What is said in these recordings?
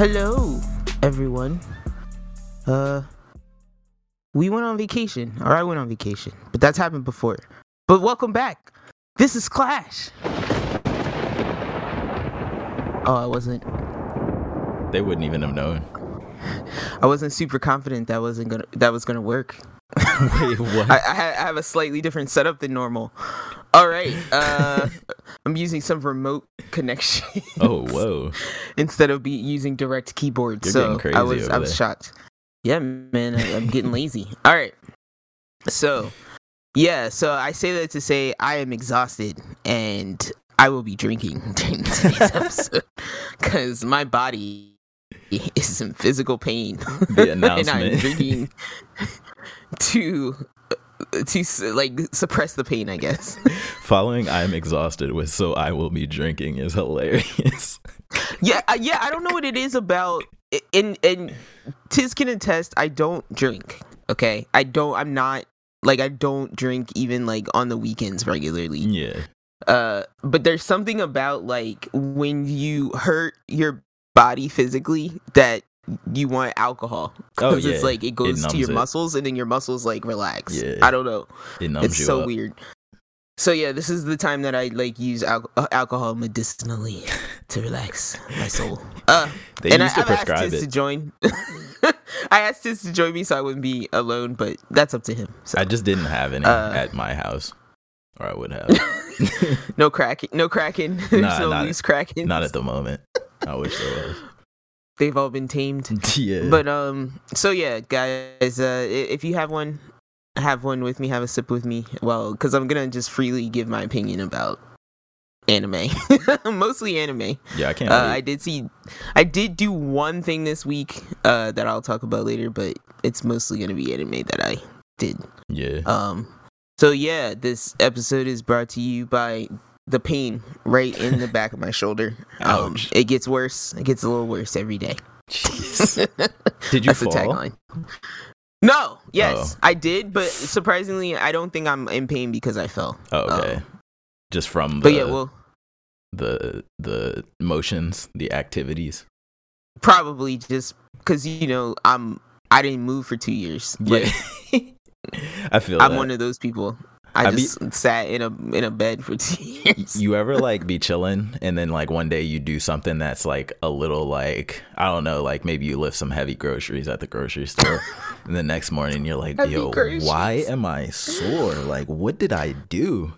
Hello, everyone. Uh, we went on vacation, or I went on vacation, but that's happened before. But welcome back. This is Clash. Oh, I wasn't. They wouldn't even have known. I wasn't super confident that wasn't gonna that was gonna work. Wait, what? I, I, ha- I have a slightly different setup than normal. All right, uh, I'm using some remote connection. oh, whoa. instead of be using direct keyboard. You're so getting crazy I was I was there. shocked. Yeah, man, I, I'm getting lazy. All right, so yeah, so I say that to say I am exhausted and I will be drinking during today's episode because my body is in physical pain. The and I'm drinking to to like suppress the pain, I guess. Following I'm exhausted with so I will be drinking is hilarious. yeah, uh, yeah. I don't know what it is about. And and Tiz can attest. I don't drink. Okay, I don't. I'm not like I don't drink even like on the weekends regularly. yeah. Uh, but there's something about like when you hurt your body physically that you want alcohol. because it's yeah. like it goes to your it. muscles and then your muscles like relax. Yeah. I don't know. It numbs it's so up. weird. So yeah, this is the time that I like use al- uh, alcohol medicinally to relax my soul. Uh, They and used I, to I've prescribe Tiz to join. I asked Tiz to join me so I wouldn't be alone, but that's up to him. So I just didn't have any Uh, at my house. Or I would have. no cracking, no cracking. There's Nah, no not- loose cracking. Not at the moment. I wish there They've all been tamed. yeah. But um, so yeah, guys, uh, if you have one, have one with me, have a sip with me. Well, because I'm gonna just freely give my opinion about anime, mostly anime. yeah, I can't Uh. I did see, I did do one thing this week uh, that I'll talk about later, but it's mostly gonna be anime that I did. yeah. Um, so yeah, this episode is brought to you by the pain right in the back of my shoulder. Um, Ouch. it gets worse. It gets a little worse every day. Jeez. Did you That's fall? the tagline. No, yes, Oh. I did, but surprisingly, I don't think I'm in pain because I fell. Oh, okay. Um, just from the, but yeah, well, the the motions, the activities. probably just because you know I'm I didn't move for two years. Like, Yeah. I feel I'm that. one of those people. I just sat in a in a bed for two years. you ever like be chilling and then like one day you do something that's like a little like I don't know, like maybe you lift some heavy groceries at the grocery store and the next morning you're like, Heavy yo, groceries. why am I sore? Like what did I do?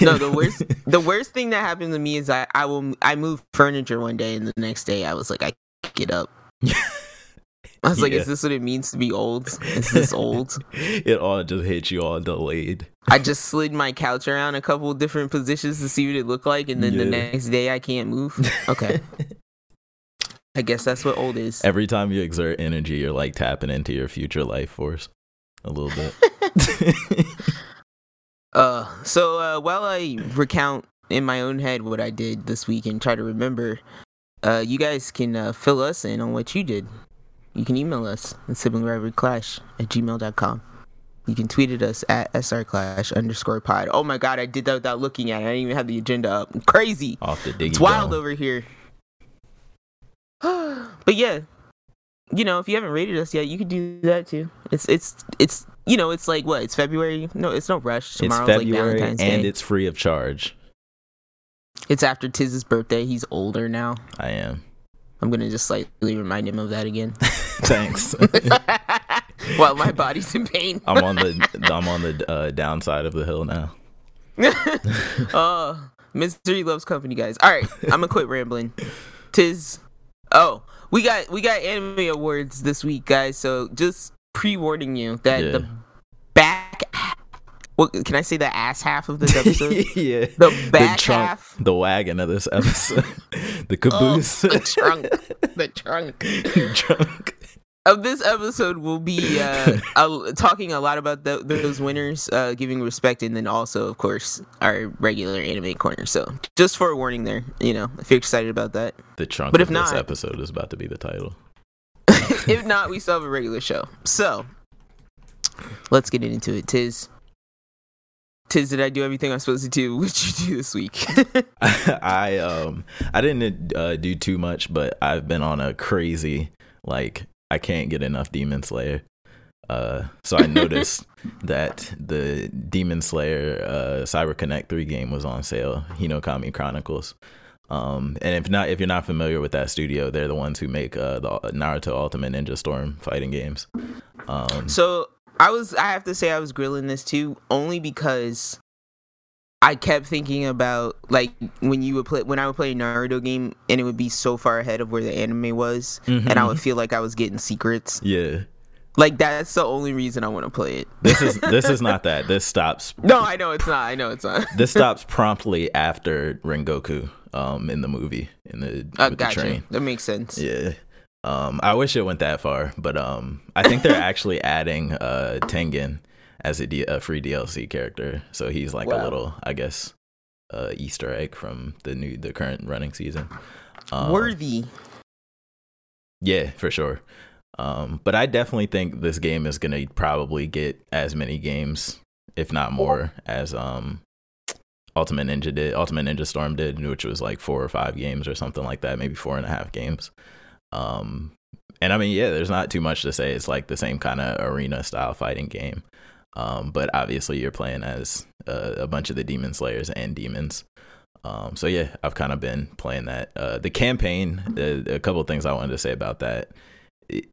no, the worst the worst thing that happened to me is I I will I moved furniture one day and the next day I was like I get up. I was like, is this what it means to be old? Is this old? it all just hit you all delayed. I just slid my couch around a couple different positions to see what it looked like, and then the next day I can't move. Okay, I guess that's what old is. Every time you exert energy, you're like tapping into your future life force a little bit. Uh, so uh, while I recount in my own head what I did this week and try to remember, uh, you guys can uh, fill us in on what you did. You can email us at siblingrivalryclash at gmail.com. You can tweet at us at srclash underscore pod. Oh my god, I did that without looking at it. I didn't even have the agenda up. Crazy. Off the It's wild bone. over here. but yeah, you know, if you haven't rated us yet, you could do that too. It's it's it's you know, it's like what? It's February. No, it's no rush. It's Tomorrow's February like Valentine's and Day. it's free of charge. It's after Tiz's birthday. He's older now. I am. I'm gonna just slightly remind him of that again. Thanks. While my body's in pain. I'm on the I'm on the uh, downside of the hill now. Oh, misery loves company, guys. All right, I'm gonna quit rambling. Tis. Oh, we got we got anime awards this week, guys. So just pre-warning you that Yeah. the. What can I say? The ass half of this episode. yeah. The back trunk, half. the wagon of this episode, the Oh, caboose, the trunk. The trunk. trunk. of this episode we'll be uh, a- talking a lot about tho- those winners, uh, giving respect, and then also, of course, our regular anime corner. So, just for a warning there, you know, if you're excited about that. The trunk. But if this not- episode is about to be the title. if not, we still have a regular show. So, let's get into it. Tiz, Tiz, did I do everything I'm supposed to do? What you do this week? I um I didn't uh, do too much, but I've been on a crazy like I can't get enough Demon Slayer. Uh, so I noticed that the Demon Slayer uh, Cyber Connect 3 game was on sale, Hinokami Chronicles. Um, and if not, if you're not familiar with that studio, they're the ones who make uh, the Naruto Ultimate Ninja Storm fighting games. Um, so I was, I have to say, I was grilling this too, only because I kept thinking about like when you would play when I would play a Naruto game and it would be so far ahead of where the anime was, mm-hmm. and I would feel like I was getting secrets. Yeah. Like that's the only reason I want to play it. This is this is not that. This stops. No, I know it's not. I know it's not. this stops promptly after Rengoku, um, in the movie in the, uh, gotcha. the train. That makes sense. Yeah. Um, I wish it went that far, but um, I think they're actually adding uh Tengen as a, D- a free DLC character, so he's like wow. a little, I guess, uh, Easter egg from the new the current running season. Um, Worthy. Yeah, for sure. Um, but I definitely think this game is gonna probably get as many games, if not more, as um Ultimate Ninja did. Ultimate Ninja Storm did, which was like four or five games or something like that, maybe four and a half games. Um, and I mean, yeah, there's not too much to say. It's like the same kind of arena style fighting game. Um, but obviously you're playing as uh, a bunch of the demon slayers and demons. Um, so yeah, I've kind of been playing that. Uh, the campaign, a couple things I wanted to say about that it,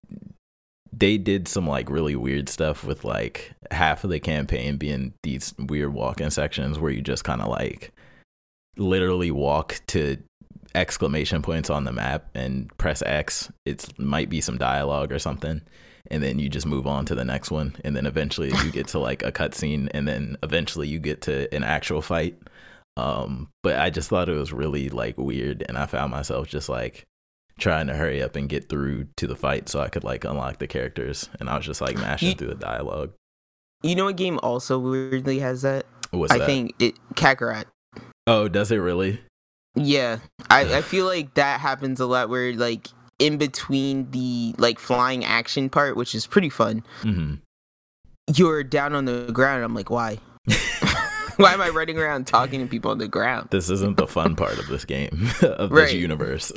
they did some like really weird stuff with like half of the campaign being these weird walk-in sections where you just kind of like literally walk to exclamation points on the map and press X. It might be some dialogue or something, and then you just move on to the next one, and then eventually you get to like a cutscene, and then eventually you get to an actual fight. Um, but I just thought it was really like weird, and I found myself just like trying to hurry up and get through to the fight so I could like unlock the characters. And I was just like mashing through the dialogue. You know what game also weirdly has that? What's I that? think it Kakarot. Oh, does it really? Yeah. I, I feel like that happens a lot where like in between the like flying action part, which is pretty fun, mm-hmm. you're down on the ground. I'm like, why? why am I running around talking to people on the ground? This isn't the fun part of this game of right. this universe.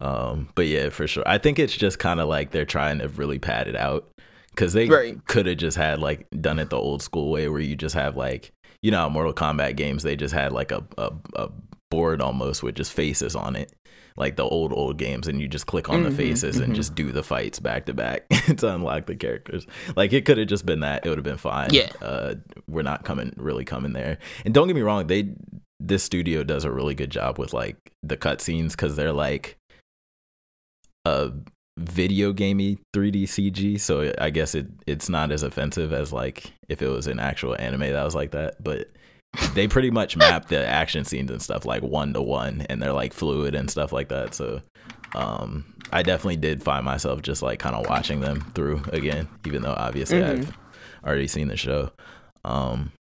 Um, but yeah, for sure. I think it's just kind of like they're trying to really pad it out because they right. could have just had like done it the old school way where you just have like you know Mortal Kombat games they just had like a, a, a board almost with just faces on it like the old old games and you just click on mm-hmm, the faces mm-hmm. and just do the fights back to back to unlock the characters. Like it could have just been that. It would have been fine. Yeah. Uh, we're not coming really coming there. And don't get me wrong they this studio does a really good job with like the cutscenes because they're like a video gamey 3D CG, so I guess it it's not as offensive as like if it was an actual anime that was like that, but they pretty much map the action scenes and stuff like one to one and they're like fluid and stuff like that. So um I definitely did find myself just like kind of watching them through again, even though obviously mm-hmm. I've already seen the show. Um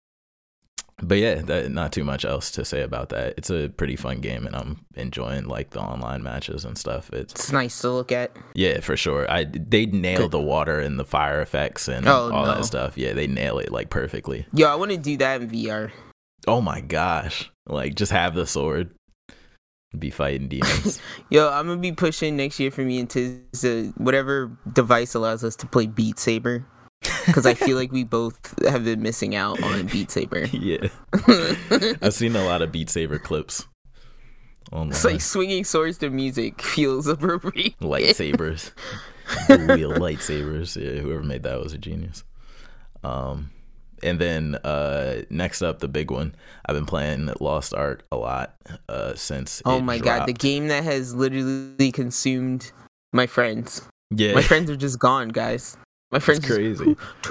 but yeah, that, not too much else to say about that. It's a pretty fun game, and I'm enjoying like the online matches and stuff. It's, it's nice to look at. Yeah, for sure. I they nailed the water and the fire effects and oh, all no. that stuff. Yeah, they nail it like perfectly. Yo, I want to do that in VR. Oh my gosh! Like just have the sword, be fighting demons. Yo, I'm gonna be pushing next year for me into whatever device allows us to play Beat Saber because I feel like we both have been missing out on Beat Saber. Yeah, I've seen a lot of Beat Saber clips. Online. It's like swinging swords to music feels appropriate. Lightsabers, wheel lightsabers. Yeah, whoever made that was a genius. Um, and then uh, next up, the big one. I've been playing Lost Ark a lot uh, since. Oh my dropped. god, the game that has literally consumed my friends. Yeah, my friends are just gone, guys. My friend's crazy.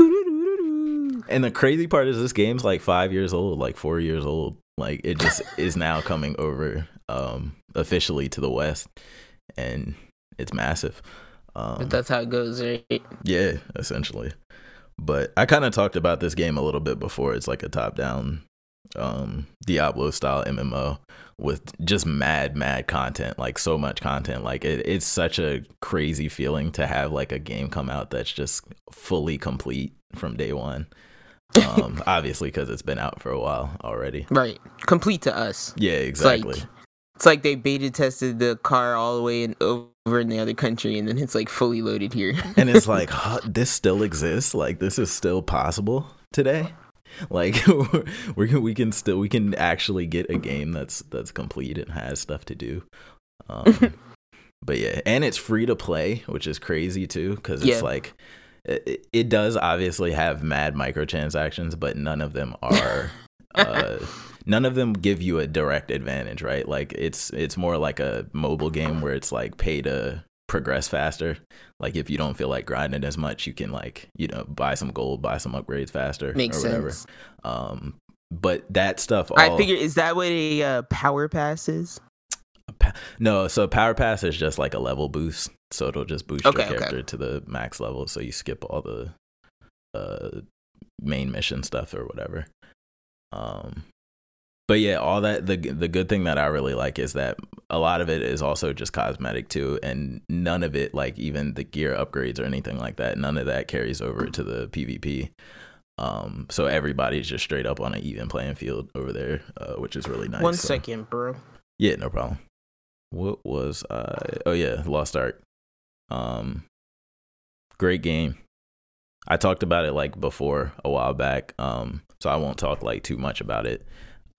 and the crazy part is this game's like five years old, like four years old. Like it just is now coming over um officially to the West, and it's massive. Um, but that's how it goes, right? Yeah, essentially. But I kind of talked about this game a little bit before. It's like a top-down um Diablo style MMO with just mad mad content like so much content like it, it's such a crazy feeling to have like a game come out that's just fully complete from day one Um, obviously because it's been out for a while already. Right. Complete to us. Yeah, It's like exactly. it's like they beta tested the car all the way in, over in the other country, and then it's like fully loaded here. and it's like huh, this still exists like this is still possible today like we can we can still we can actually get a game that's that's complete and has stuff to do um, but yeah and it's free to play which is crazy too because it's Yeah. like it, it does obviously have mad microtransactions but none of them are uh none of them give you a direct advantage right like it's it's more like a mobile game where it's like pay to progress faster like if you don't feel like grinding as much you can like you know buy some gold buy some upgrades faster Makes or whatever sense. um but that stuff all, I figure is that what a uh, power pass is? Pa- No, so power pass is just like a level boost, so it'll just boost Okay, your okay. character to the max level, so you skip all the uh main mission stuff or whatever. Um, but yeah, all that the the good thing that I really like is that a lot of it is also just cosmetic too, and none of it like even the gear upgrades or anything like that, none of that carries over to the PvP. Um, so everybody's just straight up on an even playing field over there, uh, which is really nice. One so- second, bro. yeah, no problem. What was uh oh yeah, Lost Ark. Um great game. I talked about it like before a while back. Um so I won't talk like too much about it.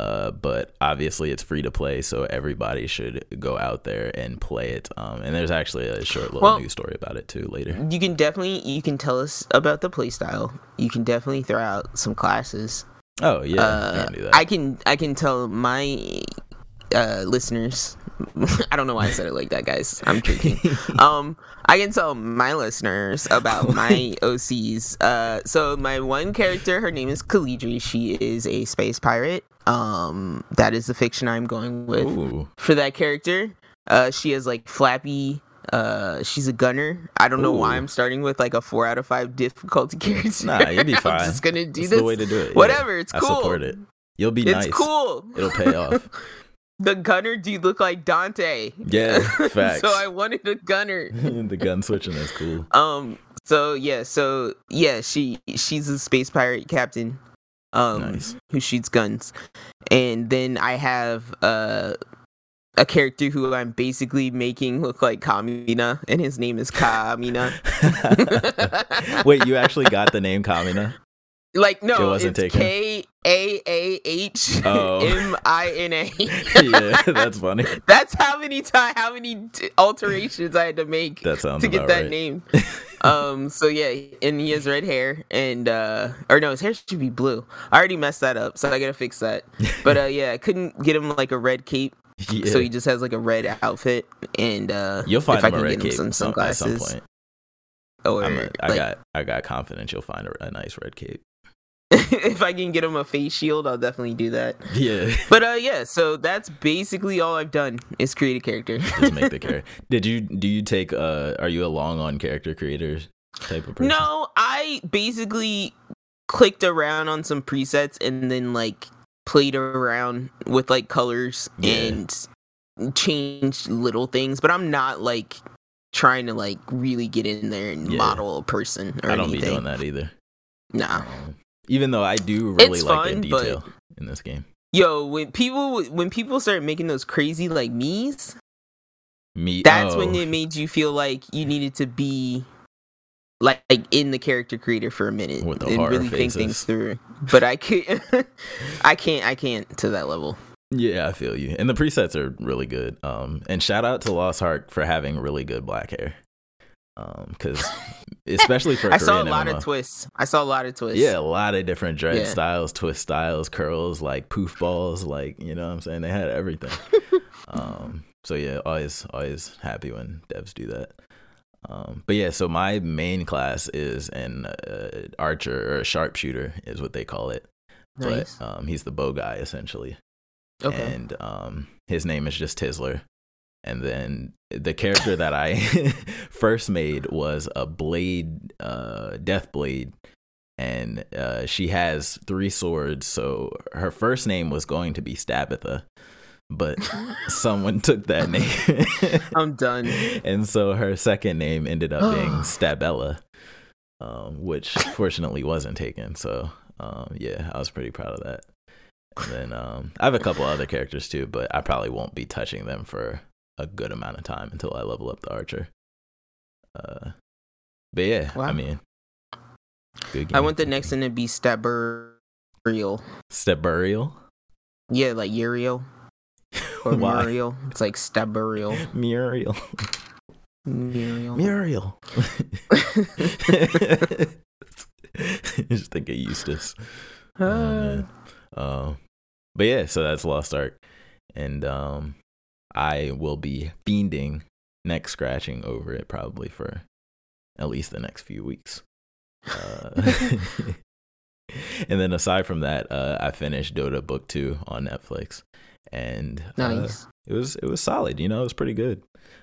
Uh but obviously it's free to play, so everybody should go out there and play it. Um and there's actually a short little Well- news story about it too later. You can definitely you can tell us about the playstyle. You can definitely throw out some classes. Oh yeah, uh, can do that. I can I can tell my uh, listeners. I don't know why I said it like that, guys. I'm drinking. um, I can tell my listeners about my OCs. Uh, so my one character, her name is Kalidri. She is a space pirate. Um, that is the fiction I'm going with Ooh. for that character. Uh, she has like flappy. Uh, she's a gunner. I don't know why I'm starting with like a four out of five difficulty character. Nah, you'll be fine. I'm just gonna do It's this. the way to do it. yeah. Whatever, it's I support it. You'll be It's nice. It's cool. It'll pay off. The gunner dude looked like Dante. Yeah, facts. so I wanted a gunner. the gun switching is cool. Um. So yeah. So yeah. She she's a space pirate captain. Um. Nice. Who shoots guns, and then I have uh a character who I'm basically making look like Kamina, and his name is Kamina. Wait, you actually got the name Kamina? like no, It wasn't it's taken. K A A H Oh. M I N A. yeah, that's funny. That's how many time, how many t- alterations I had to make That to get that right. name. um. So yeah, and he has red hair, and uh, or no, his hair should be blue. I already messed that up, so I gotta fix that. But uh, yeah, I couldn't get him like a red cape, Yeah. so he just has like a red outfit, and uh, You'll find if I can red get him cape some some, at some point. or a, I like, got I got confidence you'll find a, a nice red cape. if I can get him a face shield, I'll definitely do that. Yeah, But uh, yeah, so that's basically all I've done is create a character. just make the character. Did you do you take uh are you a long on character creator type of person? No, I basically clicked around on some presets and then like played around with like colors Yeah. and changed little things, but I'm not like trying to like really get in there and Yeah. model a person or I don't anything. be doing that either. Nah. Um, even though I do really It's like fun, the but- detail in this game. Yo, when people when people start making those crazy like me's, Me, that's oh, when it made you feel like you needed to be like, like in the character creator for a minute and really think things through. But I can't, I can't, I can't to that level. Yeah, I feel you. And the presets are really good. Um, and shout out to Lost Ark for having really good black hair. Um, because especially for I saw a lot of twists. I saw a lot of twists. Yeah, a lot of different dread Yeah. styles, twist styles, curls, like poof balls, like you know what I'm saying? They had everything. um so yeah, always always happy when devs do that. Um but yeah, so my main class is an uh, archer or a sharpshooter is what they call it. nice. But um he's the bow guy essentially. Okay. And um his name is just Tizzler. And then the character that I first made was a blade, uh, death blade, and uh, she has three swords. So her first name was going to be Stabitha, but someone took that name, I'm done. and so her second name ended up being Stabella, um, which fortunately wasn't taken. So Um, yeah, I was pretty proud of that. And then um, I have a couple other characters too, but I probably won't be touching them for a good amount of time until I level up the archer. Uh, but yeah, Wow. I mean, good game. I want the next one to be Step Burial. step burial. Yeah, like Uriel or? Muriel. It's like Step Burial. Muriel. Muriel. Muriel. Just think of Eustace. Oh, man. Um, but yeah, so that's Lost Ark, and um, I will be fiending, neck scratching over it probably for at least the next few weeks. Uh, and then aside from that, uh, I finished Dota Book Two on Netflix, and uh, it was it was solid. You know, it was pretty good.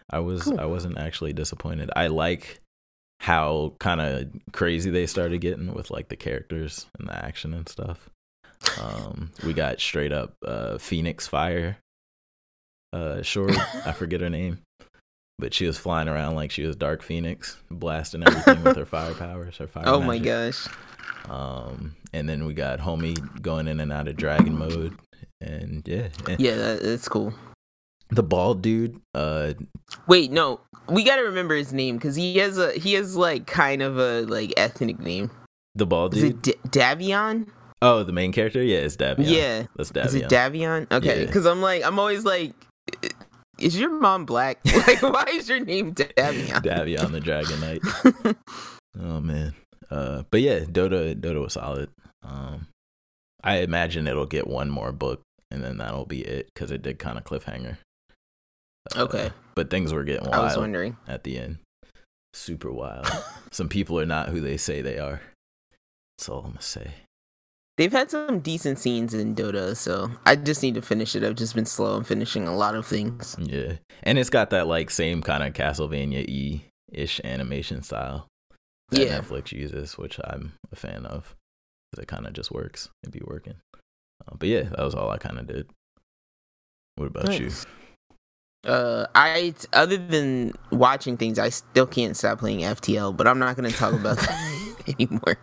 I was Cool. I wasn't actually disappointed. I like how kind of crazy they started getting with like the characters and the action and stuff. Um, we got straight up uh, Phoenix Fire. Uh, short, I forget her name, but she was flying around like she was Dark Phoenix, blasting everything with her fire powers. Her fire. oh my gosh. Um, and then we got Homie going in and out of dragon mode, and yeah, Yeah, that, that's cool. the bald dude. Uh, Wait, no, we gotta remember his name because he has a he has like kind of a like ethnic name. the bald Is dude. it D- Davion? Oh, the main character? Yeah, it's Davion. Yeah. That's Is it Davion. Davion? Okay, Yeah. because I'm like I'm always like, is your mom black? Like, why is your name Davion? Davion the Dragon Knight. Oh man. Uh but yeah, Dota Dota was solid. Um I imagine it'll get one more book and then that'll be it cuz it did kind of cliffhanger. Uh, Okay. But things were getting wild. I was wondering. at the end. Super wild. Some people are not who they say they are. That's all I'm to say. They've had some decent scenes in Dota, so I just need to finish it. I've just been slow in finishing a lot of things. Yeah. And it's got that like same kind of Castlevania E ish animation style that Yeah. Netflix uses, which I'm a fan of. it kind of just works. It'd be working. Uh, but yeah, that was all I kind of did. What about you? Uh, I other than watching things, I still can't stop playing FTL, but I'm not gonna talk about that anymore.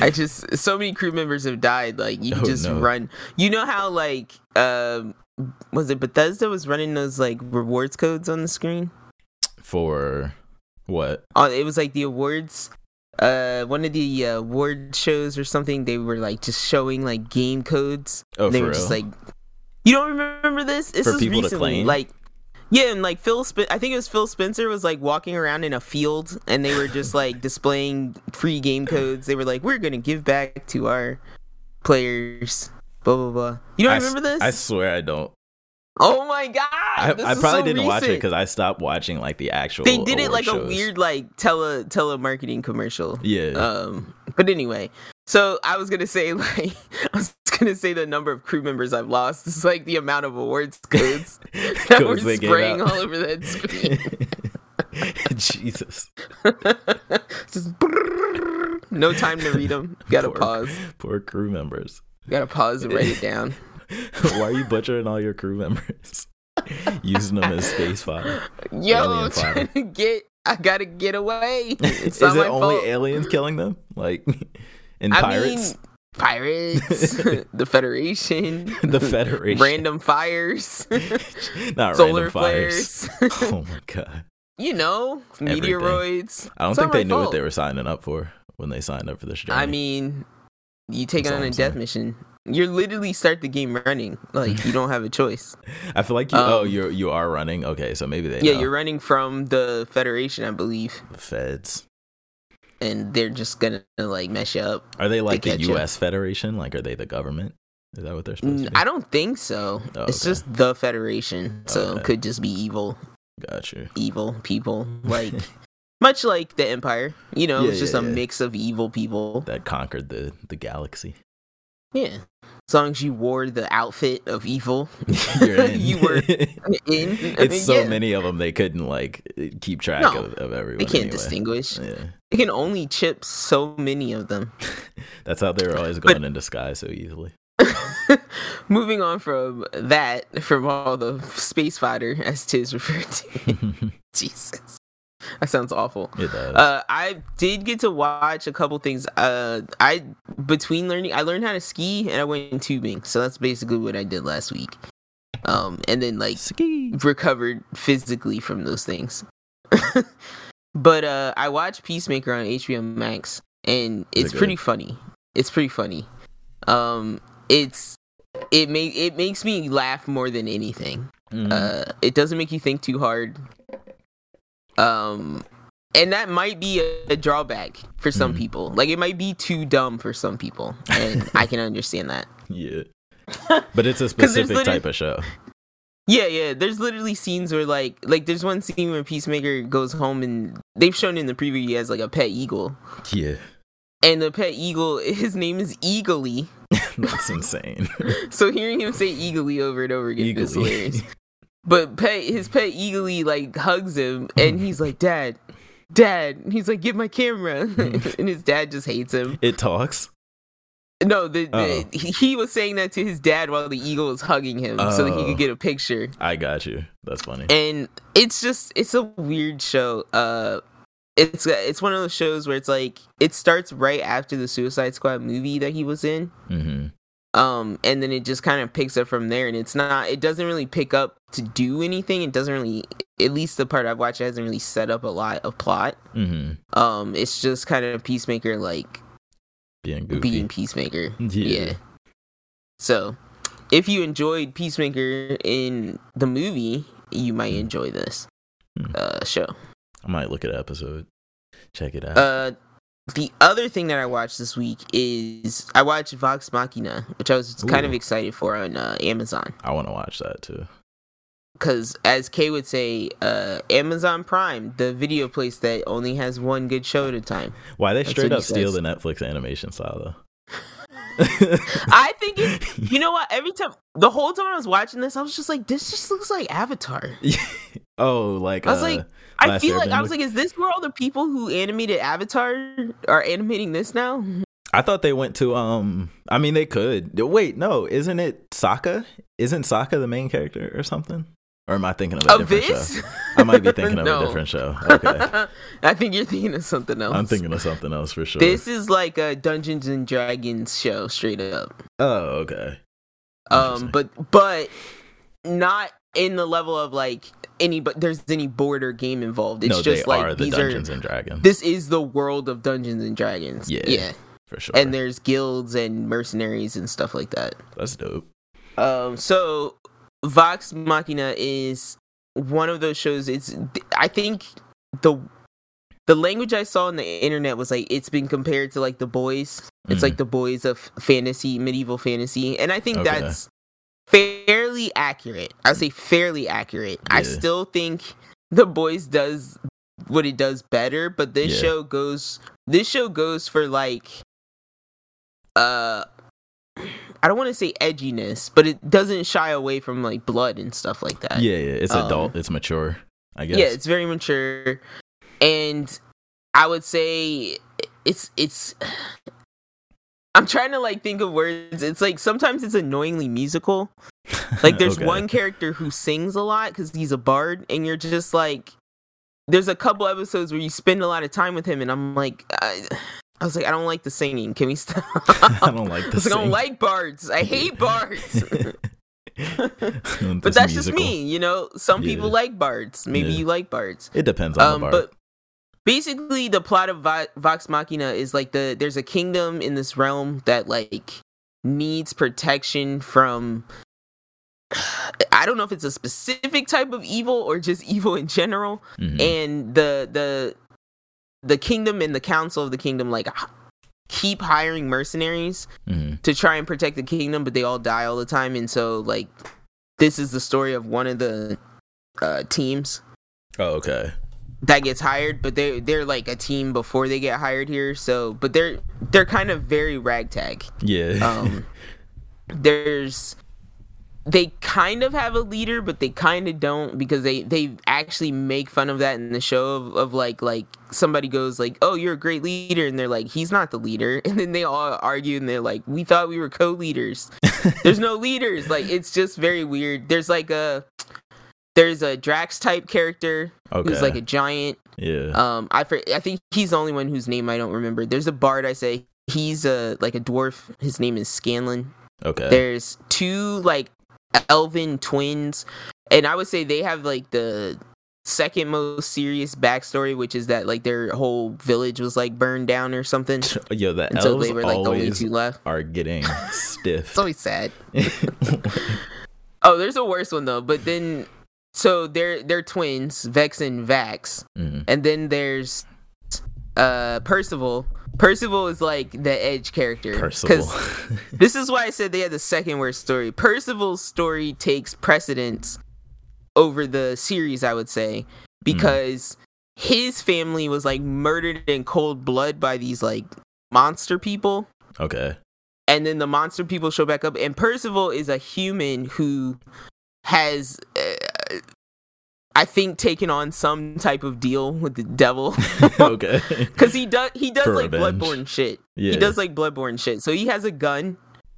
I just so many crew members have died. Like you Oh, just no. run. You know how like um was it Bethesda was running those like rewards codes on the screen? For what? Oh, it was like the awards. Uh, one of the uh, award shows or something. They were like just showing like game codes. Oh, they for were real? just like, you don't remember this? This For to recently. Like, yeah, and like Phil, Spen- I think it was Phil Spencer was like walking around in a field, and they were just like displaying free game codes. They were like, "We're gonna give back to our players." Blah blah blah. You don't I s- remember this? I swear I don't. Oh my god! I, I probably so didn't watch it because I stopped watching like the actual. they did it like a weird like tele telemarketing commercial. Yeah. Um, but anyway, so I was gonna say like I was gonna say the number of crew members I've lost is like the amount of awards codes that were Codes they spraying all over that screen. Jesus. Just brrrr. no time to read them. Gotta Poor- pause. Poor crew members. Gotta pause and write it down. Why are you butchering all your crew members? Using them as space fodder. Yo, I'm trying to get. I gotta get away. Is it only fault. aliens killing them? Like in I pirates? mean, pirates, the Federation, the Federation. random fires, Not solar random fires. flares. oh my god. you know, Everything. meteoroids. I don't It's think they knew what they were signing up for when they signed up for this journey. I mean, you take That's on a death saying. mission. You literally start the game running. Like you don't have a choice. I feel like you. oh, um, you you are running. Okay, so maybe they. yeah, know. you're running from the Federation, I believe, feds. and they're just gonna like mess you up. Are they like the. U.S. Federation? Like, are they the government? Is that what they're supposed to be? I don't think so. Oh, It's okay. just the Federation, so Okay. it could just be evil, Got you. evil people. Like much like the Empire, you know, Yeah, it's just yeah, a yeah. mix of evil people. that conquered the the galaxy. Yeah, as long as you wore the outfit of evil, you were in. it's so Yeah. many of them they couldn't like keep track No, of, of everyone. They can't anyway. distinguish. Yeah, They can only chip so many of them. that's how they were always But- going in disguise so easily. Moving on from that, from all the space fighter, as Tiz referred to, Jesus. that sounds awful. It does. Uh, I did get to watch a couple things. Uh, I between learning, I learned how to ski and I went tubing. So that's basically what I did last week. Um, and then like Ski. recovered physically from those things. but uh, I watched Peacemaker on HBO Max, and it's pretty funny. It's pretty funny. Um, it's it make it makes me laugh more than anything. Mhm. Uh, it doesn't make you think too hard. Um, and that might be a, a drawback for some Mhm. people. Like it might be too dumb for some people, and I can understand that. yeah. But it's a specific type of show. Yeah, yeah. There's literally scenes where like like there's one scene where Peacemaker goes home and they've shown in the preview he has like a pet eagle. Yeah. And the pet eagle, his name is Eagly. That's insane. So hearing him say Eagly over and over again is hilarious. But pet his pet Eagly like hugs him and he's like, Dad, Dad. And he's like, Get my camera. and his dad just hates him. it talks. No, the, the Oh. he, was saying that to his dad while the eagle was hugging him so that he Oh. could get a picture. I got you. That's funny. and it's just it's a weird show uh it's it's one of those shows where it's like it starts right after the suicide squad movie that he was in hmm um and then it just kind of picks up from there and it's not it doesn't really pick up to do anything it doesn't really at least the part i've watched it hasn't really set up a lot of plot hmm um it's just kind of peacemaker like Being goofy. being peacemaker Yeah. yeah so if you enjoyed peacemaker in the movie you might enjoy this Hmm. uh show I might look at episode. Check it out. Uh, the other thing that I watched this week is I watched Vox Machina, which I was kind of excited for on uh, Amazon. I want to watch that too. Because, as Kay would say, uh, Amazon Prime, the video place that only has one good show at a time. Why they That's straight up steal the Netflix animation style though? I think, it, you know what? Every time, the whole time I was watching this, I was just like, this just looks like Avatar. oh, like I was uh, like, I feel like I was like, is this where all the people who animated Avatar are animating this now? I thought they went to um. I mean, they could. Wait, no, isn't it Sokka? Isn't Sokka the main character or something? Or am I thinking of a Of different this? show? I might be thinking of No. a different show. Okay, I think you're thinking of something else. I'm thinking of something else for sure. This is like a Dungeons and Dragons show, straight up. oh, okay. Um, but but not in the level of like any but there's any board or game involved. It's no, just like are the these Dungeons are and Dragons. this is the world of Dungeons and Dragons. Yeah. yeah, for sure. and there's guilds and mercenaries and stuff like that. That's dope. Um, so Vox Machina is one of those shows. It's I think the the language I saw on the internet was like it's been compared to like the boys. It's Mhm. like the boys of fantasy, medieval fantasy, and I think Okay. that's fairly accurate. I would say fairly accurate. I still think the boys does what it does better, but this Yeah. show goes this show goes for like uh I don't want to say edginess, but it doesn't shy away from like blood and stuff like that. Yeah, yeah. It's um, adult. It's mature. I guess. Yeah, it's very mature, and I would say it's it's. I'm trying to like think of words. It's like sometimes it's annoyingly musical. Like there's Okay. one character who sings a lot because he's a bard, and you're just like, there's a couple episodes where you spend a lot of time with him, and I'm like, I, I was like, I don't like the singing. Can we stop? I don't like I the was like, I don't like bards. I hate bards. but that's just me, you know. Some people like bards. Maybe Yeah. you like bards. It depends on Um, the bard. but basically, the plot of Vox Machina is like the there's a kingdom in this realm that like needs protection from. I don't know if it's a specific type of evil or just evil in general, Mhm. and the the the kingdom and the council of the kingdom like keep hiring mercenaries Mhm. to try and protect the kingdom, but they all die all the time. And so, like, this is the story of one of the uh, teams Oh, okay. That gets hired, but they they're like a team before they get hired here. So, but they're they're kind of very ragtag. Yeah. Um, there's they kind of have a leader, but they kind of don't because they they actually make fun of that in the show of, of like like somebody goes like, "Oh, you're a great leader," and they're like, "He's not the leader," and then they all argue and they're like, "We thought we were co-leaders." There's no leaders. Like it's just very weird. There's like a there's a Drax type character Okay. who's like a giant. yeah. Um, I for, I think he's the only one whose name I don't remember. There's a bard. I say he's a like a dwarf. His name is Scanlan. okay. There's two like elven twins, and I would say they have like the second most serious backstory, which is that like their whole village was like burned down or something, Yo, the and elves so they were like the only two left. are getting stiff. It's always sad. Oh, there's a worse one though. But then, so they're they're twins, Vex and Vax, Mhm. and then there's uh Percival. Percival is like the edge character. Percival. this is why I said they had the second worst story. Percival's story takes precedence over the series, I would say, because his family was like murdered in cold blood by these like monster people okay. and then the monster people show back up and percival is a human who has uh, i think taking on some type of deal with the devil okay. because he does he does For like revenge. bloodborne shit Yeah. he does like bloodborne shit so he has a gun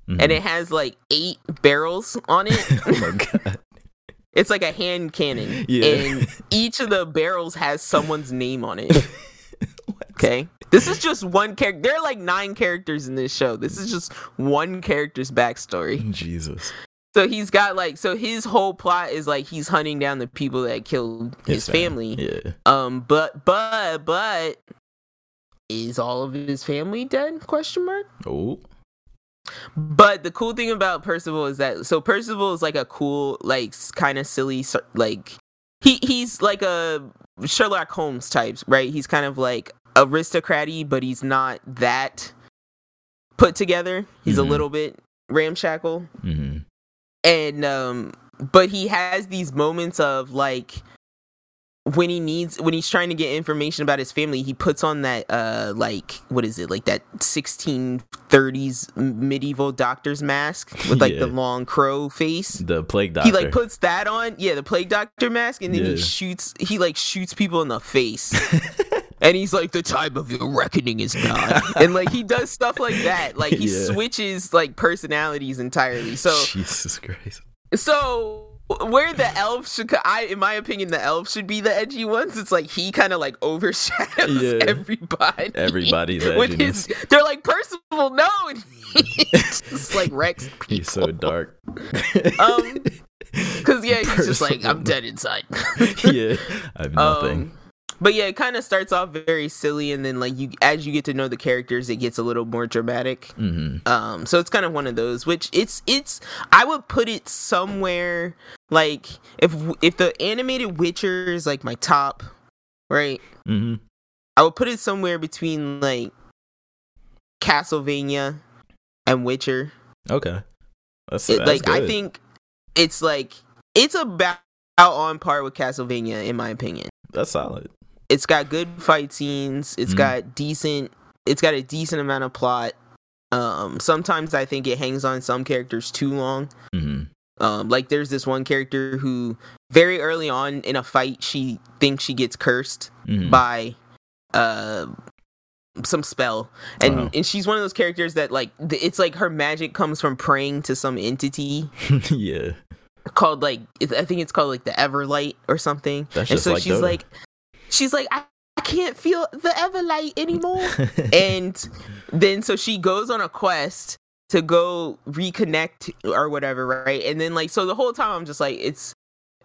Mhm. and it has like eight barrels on it oh my god. it's like a hand cannon Yeah. and each of the barrels has someone's name on it okay this is just one character there are like nine characters in this show this is just one character's backstory Jesus. So he's got like so his whole plot is like he's hunting down the people that killed his, fam- family. Yeah. Um but but but is all of his family dead? Question mark. Oh. But the cool thing about Percival is that so Percival is like a cool like kind of silly like he he's like a Sherlock Holmes types, right? He's kind of like aristocraty, but he's not that put together. He's Mhm. a little bit ramshackle. hmm and um but he has these moments of like when he needs when he's trying to get information about his family he puts on that uh like what is it like that 1630s medieval doctor's mask with like the long crow face The plague doctor. he like puts that on yeah the plague doctor mask and then Yeah. he shoots he like shoots people in the face and he's like the time of your reckoning is nigh and like he does stuff like that like he Yeah. switches like personalities entirely so Jesus Christ. so where the elves should, I, in my opinion, the elves should be the edgy ones. It's like he kind of like overshadows Yeah. everybody. Everybody's with his. They're like Percival, no, and just like Rex. He's so dark. Um, because yeah, he's just like I'm dead inside. yeah. I have nothing. Um, but yeah, it kind of starts off very silly, and then like you, as you get to know the characters, it gets a little more dramatic. hmm Um, so it's kind of one of those, which it's it's I would put it somewhere like if if the animated Witcher is like my top, right? Mm-hmm. I would put it somewhere between like Castlevania and Witcher. Okay. That's, It- that's like I think it's like it's about on par with Castlevania in my opinion. that's solid. It's got good fight scenes. It's Mhm. got decent. It's got a decent amount of plot. Um, sometimes I think it hangs on some characters too long. hmm Um, like there's this one character who very early on in a fight she thinks she gets cursed hmm by uh some spell and Wow. and she's one of those characters that like it's like her magic comes from praying to some entity yeah. called like I think it's called like the Everlight or something. That's and just so like she's like she's like I, I can't feel the Everlight anymore. and then so she goes on a quest to go reconnect or whatever, right? And then like so the whole time I'm just like it's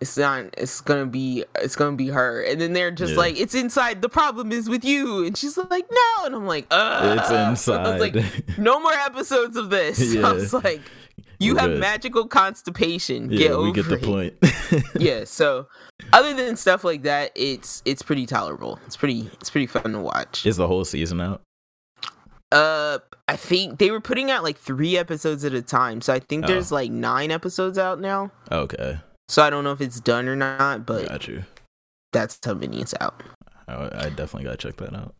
it's not it's gonna be it's gonna be her and then they're just Yeah. like it's inside the problem is with you and she's like no and i'm like Ugh. it's I inside. was like no more episodes of this i was like you have good. magical constipation yeah, get over we get the it. point. yeah so other than stuff like that it's it's pretty tolerable it's pretty it's pretty fun to watch Is the whole season out? uh i think they were putting out like three episodes at a time so i think Oh. there's like nine episodes out now Okay. so i don't know if it's done or not but Got you. that's how many it's out I, I definitely gotta check that out.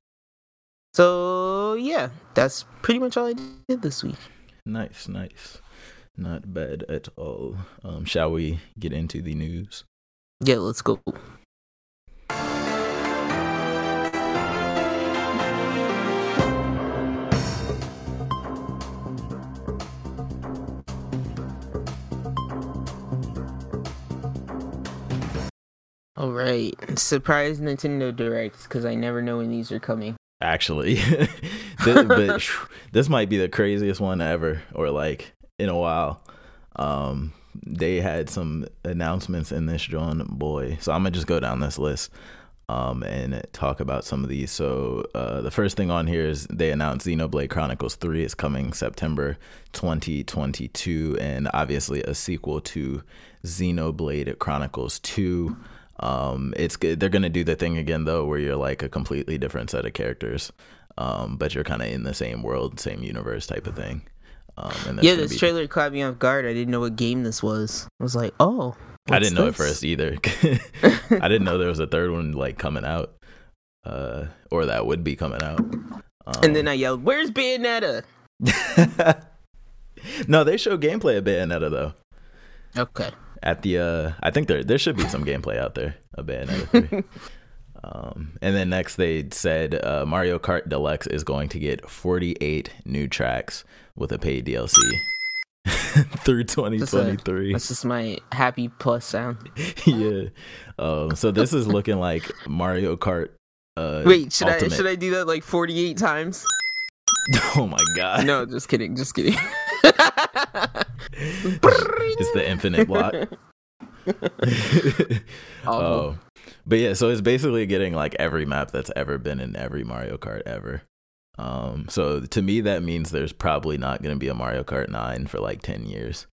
so yeah that's pretty much all i did this week Nice, nice. Not bad at all. Um, shall we get into the news? yeah let's go All right, surprise Nintendo Directs because I never know when these are coming. Actually, this, but this might be the craziest one ever, or like in a while. Um, they had some announcements in this John boy. So I'm gonna just go down this list um, and talk about some of these. So uh, the first thing on here is they announced Xenoblade Chronicles 3 is coming September 2022, and obviously a sequel to Xenoblade Chronicles 2. Um, it's they're gonna do the thing again though, where you're like a completely different set of characters, um, but you're kind of in the same world, same universe type of thing. Um, yeah, this be... trailer caught me off guard. I didn't know what game this was. I was like, oh. I didn't know at first either. I didn't know there was a third one like coming out, uh, or that would be coming out. Um, and then I yelled, "Where's Bayonetta?" no, they show gameplay of Bayonetta though. Okay. At the, uh, I think there there should be some gameplay out there of Bayonetta. Um, and then next they said uh, Mario Kart Deluxe is going to get 48 new tracks with a paid DLC through 2023. That's just my happy plus sound. yeah. Um, so this is looking like Mario Kart. Uh, Wait, should Ultimate. I should I do that like 48 times? Oh my god. No, just kidding. Just kidding. it's the infinite block. oh. But yeah, so it's basically getting like every map that's ever been in every Mario Kart ever. Um, so to me, that means there's probably not going to be a Mario Kart 9 for like 10 years.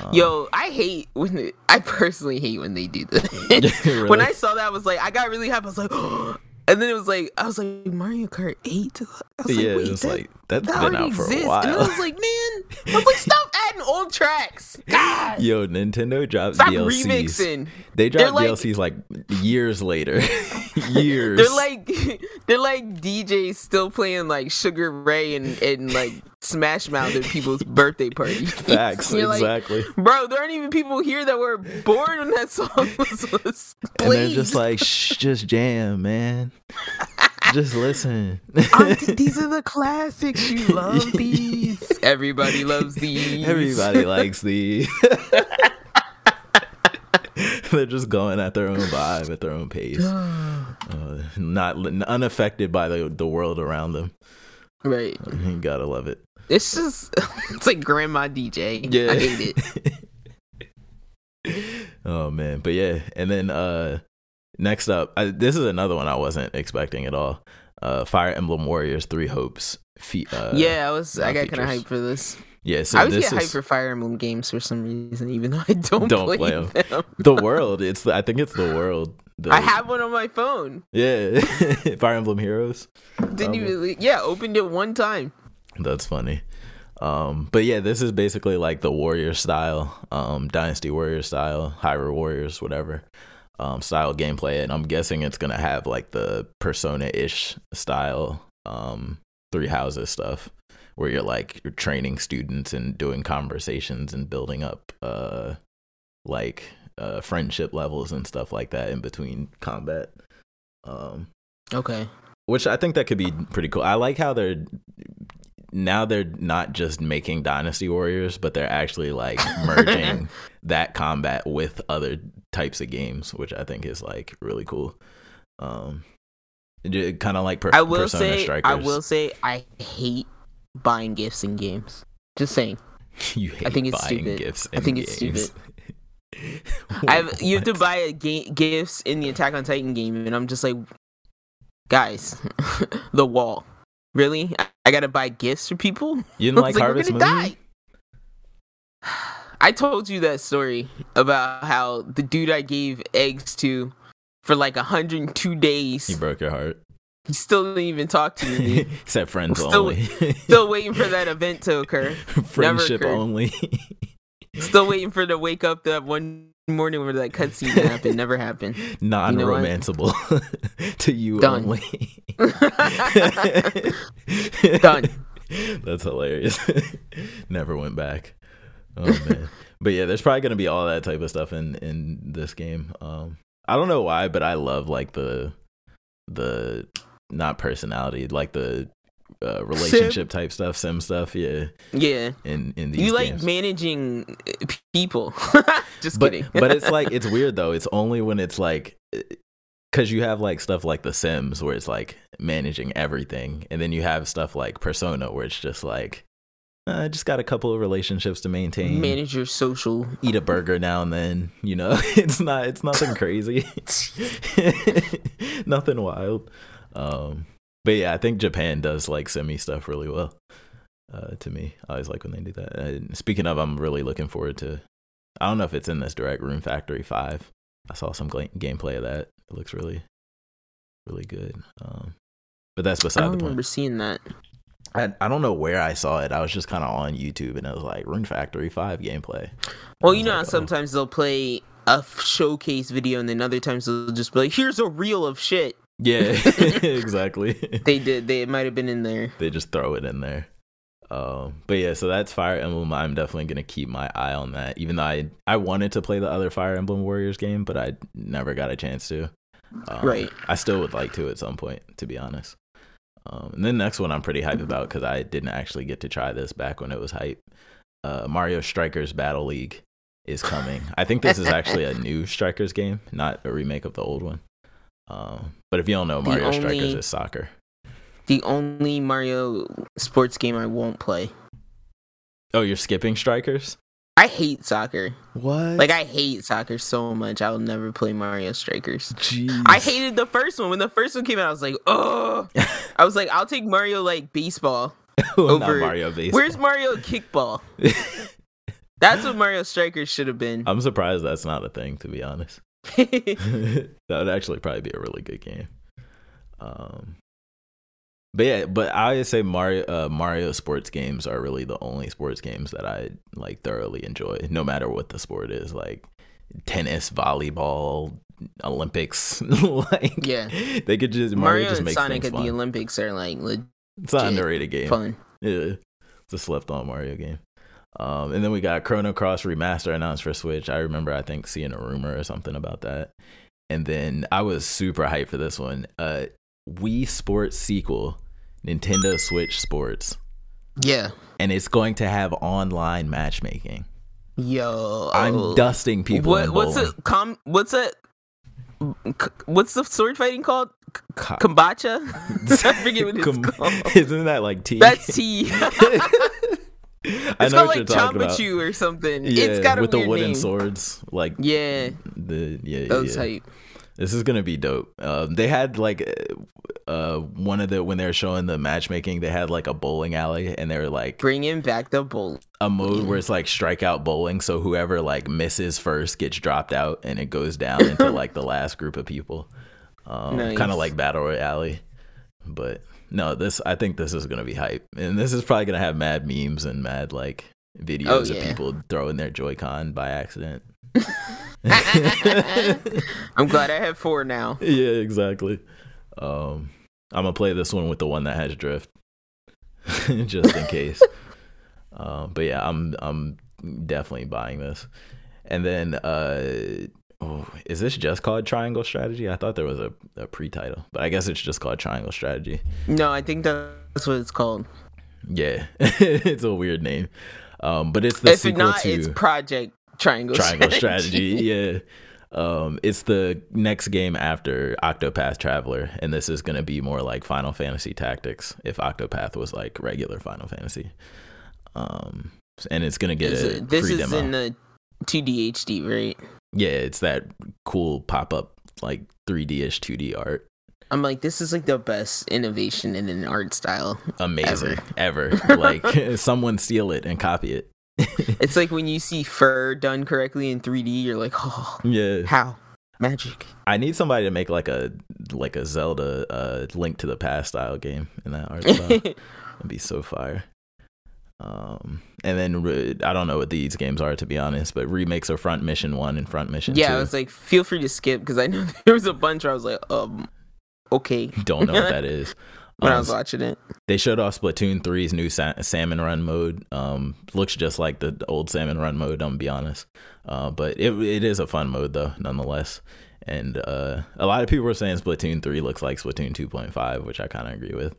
Um, Yo, I hate when they, I personally hate when they do this. really? When I saw that, I was like, I got really hyped. I was like, and then it was like, I was like, Mario Kart 8? I was yeah, like, it was that, like, that's that been out for exists. a while. And I was like, man, I was like, stop adding old tracks. God. Yo, Nintendo drops stop DLCs. remixing. They drop like, DLCs like years later. years. They're like, they're like DJs still playing like Sugar Ray and, and like Smash Mouth at people's birthday parties. Facts, exactly. Like, Bro, there aren't even people here that were born when that song was, was played. And they're just like, shh, just jam, man. Just listen. these are the classics. You love these. Everybody loves these. Everybody likes these. They're just going at their own vibe, at their own pace, uh, not unaffected by the the world around them. Right, you gotta love it. It's just it's like grandma DJ. Yeah, I hate it. oh man, but yeah, and then uh next up, I, this is another one I wasn't expecting at all. Uh, Fire Emblem Warriors Three Hopes. Fe- uh, yeah, I was. I got kind of hyped for this. Yeah, so I always get hyped for Fire Emblem games for some reason, even though I don't, don't play, play them. them. the world, it's the, I think it's the world. The, I have one on my phone. Yeah, Fire Emblem Heroes. Didn't um, even. Yeah, opened it one time. That's funny. Um, but yeah, this is basically like the warrior style, um, Dynasty Warrior style, Hyrule Warriors, whatever um, style gameplay, and I'm guessing it's gonna have like the Persona ish style, um, Three Houses stuff, where you're like you're training students and doing conversations and building up, uh, like uh, friendship levels and stuff like that in between combat. Um, okay. Which I think that could be pretty cool. I like how they're now they're not just making Dynasty Warriors, but they're actually like merging that combat with other types of games, which I think is like really cool. Um, kind of like per- I will Persona say, Strikers. I will say, I hate buying gifts in games. Just saying. you hate I think it's stupid. Gifts I think it's stupid. I've, you have to buy a ga- gifts in the Attack on Titan game, and I'm just like, guys, the wall. Really? I gotta buy gifts for people? You didn't like, like Harvest Moon? Die. I told you that story about how the dude I gave eggs to for like 102 days. He broke your heart. He still didn't even talk to me. Except friends still, only. still waiting for that event to occur. Friendship only. still waiting for to wake up that one morning where that cutscene happened. Never happened. Non-romanceable you know to you Done. only. Done. That's hilarious. Never went back. Oh man. but yeah, there's probably gonna be all that type of stuff in in this game. Um, I don't know why, but I love like the the not personality, like the uh, relationship type stuff, sim stuff. Yeah, Yeah. in in these You like games. managing uh, people. Just but kidding. but it's like it's weird though. It's only when it's like because you have like stuff like The Sims where it's like managing everything, and then you have stuff like Persona where it's just like uh, I just got a couple of relationships to maintain. manage your social. Eat a burger now and then, you know. It's not. It's nothing crazy. nothing wild. Um, but yeah, I think Japan does like semi stuff really well. Uh, to me, I always like when they do that. And speaking of, I'm really looking forward to. I don't know if it's in this direct Rune Factory Five. I saw some gla- gameplay of that. It looks really, really good. Um, but that's beside the point. I remember seeing that. I, I don't know where I saw it. I was just kind of on YouTube and it was like Rune Factory 5 gameplay. Well, you know how like, oh. sometimes they'll play a f- showcase video, and then other times they'll just be like, "Here's a reel of shit." Yeah, exactly. They did. They might have been in there. they just throw it in there. Um, but yeah, so that's Fire Emblem. I'm definitely gonna keep my eye on that. Even though I I wanted to play the other Fire Emblem Warriors game, but I never got a chance to. Um, Right. I still would like to at some point, to be honest. Um, and then the next one I'm pretty hyped about because I didn't actually get to try this back when it was hype. Uh, Mario Strikers Battle League is coming. I think this is actually a new Strikers game, not a remake of the old one. Um, but if you don't know, Mario Strikers only- is soccer. The only Mario sports game I won't play. Oh, you're skipping Strikers? I hate soccer. What? Like I hate soccer so much. I'll never play Mario Strikers. Jeez. I hated the first one. When the first one came out, I was like, oh. I was like, I'll take Mario like baseball. Not over- Mario baseball. Where's Mario kickball? That's what Mario Strikers should have been. I'm surprised that's not a thing, to be honest. that would actually probably be a really good game. Um, but yeah, but I would say Mario uh, Mario sports games are really the only sports games that I like thoroughly enjoy, no matter what the sport is, like tennis, volleyball, Olympics. like Yeah. they could just Mario, Mario just makes Sonic at fun. the Olympics are like legit it's an underrated game. fun. Yeah, it's a slept on Mario game. Um, and then we got Chrono Cross Remaster announced for Switch. I remember, I think, seeing a rumor or something about that. And then I was super hyped for this one. Uh, Wii Sports sequel, Nintendo Switch Sports, Yeah. and it's going to have online matchmaking. Yo. I'm dusting people. What, in what's it? Com, what's it? What's the sword fighting called? Co- Kombacha? I forget what it's Com- called. Isn't that like tea? That's T. I It's know called what like you're talking about. Chambachu or something. Yeah, it's got a with the wooden name. swords, like Yeah, the yeah, yeah, yeah. hype. This is gonna be dope. Um, they had like uh one of the when they were showing the matchmaking, they had like a bowling alley, and they were like Bringing back the bowl. a mode where it's like strikeout bowling. So whoever like misses first gets dropped out, and it goes down into like the last group of people. Um, Kind of like battle royale, but no, this I think this is gonna be hype, and this is probably gonna have mad memes and mad like videos Oh, of people throwing their Joy-Con by accident. I'm glad I have four now. yeah, exactly. Um, I'm gonna play this one with the one that has drift, just in case. um, but yeah, I'm I'm definitely buying this. And then, uh, oh, is this just called Triangle Strategy? I thought there was a, a pre-title, but I guess it's just called Triangle Strategy. No, I think that's what it's called. Yeah, it's a weird name. Um, but it's the if sequel not, to it's Project Triangle, Triangle Strategy. Yeah. Um, it's the next game after Octopath Traveler, and this is gonna be more like Final Fantasy Tactics if Octopath was like regular Final Fantasy. Um, and it's gonna get Is a it- this free is demo. in the 2D HD, right? yeah, it's that cool pop up like 3D ish 2D art. I'm like, this is like the best innovation in an art style. Amazing, ever. like someone steal it and copy it. It's like when you see fur done correctly in 3D, you're like, oh, Yeah, how magic. I need somebody to make like a like a Zelda uh Link to the Past style game in that art style. It'd be so fire. Um, and then re- I don't know what these games are to be honest, but remakes of Front Mission One and Front Mission yeah, Two. I was like, feel free to skip because I know there was a bunch where I was like, um, okay, don't know what that is. When I Um, was watching it. they showed off Splatoon 3's new sa- Salmon Run mode. Um, looks just like the old Salmon Run mode. I'm gonna be honest, uh, but it it is a fun mode though, nonetheless. And uh, a lot of people were saying Splatoon 3 looks like Splatoon 2.5, which I kind of agree with.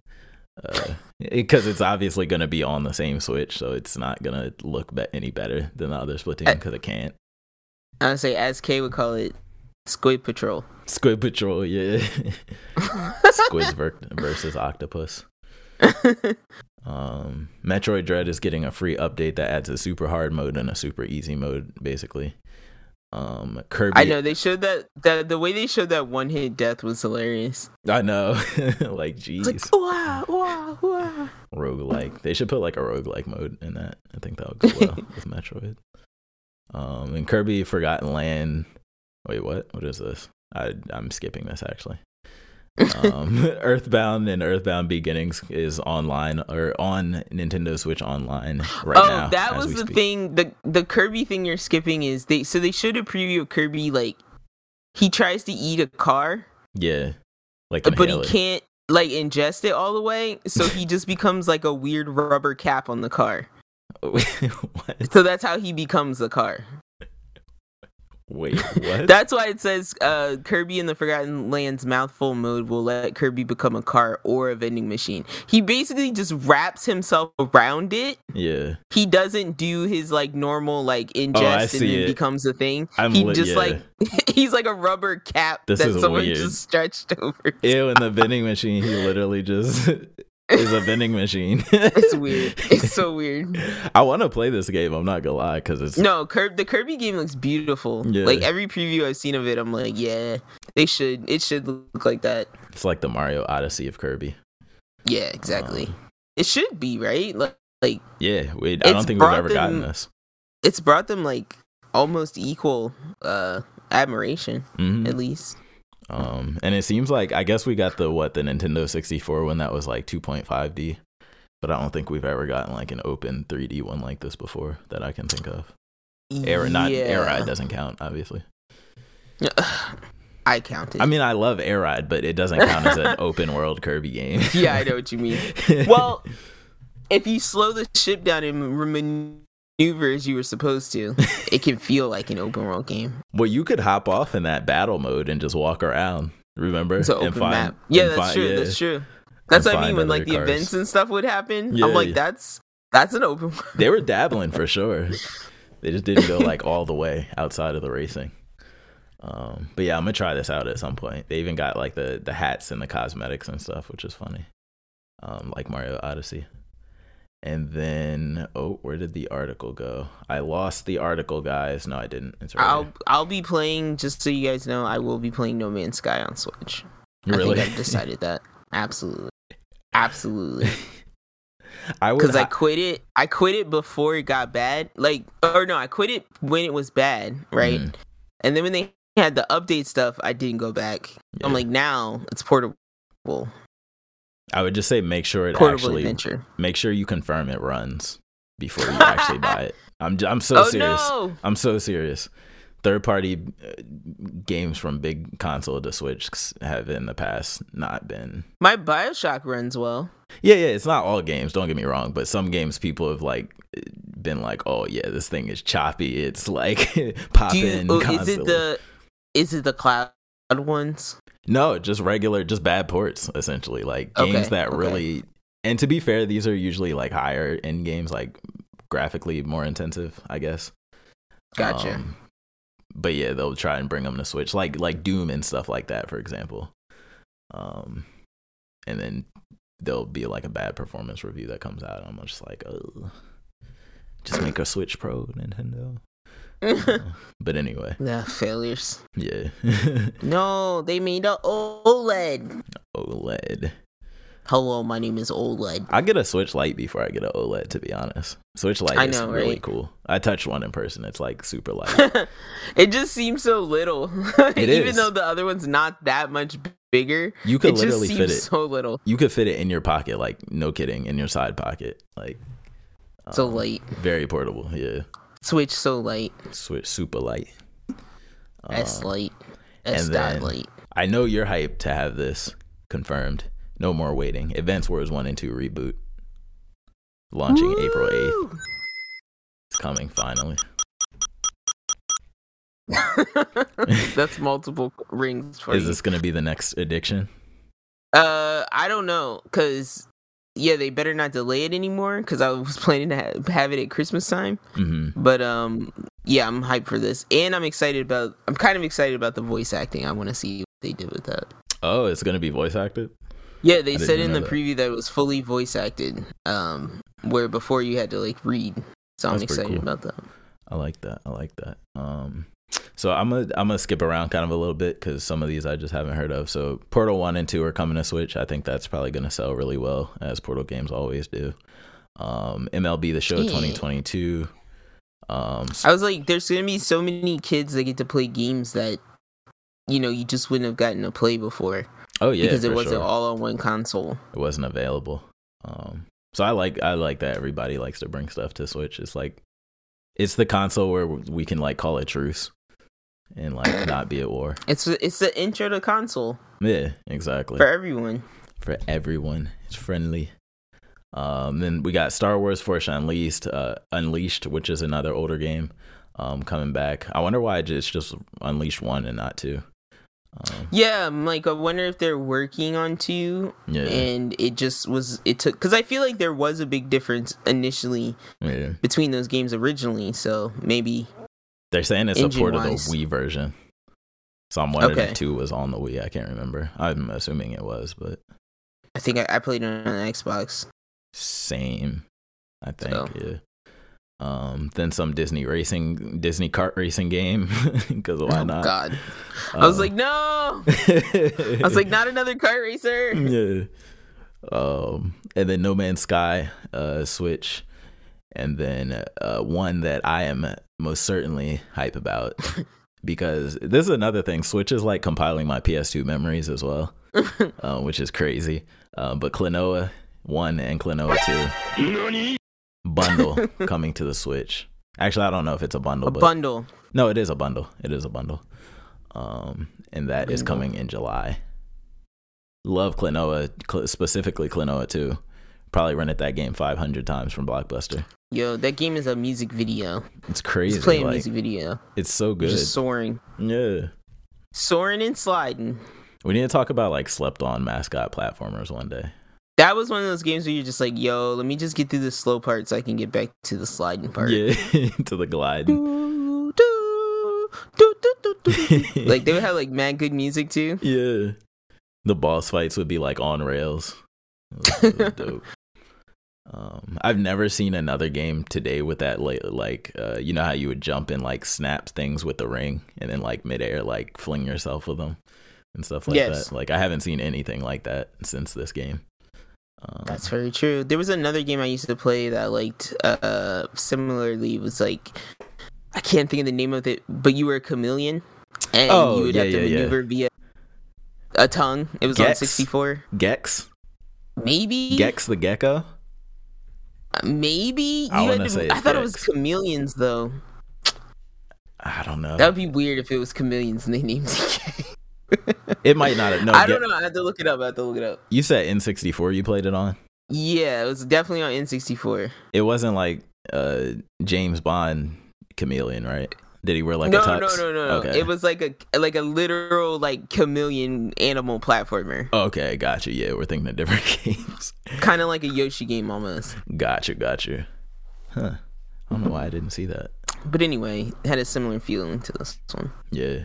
because uh, it's obviously going to be on the same Switch, so it's not going to look be- any better than the other Splatoon because it can't. I say, as Kay would call it, Squid Patrol. Squid Patrol, yeah. Squids ver- versus Octopus. um, Metroid Dread is getting a free update that adds a super hard mode and a super easy mode, basically. Um, Kirby. I know they showed that the the way they showed that one hit death was hilarious. I know, like jeez. Like wow, wow, wow. Roguelike. They should put like a roguelike mode in that. I think that would go well with Metroid. Um, and Kirby Forgotten Land. Wait, what? What is this? I I'm skipping this actually. um, Earthbound and Earthbound Beginnings is online or on Nintendo Switch Online right oh, now. that was the speak. thing. the The Kirby thing you're skipping is they. So they showed a preview of Kirby like he tries to eat a car. Yeah, like but he it. can't like ingest it all the way. So he just becomes like a weird rubber cap on the car. so that's how he becomes the car. Wait, what? That's why it says uh, Kirby in the Forgotten Lands mouthful mode will let Kirby become a car or a vending machine. He basically just wraps himself around it. Yeah. He doesn't do his like normal like ingest oh, and then it. becomes a thing. I'm he li- just yeah. like he's like a rubber cap This that is someone weird. just stretched over. Ew, in the vending machine, he literally just is a vending machine. it's weird. It's so weird. I want to play this game. I'm not gonna lie, because it's No, Kirby, the Kirby game looks beautiful. Yeah. Like every preview I've seen of it, I'm like, yeah, they should. It should look like that. it's like the Mario Odyssey of Kirby. Yeah, exactly. Um, it should be right. Like, like Yeah, wait, I don't think we've ever gotten this. it's brought them like almost equal uh admiration, Mhm. at least. Um, and it seems like I guess we got the what the Nintendo 64 when that was like 2.5D, but I don't think we've ever gotten like an open 3D one like this before that I can think of. Era, not yeah. Air Ride doesn't count, obviously. I counted. I mean, I love Air Ride, but it doesn't count as an open world Kirby game. yeah, I know what you mean. Well, if you slow the ship down and maneuver as you were supposed to, it can feel like an open world game. well, you could hop off in that battle mode and just walk around. Remember? It's an And open find- map. Yeah, that's find- true. yeah. That's true. That's what I mean when like the cars. events and stuff would happen. Yeah, I'm like, yeah. that's that's an open. world. They were dabbling for sure. They just didn't go like all the way outside of the racing. Um, but yeah, I'm gonna try this out at some point. They even got like the the hats and the cosmetics and stuff, which is funny. Um, like Mario Odyssey. And then oh, where did the article go? I lost the article, guys. No, I didn't. It's right I'll here. I'll be playing. Just so you guys know, I will be playing No Man's Sky on Switch. I Really? think I've decided that. Absolutely, absolutely. I Because I quit it. I quit it before it got bad. Like, or no, I quit it when it was bad, right? Mhm. And then when they had the update stuff, I didn't go back. I'm like, now it's portable, I would just say make sure it portable actually adventure. make sure you confirm it runs before you actually buy it. I'm I'm so oh serious. no! I'm so serious. Third party uh, games from big console to Switch have in the past not been. My Bioshock runs well. Yeah, yeah, it's not all games, don't get me wrong, but some games people have like been like, "Oh yeah, this thing is choppy. It's like popping." oh, is it the is it the cloud ones? No, just regular, just bad ports, essentially. Like games Okay, that okay. really. And to be fair, these are usually like higher end games, like graphically more intensive, I guess. Gotcha. Um, but yeah, they'll try and bring them to Switch, like like Doom and stuff like that, for example. Um, and then there'll be like a bad performance review that comes out. I'm just like, oh, just make a Switch Pro, Nintendo. But anyway, failures. yeah, No, they made a OLED. OLED. Hello, my name is OLED. I'll get a Switch Lite before I get an OLED. To be honest, Switch Lite I is know, really right? cool. I touched one in person. It's like super light. it just seems so little. It Even is. though the other one's not that much bigger, You could it just literally fit it. so little. You could fit it in your pocket, like no kidding, in your side pocket, like So um, light. very portable. Yeah, Switch so light. Switch super light. S light. S and dot then- light. I know you're hyped to have this confirmed. No more waiting. Advance Wars One and Two reboot launching April eighth. It's coming finally. That's multiple rings for Is you. this gonna be the next addiction? Uh, I don't know, cause yeah, they better not delay it anymore because I was planning to ha- have it at Christmas time. hmm But um, yeah, I'm hyped for this, and I'm excited about. I'm kind of excited about the voice acting. I want to see what they did with that. Oh, it's gonna be voice acted. Yeah, they said in the that. preview that it was fully voice acted. Um, where before you had to like read. So I'm excited cool. about that. I like that. I like that. Um, so I'm gonna I'm gonna skip around kind of a little bit because some of these I just haven't heard of. So Portal One and Two are coming to Switch. I think that's probably gonna sell really well, as Portal games always do. Um, MLB The Show Yeah. 2022. Um, I was like, there's gonna be so many kids that get to play games that, you know, you just wouldn't have gotten to play before oh yeah, because it wasn't sure. all on one console. it wasn't available. Um, so I like I like that everybody likes to bring stuff to Switch. It's like it's the console where we can like call it truce and like not be at war. It's it's the intro to console Yeah, exactly. for everyone. for everyone. It's friendly. Um, then we got Star Wars Force Unleashed, uh, Unleashed, which is another older game, um, coming back. I wonder why it's just Unleashed one and not two. Um, Yeah, I'm like, I wonder if they're working on two, yeah, and it just was. It took because I feel like there was a big difference initially yeah. between those games originally. So maybe They're saying it's a port of the Wii version. So I'm wondering Okay. if two was on the Wii. I can't remember. I'm assuming it was, but I think I, I played it on Xbox. same. I think So. yeah. Um, then some Disney racing, Disney kart racing game, because why oh not? God, I was like, no. I was like, not another kart racer. yeah. Um, and then No Man's Sky, uh, Switch, and then uh, one that I am most certainly hype about because this is another thing. Switch is like compiling my PS2 memories as well, uh, which is crazy. Uh, but Klonoa one and Klonoa two bundle coming to the Switch. Actually, I don't know if it's a bundle, A but bundle. no, it is a bundle. It is a bundle. Um, and that is Bundle. coming in July. Love Klonoa, cl- specifically Klonoa 2. Probably rented that game 500 times from Blockbuster. Yo, that game is a music video. It's crazy. He's playing a like, music video. it's so good. Just soaring, yeah. soaring and sliding. We need to talk about like slept on mascot platformers one day. That was one of those games where you're just like, yo, let me just get through the slow part so I can get back to the sliding part. Yeah, to the glide. Do, do, do, do, do, do, do. like they would have like mad good music too. yeah. The boss fights would be like on rails. It was- it was dope. Um, I've never seen another game today with that like, like uh, you know how you would jump and like snap things with the ring and then like midair like fling yourself with them and stuff like Yes. that. Like I haven't seen anything like that since this game. Um, That's very true. There was another game I used to play that I liked uh similarly was like I can't think of the name of it, but you were a chameleon and Oh, you would yeah, have to yeah, yeah. maneuver via a tongue. It was on 64. Gex, Maybe Gex the gecko. Maybe I say I thought it was chameleons though. I don't know. That would be weird if it was chameleons and they named game. it might not. have No, I don't know. I have to look it up. I have to look it up. You said N64 you played it on. Yeah, it was definitely on N64. It wasn't like uh James Bond chameleon, right? Did he wear like no, a no, tux? no, no, no. Okay. It was like a like a literal like chameleon animal platformer, Okay, gotcha. Yeah, we're thinking of different games. kind of like a Yoshi game almost. Gotcha, gotcha. Huh. I don't know why I didn't see that. But anyway, had a similar feeling to this one. Yeah.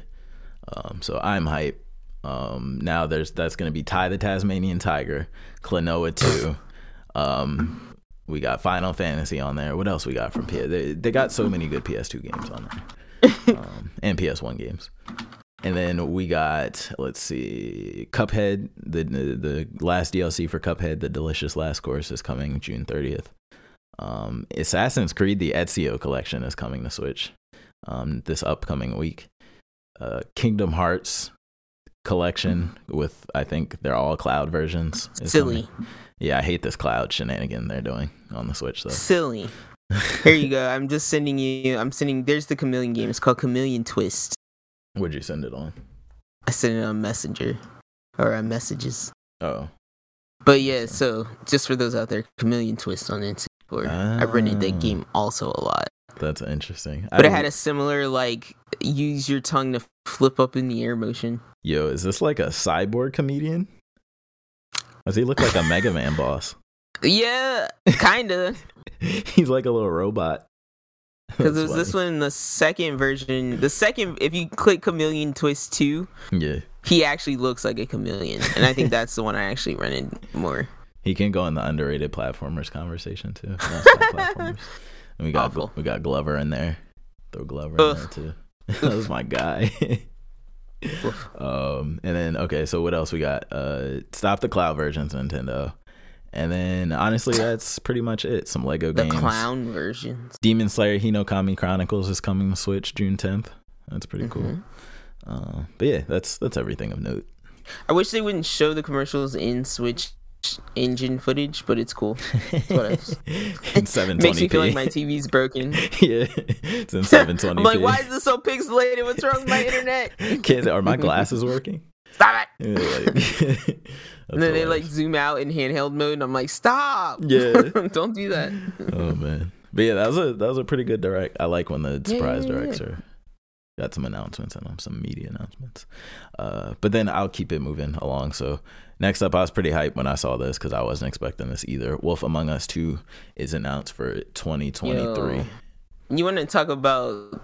Um, so I'm hype. Um, now there's that's gonna be Ty the Tasmanian Tiger, Klonoa 2. um, we got Final Fantasy on there. What else we got from PS? They, they got so many good PS2 games on there, um, and PS1 games. And then we got let's see, Cuphead. The, the last DLC for Cuphead, the Delicious Last Course, is coming June 30th. Um, Assassin's Creed: The Ezio Collection is coming to Switch um, this upcoming week. Uh, Kingdom Hearts collection with I think they're all cloud versions. Silly, coming. Yeah, I hate this cloud shenanigan they're doing on the Switch though. silly. Here you go. I'm just sending you. I'm sending. There's the chameleon game. It's called Chameleon Twist. Would you send it on? I sent it on Messenger or on Messages. Oh, But yeah, so just for those out there, Chameleon Twist on N64. I rented Ah. that game also a lot. that's interesting. But I it had a similar like use your tongue to flip up in the air motion. yo. Is this like a cyborg comedian? Does he look like a Mega Man boss? Yeah, kinda. He's like a little robot. Because it was this funny. one, the second version. The second, if you click Chameleon Twist 2, Yeah. he actually looks like a chameleon. And I think that's the one I actually rented more. He can go in the underrated platformers conversation too. Platformers. And we got Awful. we got Glover in there. Throw Glover in there too. that was my guy. um, and then okay, so what else we got? Uh, stop the cloud versions, Nintendo. And then honestly, that's pretty much it. Some Lego The games. clown versions. Demon Slayer Hinokami Chronicles is coming to Switch June 10th. That's pretty cool. Mhm. Uh, but yeah, that's that's everything of note. I wish they wouldn't show the commercials in Switch engine footage, but it's cool. What else? in 720p. Makes me feel like my TV's broken. yeah, it's in 720p. I'm like, why is this so pixelated? What's wrong with my internet? Kid, are my glasses working? Stop it! Yeah, like- And then they like zoom out in handheld mode, and I'm like, stop! Yeah. don't do that. oh man, but yeah, that was a that was a pretty good direct. I like when the surprise yeah, yeah. directs are got some announcements and some media announcements. Uh, but then I'll keep it moving along. So next up, I was pretty hyped when I saw this because I wasn't expecting this either. Wolf Among Us Two is announced for 2023. Yo. You want to talk about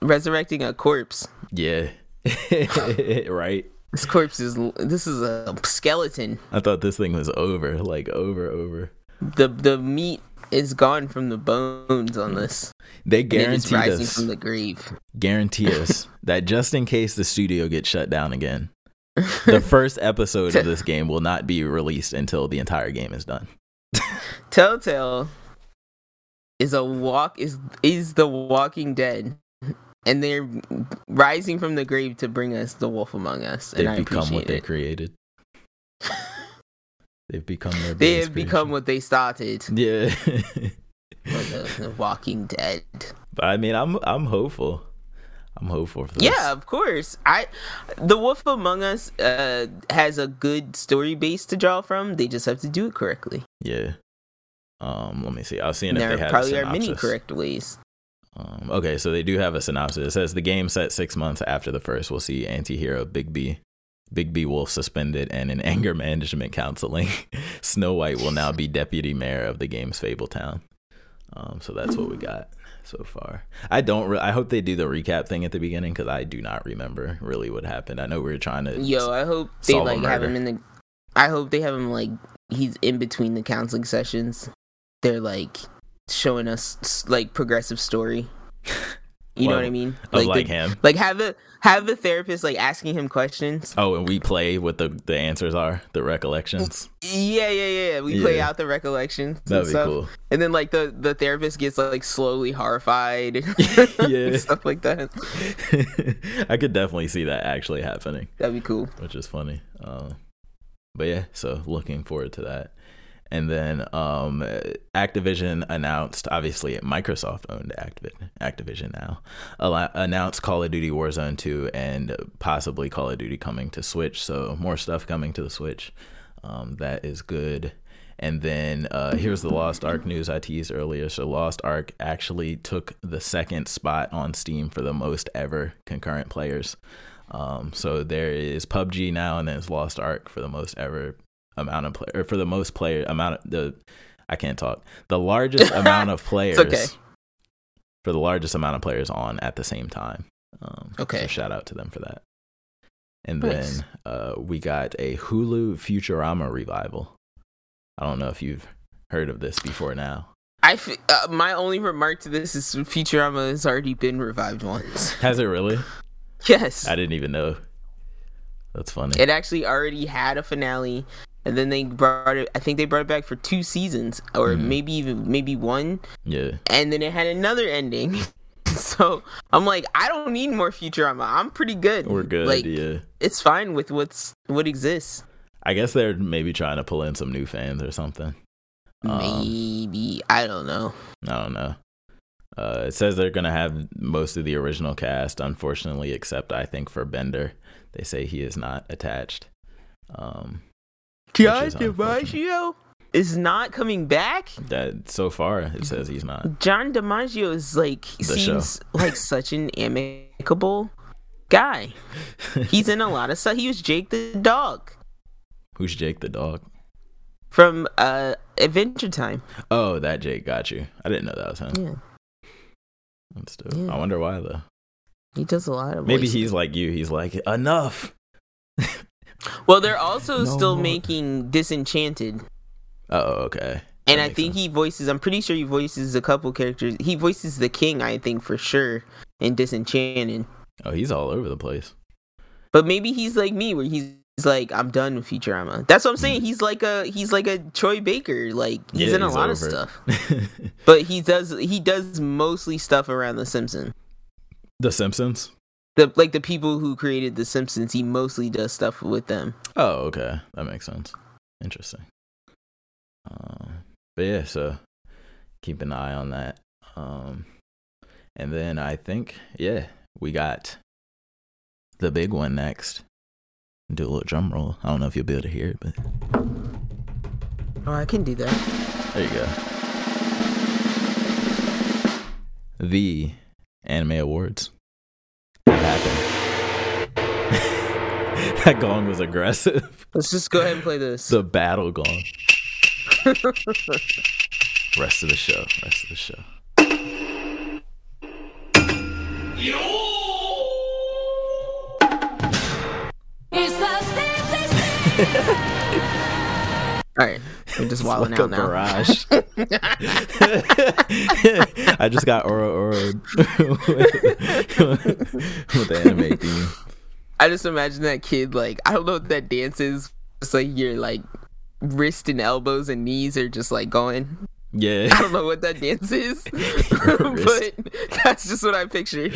resurrecting a corpse? Yeah, right. This corpse is this is a skeleton. I thought this thing was over, like over, over. The the meat is gone from the bones on this. They And it is guaranteed rising us, from the grave. guarantee us that just in case the studio gets shut down again, the first episode of this game will not be released until the entire game is done. Telltale is a walk is is the Walking Dead, and they're rising from the grave to bring us the Wolf Among Us, and They've I become what they it. created. They've become their They have become what they started. Yeah. the, the Walking Dead. but I mean I'm I'm hopeful. I'm hopeful for this. Yeah, of course. I the Wolf Among Us uh, has a good story base to draw from. They just have to do it correctly. Yeah. Um, let me see. I was seeing And if there they had probably are many correct ways. Um, okay, so they do have a synopsis. It says the game set six months after the first. We'll see anti-hero Bigby, Big B Wolf suspended and in anger management counseling. Snow White will now be deputy mayor of the game's Fabletown. Um, so that's what we got so far. I don't. Re- I hope they do the recap thing at the beginning because I do not remember really what happened. I know we were trying to. Yo, I hope they like have him in the. I hope they have him like he's in between the counseling sessions. They're like showing us like progressive story. You know what I mean? of like, the- him. like have the have the therapist like asking him questions. Oh, and we play what the the answers are, the recollections. Yeah, yeah, yeah. We play out the recollections. That'd be stuff. cool. And then like the the therapist gets like slowly horrified. Yeah. and stuff like that. I could definitely see that actually happening. That'd be cool. which is funny. Um, but yeah, so looking forward to that. And then um, Activision announced, obviously Microsoft owned Activision, Activision now, allo- announced Call of Duty Warzone 2 and possibly Call of Duty coming to Switch. So more stuff coming to the Switch. Um, that is good. And then uh, here's the Lost Ark news I teased earlier. So Lost Ark actually took the second spot on Steam for the most ever concurrent players. Um, so there is PUBG now, and then it's Lost Ark for the most ever amount of play, or for the most player amount of the. I can't talk. The largest amount of players. okay. For the largest amount of players on at the same time. Um, Okay. So shout out to them for that. And Nice. then uh, we got a Hulu Futurama revival. I don't know if you've heard of this before now. I f- uh, my only remark to this is Futurama has already been revived once. Has it really? yes, I didn't even know. That's funny. it actually already had a finale, and then they brought it. I think they brought it back for two seasons, or Mhm. maybe even maybe one, yeah. and then it had another ending. so I'm like, I don't need more Futurama. I'm pretty good. We're good. Like yeah. it's fine with what's what exists. I guess they're maybe trying to pull in some new fans or something. Um, maybe I don't know. I don't know. Uh, it says they're gonna have most of the original cast, unfortunately, except I think for Bender. They say he is not attached. Um, John is. DiMaggio is not coming back. that so far it says he's not. John DiMaggio is like The seems like such an amicable guy. He's in a lot of stuff. He was Jake the dog Who's Jake the dog? from uh Adventure Time. Oh, that Jake got you. I didn't know that was him. Yeah, That's dope. Yeah. I wonder why though. he does a lot of. Maybe voices. he's like you. He's like enough. Well, they're also No still more. making Disenchanted, Oh, okay. and I think sense. he voices. I'm pretty sure he voices a couple characters. He voices the king, I think for sure, in Disenchanted. Oh, he's all over the place. But maybe he's like me, where he's like, I'm done with Futurama. That's what I'm saying. He's like a he's like a Troy Baker. Like he's Yeah, in a he's lot of stuff. But he does he does mostly stuff around The Simpsons. the Simpsons. The like the people who created The Simpsons, he mostly does stuff with them. Oh, okay. That makes sense. Interesting. Um, but yeah, so keep an eye on that. Um, and then I think, yeah, we got the big one next. Do a little drum roll. I don't know if you'll be able to hear it, but Oh, I can do that. there you go. The Anime Awards have happened. that gong was aggressive. Let's just go ahead and play this. the battle gong. Rest of the show. Rest of the show. All right, I'm just wilding like out now. barrage. I just got Oro Oro with the anime theme. I just imagine that kid like I don't know what that dance is. It's like your like wrist and elbows and knees are just like going. Yeah. I don't know what that dance is, but that's just what I pictured.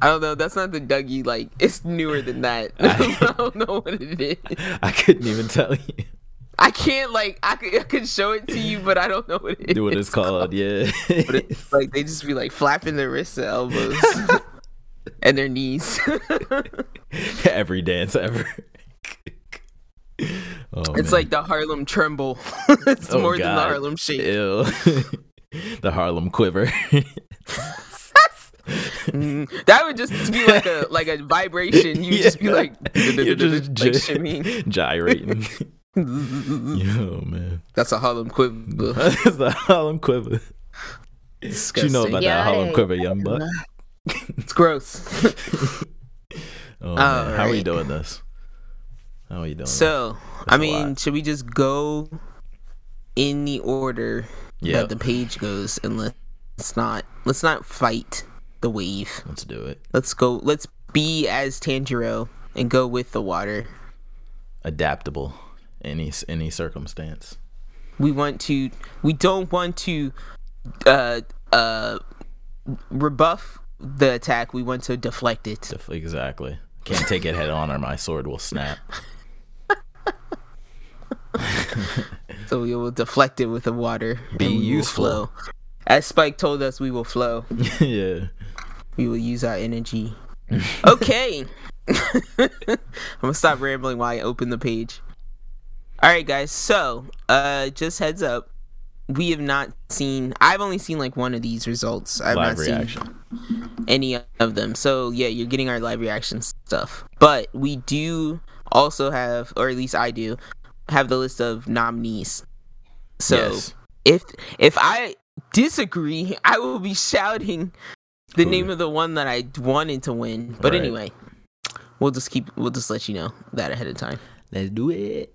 I don't know. That's not the Dougie. Like it's newer than that. I don't know what it is. I couldn't even tell you I can't like I could, I could show it to you, but I don't know what it is. Do what it's called. Yeah. But it's like they just be like flapping their wrists and elbows and their knees. Every dance ever. Oh, it's man. like the Harlem Tremble. it's Oh, more than the Harlem Shake. Ew. the Harlem Quiver. Mm, that would just be like a like a vibration. You would just be like, You're just like gy- shimmying. gyrating. Yo, man. That's a Harlem quiver. That's a Harlem Quiver. What you know about that Got Harlem it. Quiver, young buck? It's gross. Oh, man. How are you doing this? How are you doing? so, That's I a mean, lot. should we just go in the order Yeah. that the page goes, and let's not let's not fight the wave. let's do it. Let's go. Let's be as Tanjiro and go with the water. Adaptable, any any circumstance. We want to. We don't want to. Uh. Uh. Rebuff the attack. We want to deflect it. Def- Exactly. Can't take it head on, or my sword will snap. So we will deflect it with the water. Be and we will useful. flow. As Spike told us, we will flow. yeah. We will use our energy. Okay. I'm gonna stop rambling while I open the page. All right, guys. So, uh, just heads up, we have not seen. I've only seen like one of these results. I've Live not reaction. seen any of them. So yeah, you're getting our live reaction stuff. But we do also have, or at least I do, have the list of nominees. So yes. if if I disagree, I will be shouting the Who? name of the one that I wanted to win. But Right. anyway, we'll just keep we'll just let you know that ahead of time. Let's do it.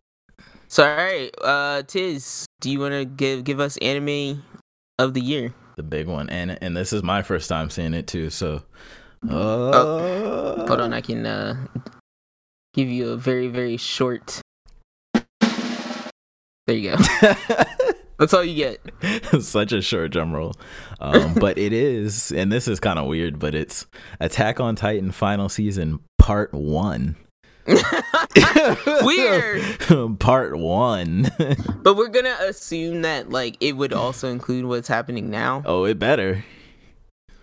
So all right, uh Tiz, do you want to give give us anime of the year? The big one, and and this is my first time seeing it too. So, uh, Oh, Hold on, I can uh give you a very very short. There you go. That's all you get. Such a short drum roll. Um, but it is, and this is kind of weird, but it's Attack on Titan final season part one. Weird. part one. But we're gonna assume that like it would also include what's happening now, oh, it better.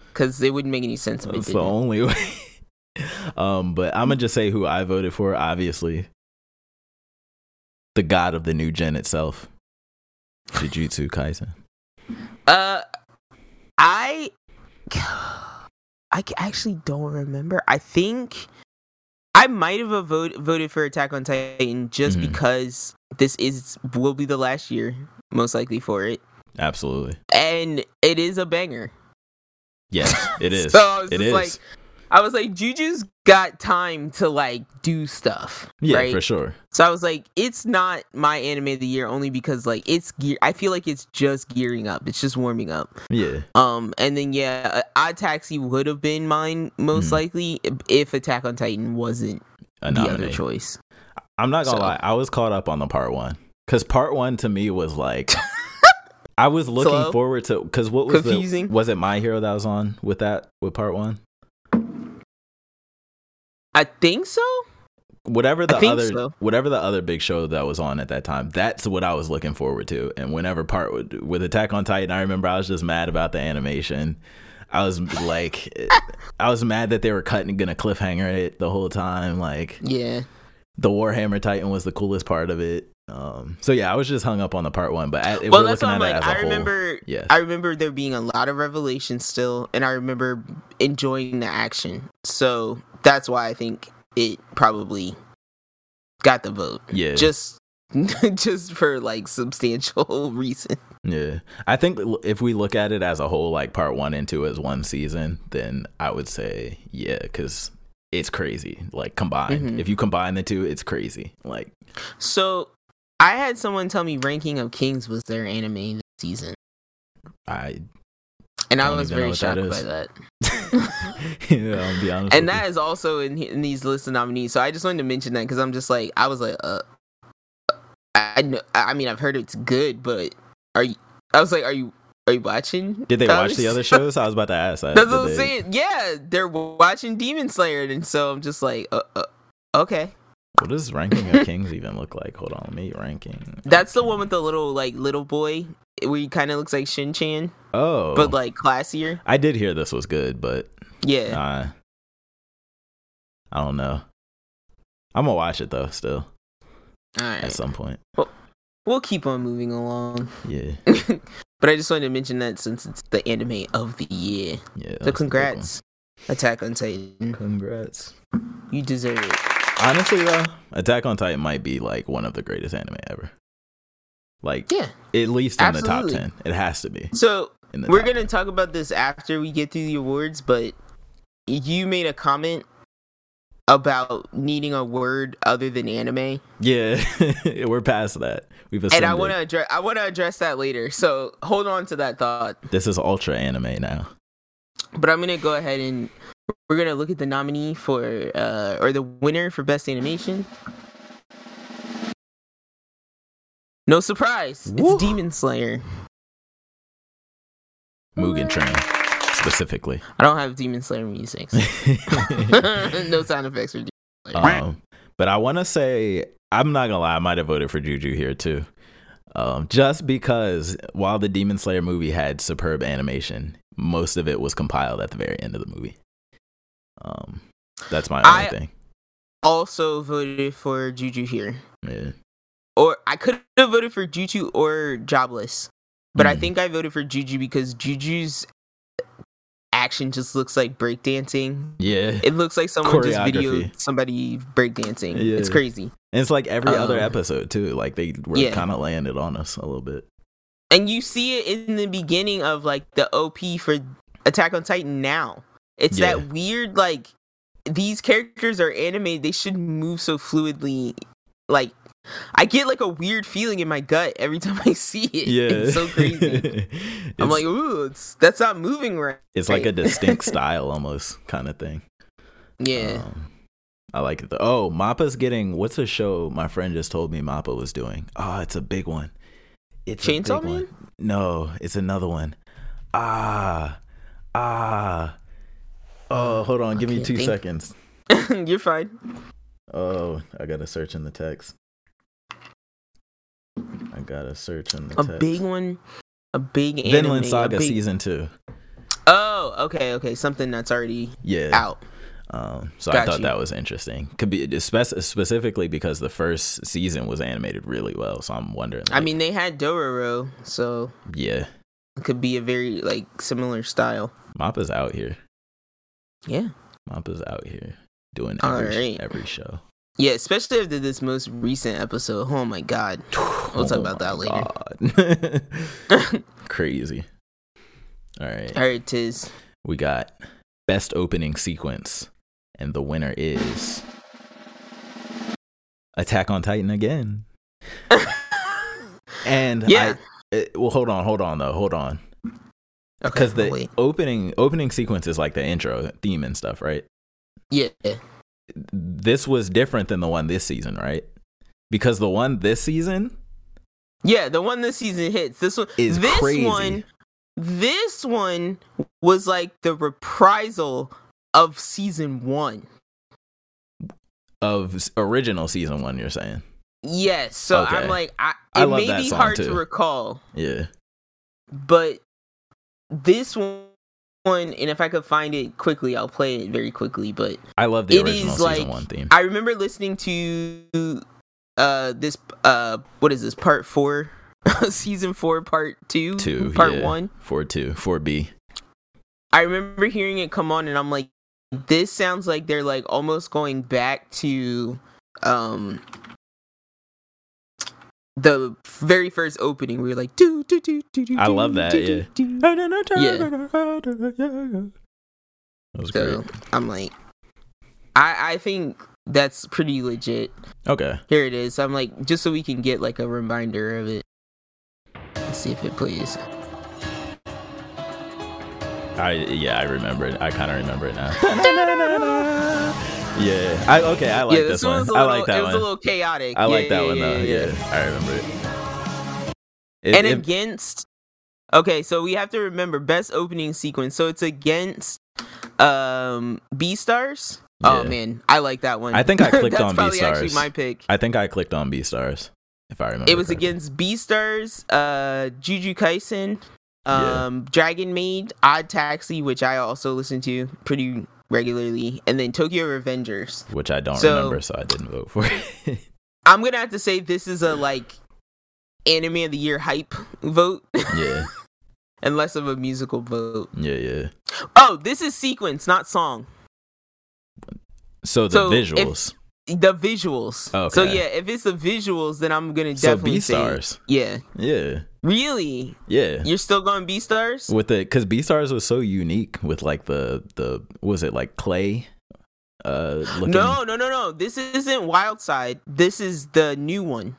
because it wouldn't make any sense That's the only way. um, but I'm gonna just say who I voted for. Obviously, the god of the new gen itself, Jujutsu Kaisen. Uh, I, I actually don't remember. I think I might have a vote, voted for Attack on Titan just Mhm. because this is will be the last year, most likely for it, Absolutely. and it is a banger. Yes, it is. So I was it just is. like, I was like, Juju's got time to like do stuff, yeah, right? for sure. So I was like, it's not my anime of the year only because like it's gear. I feel like it's just gearing up. It's just warming up. Yeah. Um, and then yeah, uh, Odd Taxi would have been mine most Mhm. likely if Attack on Titan wasn't A the other choice. I'm not gonna So- lie, I was caught up on the part one because part one to me was like, I was looking Slow? forward to because what was Confusing? the was it My Hero that was on with that with part one? I think so. Whatever the other so. whatever the other big show that was on at that time, that's what I was looking forward to. And whenever part with, with Attack on Titan, I remember I was just mad about the animation. I was like, I was mad that they were cutting gonna cliffhanger it the whole time. Like Yeah. the Warhammer Titan was the coolest part of it. Um, so yeah, I was just hung up on the part one, but well, we're that's looking at I'm it like. as a I whole, remember. yeah, I remember there being a lot of revelations still, and I remember enjoying the action. So that's why I think it probably got the vote. yeah, Just, just for like substantial reason. yeah. I think if we look at it as a whole, like part one and two as one season, then I would say yeah, because it's crazy. Like combined, Mhm. if you combine the two, it's crazy. Like So I had someone tell me Ranking of Kings was their anime this season, I, and I was very what that shocked by that. yeah, I'll be honest. and that is also in, in these list of nominees. So I just wanted to mention that because I'm just like I was like, uh, I I kn- I mean I've heard it's good, but are you? I was like, are you are you watching? Did they watch the other shows? I was about to ask that. That's Did what I'm they- saying. Yeah, they're watching Demon Slayer, and so I'm just like, uh, uh, okay. What does ranking of kings even look like? Hold on, let me ranking. That's the one with the little like little boy where he kind of looks like Shin Chan, Oh, but like classier. I did hear this was good, but Yeah. I don't know. I'm gonna watch it though, still All at some point. We'll keep on moving along. Yeah, but I just wanted to mention that since it's the anime of the year. yeah. So that's the big congrats, Attack on Titan. Congrats. You deserve it. Honestly, though, Attack on Titan might be like one of the greatest anime ever. Like Yeah. at least in the top ten, it has to be. So we're gonna talk about this after we get through the awards, but you made a comment about needing a word other than anime, Yeah, we're past that. We've and. I want to address I want to address that later. So hold on to that thought. This is ultra anime now. But I'm gonna go ahead and we're gonna look at the nominee for uh or the winner for best animation. No surprise, Woo. it's Demon Slayer. Mugen Train specifically. I don't have Demon Slayer music. so- no sound effects for Demon Slayer. um, but I want to say I'm not gonna lie, I might have voted for Juju here too. Um, just because while the Demon Slayer movie had superb animation, most of it was compiled at the very end of the movie. Um, that's my only I- thing. also voted for Juju here. Yeah. Or I could have voted for Juju or Jobless. But I Mm. think I voted for Juju because Juju's action just looks like breakdancing. Yeah. It looks like someone just videoed somebody breakdancing. Yeah. It's crazy. And it's like every other Um, episode too. Like they were yeah. kind of laying it on us a little bit. And you see it in the beginning of like the OP for Attack on Titan now. It's Yeah. that weird like these characters are animated, they should move so fluidly. Like I get like a weird feeling in my gut every time I see it. Yeah. It's so crazy. I'm like, ooh, it's that's not moving right. it's like a distinct style almost kind of thing. Yeah. Um, I like it. Though. Oh, Mappa's getting what's a show my friend just told me Mappa was doing? Oh, it's a big one. It's a Chainsaw big Man? one. No, it's another one. Ah, ah. Oh, hold on. Give me two think. seconds. You're fine. Oh, I gotta search in the text. Gotta search in the A text. big one. A big anime. Vinland Saga big- season two. Oh, okay, okay. Something that's already Yeah. out. Um, so I thought you. that was interesting. Could be spec- specifically because the first season was animated really well. So I'm wondering. I mean, they had Dororo, so yeah, it could be a very like similar style. Mappa's out here. Yeah. Mappa's out here doing every every show. Yeah, especially after this most recent episode. Oh my god. We'll talk Oh about that later. God. Crazy. All right. All right, Tiz. We got best opening sequence, and the winner is Attack on Titan again. And Yeah. I, it- well, hold on, hold on though, hold on, Okay, because the wait. opening opening sequence is like the intro theme and stuff, right? Yeah. This was different than the one this season, right? Because the one this season Yeah, the one this season hits. This one is this crazy. one this one was like the reprisal of season one. of original season one. You're saying, Yes. So Okay. I'm like I, it I may be hard too. to recall, yeah, but this one and if I could find it quickly, I'll play it very quickly. But I love the It original is season like- one theme. I remember listening to uh this uh what is this part four season four part two Two, part yeah. one Four two, four B. I remember hearing it come on and I'm like this sounds like they're like almost going back to um the very first opening where you're like do do do do do I love that, do, yeah. do, do. That was so great. I'm like I I think that's pretty legit Okay. Here it is. I'm like, just so we can get like a reminder of it. Let's see if it plays. I yeah, I remember it. I kind of remember it now. yeah. I okay. I like yeah, this, this one. a I little, like that it was one. a little chaotic. I Yeah, like that yeah, one though. yeah. I remember it. It- And it- against, okay, so we have to remember best opening sequence. So it's against um Beastars. Oh man, I like that one. I think I clicked on probably actually my pick. I think I clicked on Beastars. If I remember. It was correctly. against Beastars, uh, Juju Kaisen, um, Dragon Maid, Odd Taxi, which I also listen to pretty regularly, and then Tokyo Revengers. which I don't So- remember, so I didn't vote for it. I'm gonna have to say this is a like anime of the year hype vote yeah, and less of a musical vote. yeah, yeah. Oh, this is sequence, not song. So the So, if- visuals. The visuals. Okay. So yeah, if it's the visuals, then I'm gonna definitely So Beastars. yeah. Yeah, Really, yeah. you're still going Beastars? with the because Beastars was so unique with like the the was it like clay uh looking No, no, no, no. This isn't Wild Side. This is the new one.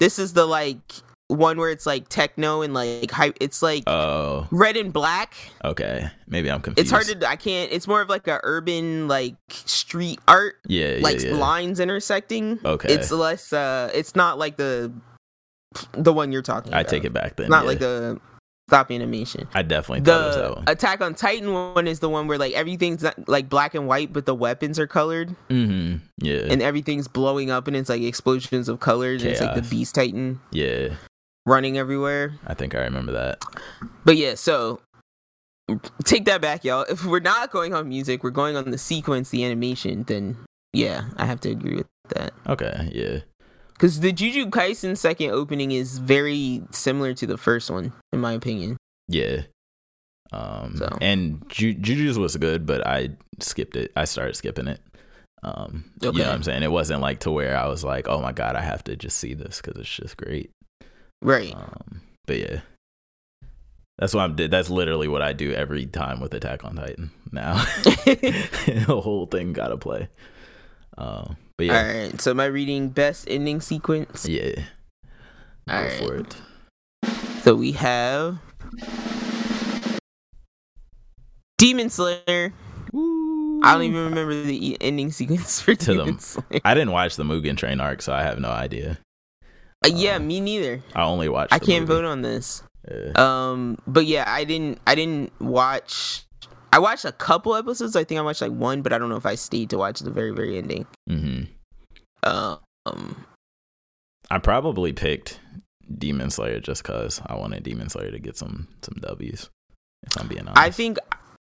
This is the like one where it's like techno and like hype. It's like oh red and black. okay maybe i'm confused It's hard to. I can't. It's more of like a urban like street art, yeah yeah like yeah lines intersecting. Okay. It's less. uh It's not like the the one you're talking. About. I about. take it back then Not yeah. like the stop animation. i definitely thought it was that The one Attack on Titan one is the one where like everything's like black and white, but the weapons are colored. mm-hmm yeah and everything's blowing up and it's like explosions of colors and it's like the beast titan yeah running everywhere. I think i remember that. But yeah so take that back y'all. If we're not going on music we're going on the sequence the animation then yeah i have to agree with that. Okay yeah. Because the juju kaisen second opening is very similar to the first one in my opinion. Yeah. Um So. and Ju- juju's was good but i skipped it. I started skipping it. Um you know what i'm saying? It wasn't like to where i was like oh my god i have to just see this because it's just great right Um, but yeah, that's what I'm. That's literally what I do every time with Attack on Titan. Now, the whole thing gotta play. Um, but yeah, all right so my reading best ending sequence yeah, go All right. for it. so we have demon slayer I don't even remember the ending sequence for To Demon them. Slayer. I didn't watch the Mugen Train arc, so I have no idea. Uh, yeah, me neither. I only watched. I can't movie. vote on this. Yeah. Um, but yeah, I didn't. I didn't watch. I watched a couple episodes. I think I watched like one, but I don't know if I stayed to watch the very, very ending. hmm Um, I probably picked Demon Slayer just cause I wanted Demon Slayer to get some some W's. If I'm being honest. I think,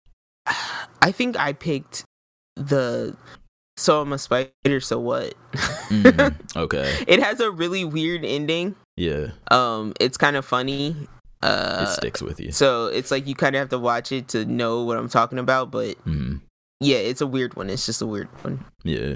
I think I picked the. So I'm a spider. So what? Mhm. Okay. it has a really weird ending. Yeah. Um, it's kind of funny. Uh, It sticks with you. So it's like you kind of have to watch it to know what I'm talking about, but hmm yeah, it's a weird one. It's just a weird one. Yeah.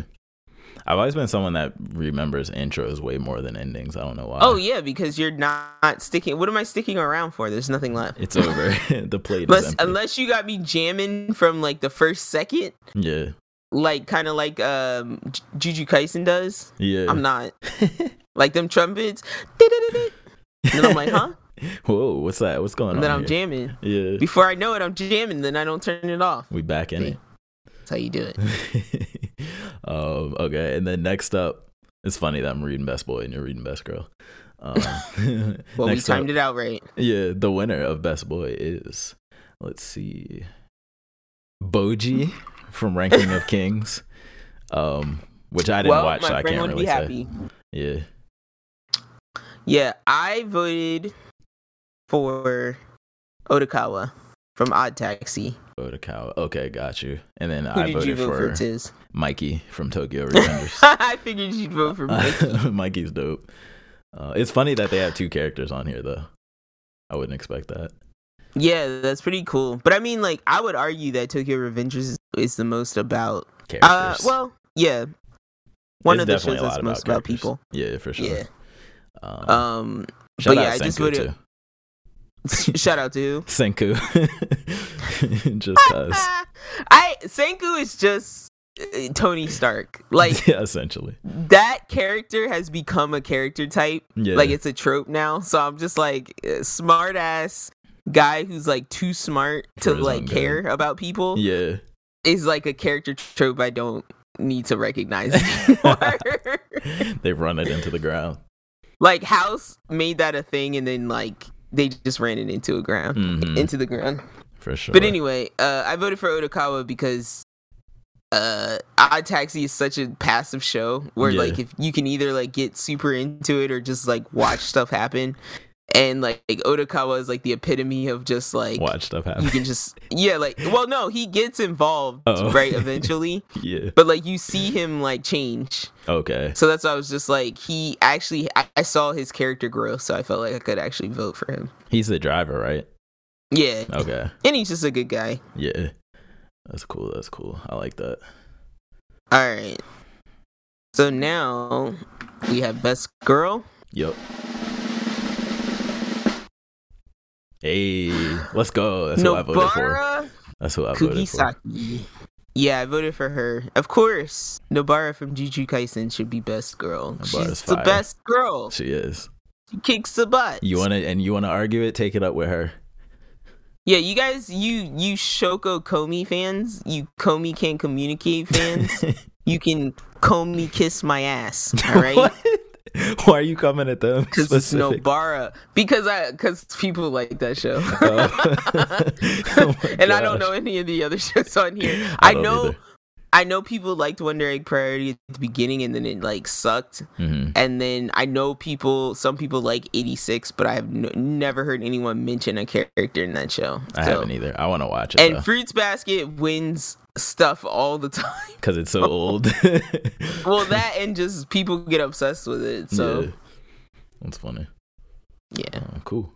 I've always been someone that remembers intros way more than endings. I don't know why. Oh yeah, because you're not sticking. What am I sticking around for? There's nothing left. It's over. the plate is Unless, unless you got me jamming from like the first second, yeah, like kind of like um Juju Kaisen does. yeah. I'm not like them trumpets. And then I'm like, huh? Whoa, what's that? What's going And then? I'm here? jamming. Yeah, Before I know it, I'm jamming. Then I don't turn it off. we back in it. That's how you do it. um, okay, and then next up, it's funny that I'm reading Best Boy and you're reading Best Girl. Um, Well, we next up- timed it out right. Yeah, the winner of Best Boy is, let's see, Bojji from Ranking of Kings, um, which I didn't well, watch, so I can't really be say. happy. Yeah, Yeah, I voted for Otakawa from Odd Taxi. Odokawa. Okay, got you. And then Who I voted vote for, for? Mikey from Tokyo Revengers. I figured you'd vote for Mikey. Mikey's dope. Uh, it's funny that they have two characters on here, though. I wouldn't expect that. Yeah, that's pretty cool. But I mean, like, I would argue that Tokyo Revengers is, is the most about. Characters. Uh, well, yeah, one It's of the shows that's most about, characters. people. Yeah, for sure. Yeah. Um, Um, shout but out yeah, I just Senku, too. shout out to who? Senku. just cause. I Senku is just uh, Tony Stark. Like yeah, essentially. that character has become a character type. Yeah. Like it's a trope now. So I'm just like smart ass guy who's like too smart to like own care about people yeah. is like a character trope I don't need to recognize they run it into the ground. like House made that a thing and then like they just ran it into a ground Mhm. into the ground. For sure. But anyway, uh, I voted for Odokawa because uh, Odd Taxi is such a passive show where Yeah. like if you can either like get super into it or just like watch stuff happen, and like, like Odokawa is like the epitome of just like watch stuff happen. you can just yeah like well no he gets involved Oh. right eventually yeah. but like you see him like change Okay. so that's why I was just like he actually I, I saw his character grow so I felt like I could actually vote for him He's the driver, right? yeah Okay. and he's just a good guy Yeah. That's cool. That's cool. I like that. All right. So now we have best girl. Yep. Hey, let's go. That's who I voted for. That's who I voted for. Yeah, I voted for her. Of course, Nobara from Jujutsu Kaisen should be best girl. Nobara's She's the best girl. She is. She kicks the butt. You wanna and you wanna argue it? Take it up with her. Yeah, you guys, you you Shoko Komi fans, you Komi can't communicate fans, you can Komi kiss my ass. All right. Why are you coming at them? Because it's specific? Nobara. Because I because people like that show. Oh. Oh and I don't know any of the other shows on here. I I, know either. I know people liked Wonder Egg Priority at the beginning and then it like sucked. Mhm. And then I know people some people like 86, but I have no, never heard anyone mention a character in that show. I So- haven't either. I want to watch it And Fruits Basket wins stuff all the time. because it's so old. well, that and just people get obsessed with it. So, yeah. that's funny. yeah. Oh, cool.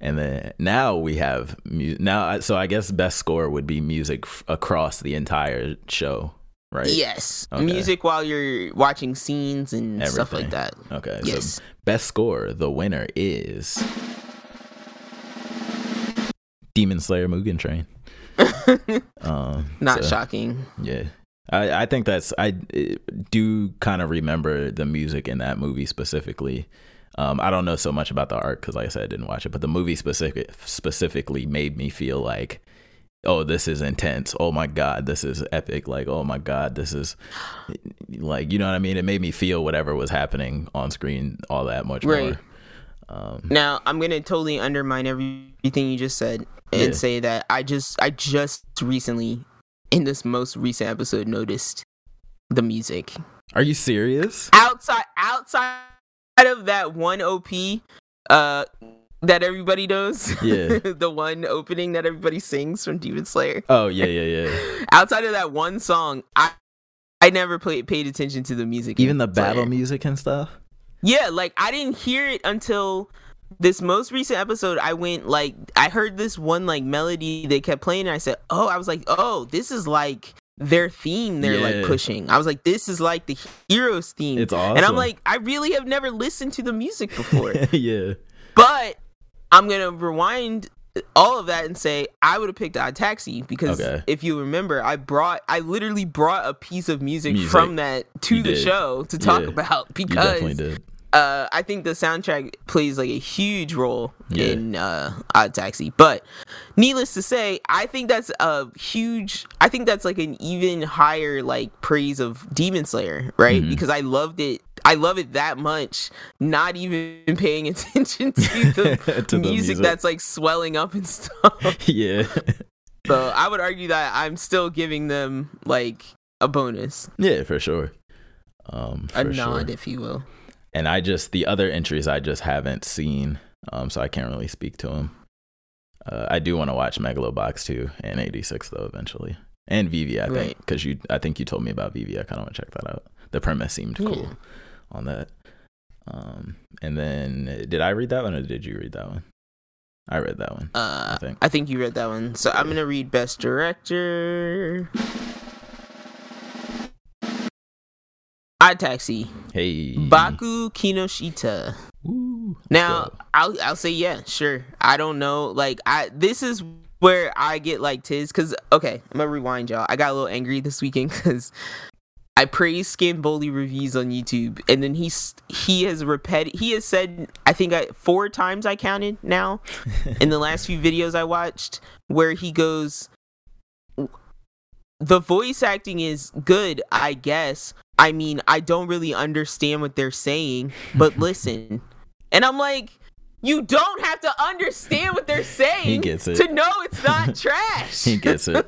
And then now we have mu- now. So I guess best score would be music f- across the entire show, right? Yes. Okay. Music while you're watching scenes and stuff like that. Okay. Yes. So best score, the winner is Demon Slayer Mugen Train. Um, Not so- shocking. Yeah. I, I think that's I do kind of remember the music in that movie specifically. Um, I don't know so much about the art because, like I said, I didn't watch it, but the movie specific specifically made me feel like, oh, this is intense. Oh my god, this is epic. Like, oh my god, this is like you know what I mean. It made me feel whatever was happening on screen all that much Right. more. Um, Now I'm gonna totally undermine everything you just said and Yeah. say that I just I just recently in this most recent episode noticed the music are you serious? outside outside of that one op uh that everybody knows Yeah. the one opening that everybody sings from demon slayer Oh yeah, yeah, yeah. outside of that one song i i never played paid attention to the music Even the battle Slayer. music and stuff. Yeah like i didn't hear it until this most recent episode i went like i heard this one like melody they kept playing and i said oh i was like oh this is like their theme they're Yeah. like pushing. I was like, this is like the hero's theme. It's awesome. And I'm like, I really have never listened to the music before. yeah. but I'm gonna rewind all of that and say I would have picked Odd Taxi because Okay. if you remember, I brought I literally brought a piece of music, Music. from that to You the did. show to talk Yeah. about because uh, I think the soundtrack plays like a huge role Yeah. in uh, Odd Taxi. But needless to say, I think that's a huge. I think that's like an even higher like praise of Demon Slayer, right? Mhm. Because I loved it. I love it that much, not even paying attention to the, To the music, music. that's like swelling up and stuff. yeah. so I would argue that I'm still giving them like a bonus, yeah, for sure. Um, a for nod, sure. if you will. And I just the other entries I just haven't seen, um, so I can't really speak to them. Uh, I do want to watch Megalobox too and 86 though eventually, and Vivy I think Right. because you I think you told me about Vivy. I kind of want to check that out. The premise seemed cool Yeah. On that. Um, and then did I read that one or did you read that one? I read that one. Uh, I think. I think you read that one. So I'm gonna read Best Director. I Taxi, Hey, Baku Kinoshita. Woo. Now I'll I'll say yeah, sure. I don't know. Like I this is where I get like tiz because okay, I'm gonna rewind y'all. I got a little angry this weekend because I praised Scamboli reviews on YouTube, and then he's he has repeated he has said I think I four times I counted now in the last few videos I watched where he goes the voice acting is good, I guess. I mean, I don't really understand what they're saying, but listen. And I'm like, you don't have to understand what they're saying He gets it. to know it's not trash. he gets it.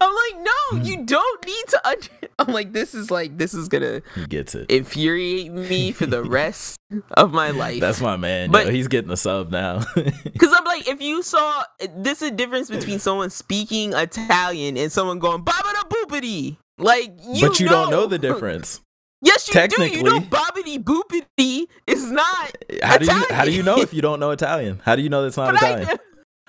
I'm like, no, hmm. you don't need to under I'm like, this is like this is gonna He gets it. infuriate me for the rest of my life. That's my man. But- yo. he's getting a sub now. Because I'm like, if you saw, this is a difference between someone speaking Italian and someone going babada boopity. Like, you but you know. don't know the difference. Yes, you do. You know, Technically- bobbity boopity is not. How do you Italian. how do you know if you don't know Italian? How do you know that's not But Italian? do.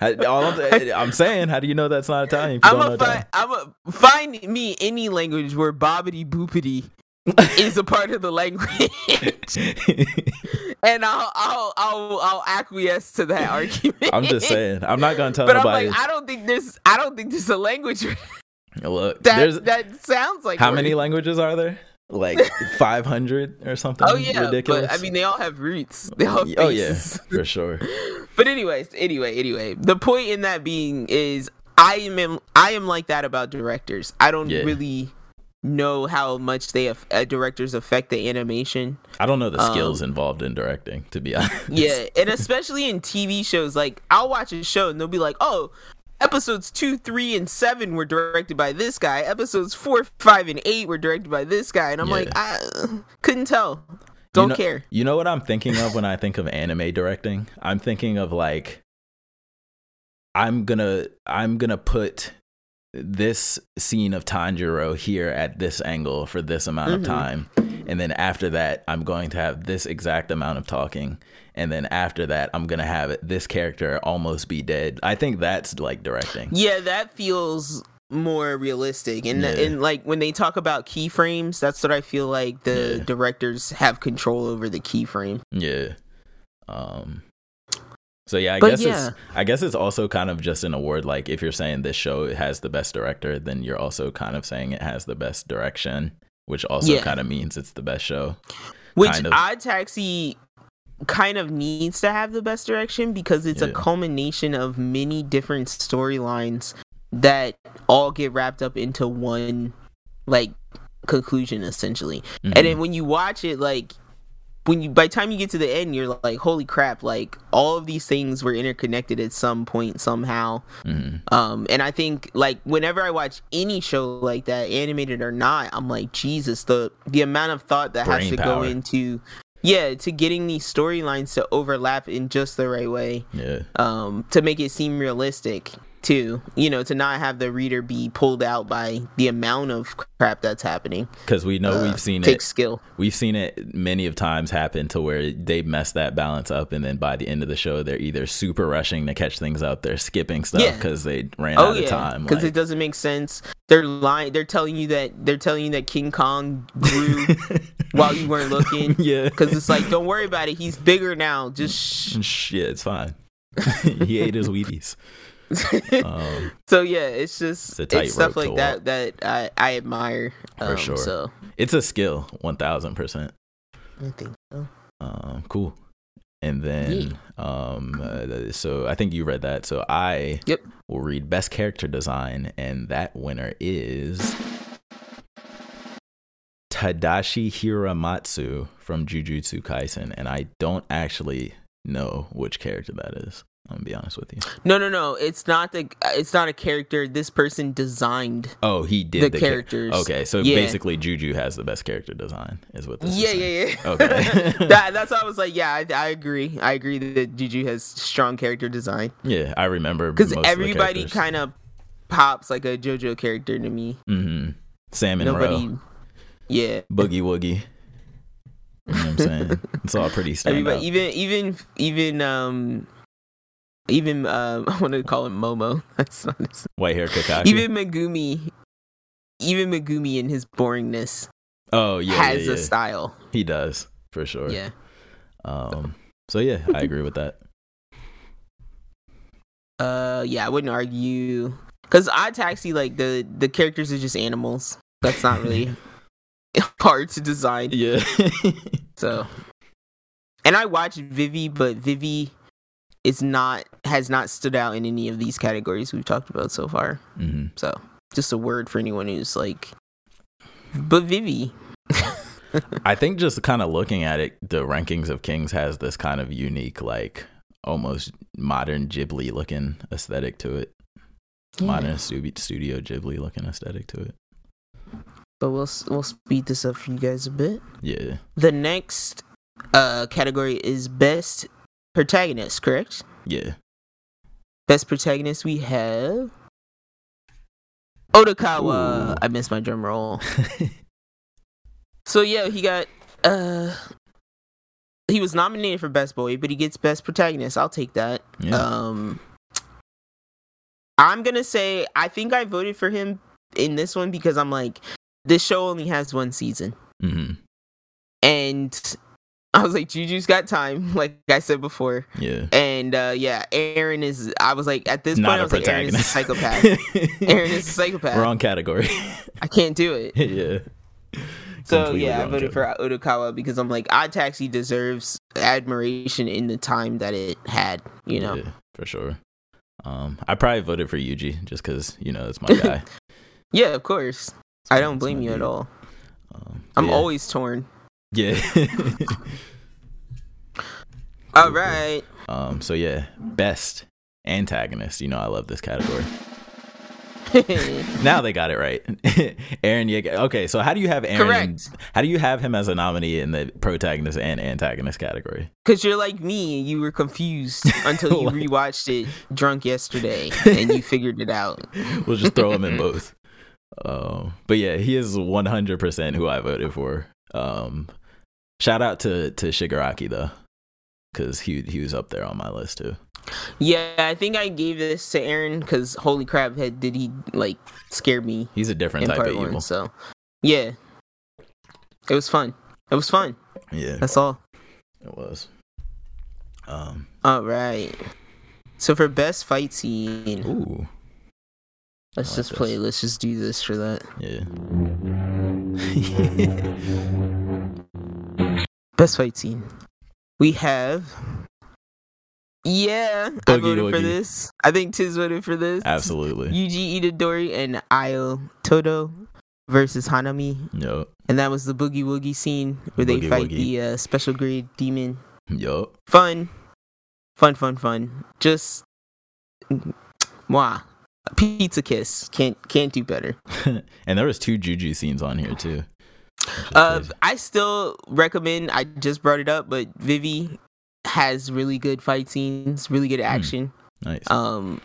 I'm, saying, how do you know that's not Italian? I'm a. I'm a find me any language where bobbity boopity is a part of the language, and I'll I'll I'll, I'll acquiesce to that argument. I'm just saying. I'm not gonna tell But I'm like, I don't think there's I don't think there's a language look, that that sounds like how many languages are there? Like 500 or something. Oh yeah, ridiculous. but I mean they all have roots. They all have oh yeah, for sure. But anyways, anyway, anyway, the point in that being is I am I am like that about directors. I don't Yeah. really know how much they uh, directors affect the animation. I don't know the Um, skills involved in directing, to be honest. Yeah, and especially in TV shows, like I'll watch a show and they'll be like, "Oh, episodes two, three, and seven were directed by this guy. Episodes four, five, and eight were directed by this guy." And I'm Yeah. like, I couldn't tell. Don't you know, care. You know what I'm thinking of when I think of anime directing? I'm thinking of like I'm gonna I'm gonna put this scene of Tanjiro here at this angle for this amount Mhm. of time. And then after that, I'm going to have this exact amount of talking. And then after that, I'm gonna have it, this character almost be dead. I think that's like directing. Yeah, that feels more realistic. And Yeah. and like when they talk about keyframes, that's what I feel like the Yeah. directors have control over the keyframe. Yeah. Um so yeah, I But guess yeah. it's I guess it's also kind of just an award like if you're saying this show has the best director, then you're also kind of saying it has the best direction, which also Yeah. kind of means it's the best show. Which Kind of. Odd Taxi kind of needs to have the best direction because it's a culmination of many different storylines that all get wrapped up into one like conclusion essentially. Mhm. And then when you watch it like when you by the time you get to the end you're like holy crap like all of these things were interconnected at some point somehow Mhm. um and i think like whenever i watch any show like that animated or not i'm like jesus the the amount of thought that has Brain to go into yeah to getting these storylines to overlap in just the right way Yeah. um to make it seem realistic too you know to not have the reader be pulled out by the amount of crap that's happening Cuz we know Uh, we've seen takes it skill we've seen it many of times happen to where they mess that balance up and then by the end of the show they're either super rushing to catch things up, they're skipping stuff Yeah. cuz they ran oh out of time. because like- it doesn't make sense they're lying. They're telling you that they're telling you that King Kong grew while you weren't looking. yeah. Because it's like, don't worry about it. He's bigger now. Just shh. Shit, it's fine. he ate his Wheaties. Um, so yeah, it's just It's a tight it's stuff rope to like that that I I admire For um, sure. So it's a skill, one thousand percent. I think so. Um, cool. And then, um, uh, so I think you read that. So I Yep. will read best character design, and that winner is Tadashi Hiramatsu from Jujutsu Kaisen. And I don't actually know which character that is. I'm gonna be honest with you. No, no, no. It's not the. It's not a character. This person designed. Oh, he did The char- characters. okay, so Yeah. basically, Juju has the best character design, is what this Yeah, yeah, yeah. Okay. that, that's why I was like, yeah, I, I agree. I agree that Juju has strong character design Yeah, I remember because the everybody kind of pops like a JoJo character to me. Mhm. Sam and Nobody. Ro, Yeah. Boogie Woogie. You know what I'm saying? It's all pretty stand Everybody, even even even um even um I want to call him Momo. That's not his White hair Kakashi. even Megumi even Megumi in his boringness oh yeah, has yeah, a style. he does for sure. Yeah. Um. So yeah, I agree with that. Uh yeah, I wouldn't argue cuz I taxi like the the characters are just animals. That's not really hard to design. Yeah. So and I watched Vivy, but Vivy is not has not stood out in any of these categories we've talked about so far. hmm So just a word for anyone who's like but Vivy. I think just kind of looking at it, the rankings of Kings has this kind of unique, like almost modern Ghibli looking aesthetic to it. Modern stu- studio Ghibli looking aesthetic to it. But we'll we'll speed this up for you guys a bit. Yeah. The next uh category is best protagonist, correct? Yeah. Best protagonist we have Odokawa. Ooh. I missed my drum roll. So yeah, he got uh he was nominated for best boy, but he gets best protagonist. I'll take that. Yeah. Um I'm going to say I think I voted for him in this one because I'm like this show only has one season. hmm And I was like Juju's got time, like I said before. Yeah. And uh yeah, Eren is I was like at this Not point I was like Eren is a psychopath. Eren is a psychopath. Wrong category. I can't do it. yeah. So Completely yeah, I voted for Odokawa because I'm like, Odd Taxi deserves admiration in the time that it had. You know, Yeah, for sure. Um, I probably voted for Yuji just because you know it's my guy. yeah, of course. I don't blame you at all. Um, I'm yeah. always torn. Yeah. All right. um. So yeah, best antagonist. You know I love this category. Now they got it right. Eren Yeager. Okay, so how do you have Eren? Correct. How do you have him as a nominee in the protagonist and antagonist category? Because you're like me, you were confused until you rewatched it drunk yesterday and you figured it out. We'll just throw him in both. Um, but yeah, he is 100% who I voted for. Um, shout out to to Shigaraki though, because he he was up there on my list too. Yeah, I think I gave this to Eren because holy crap, had did he like scare me He's a different type part of one? evil. So yeah, it was fun. It was fun. Yeah, That's all. it was. Um, All right. So for best fight scene, ooh, let's like just play. this. Let's just do this for that. yeah. Best fight scene. We have. Yeah, I Boogie voted for this. I think Tiz voted for this. Absolutely. Yuji Itadori and Aoi Todo versus Hanami, Yup. and that was the Boogie Woogie scene where they fight Woogie. the uh, special grade demon. Yup. Fun, fun, fun, fun. Just, mwah. Pizza kiss. Can't can't do better. and there was two Juju scenes on here too. Uh. I still recommend. I just brought it up, but Vivy has really good fight scenes, really good action. nice. Um,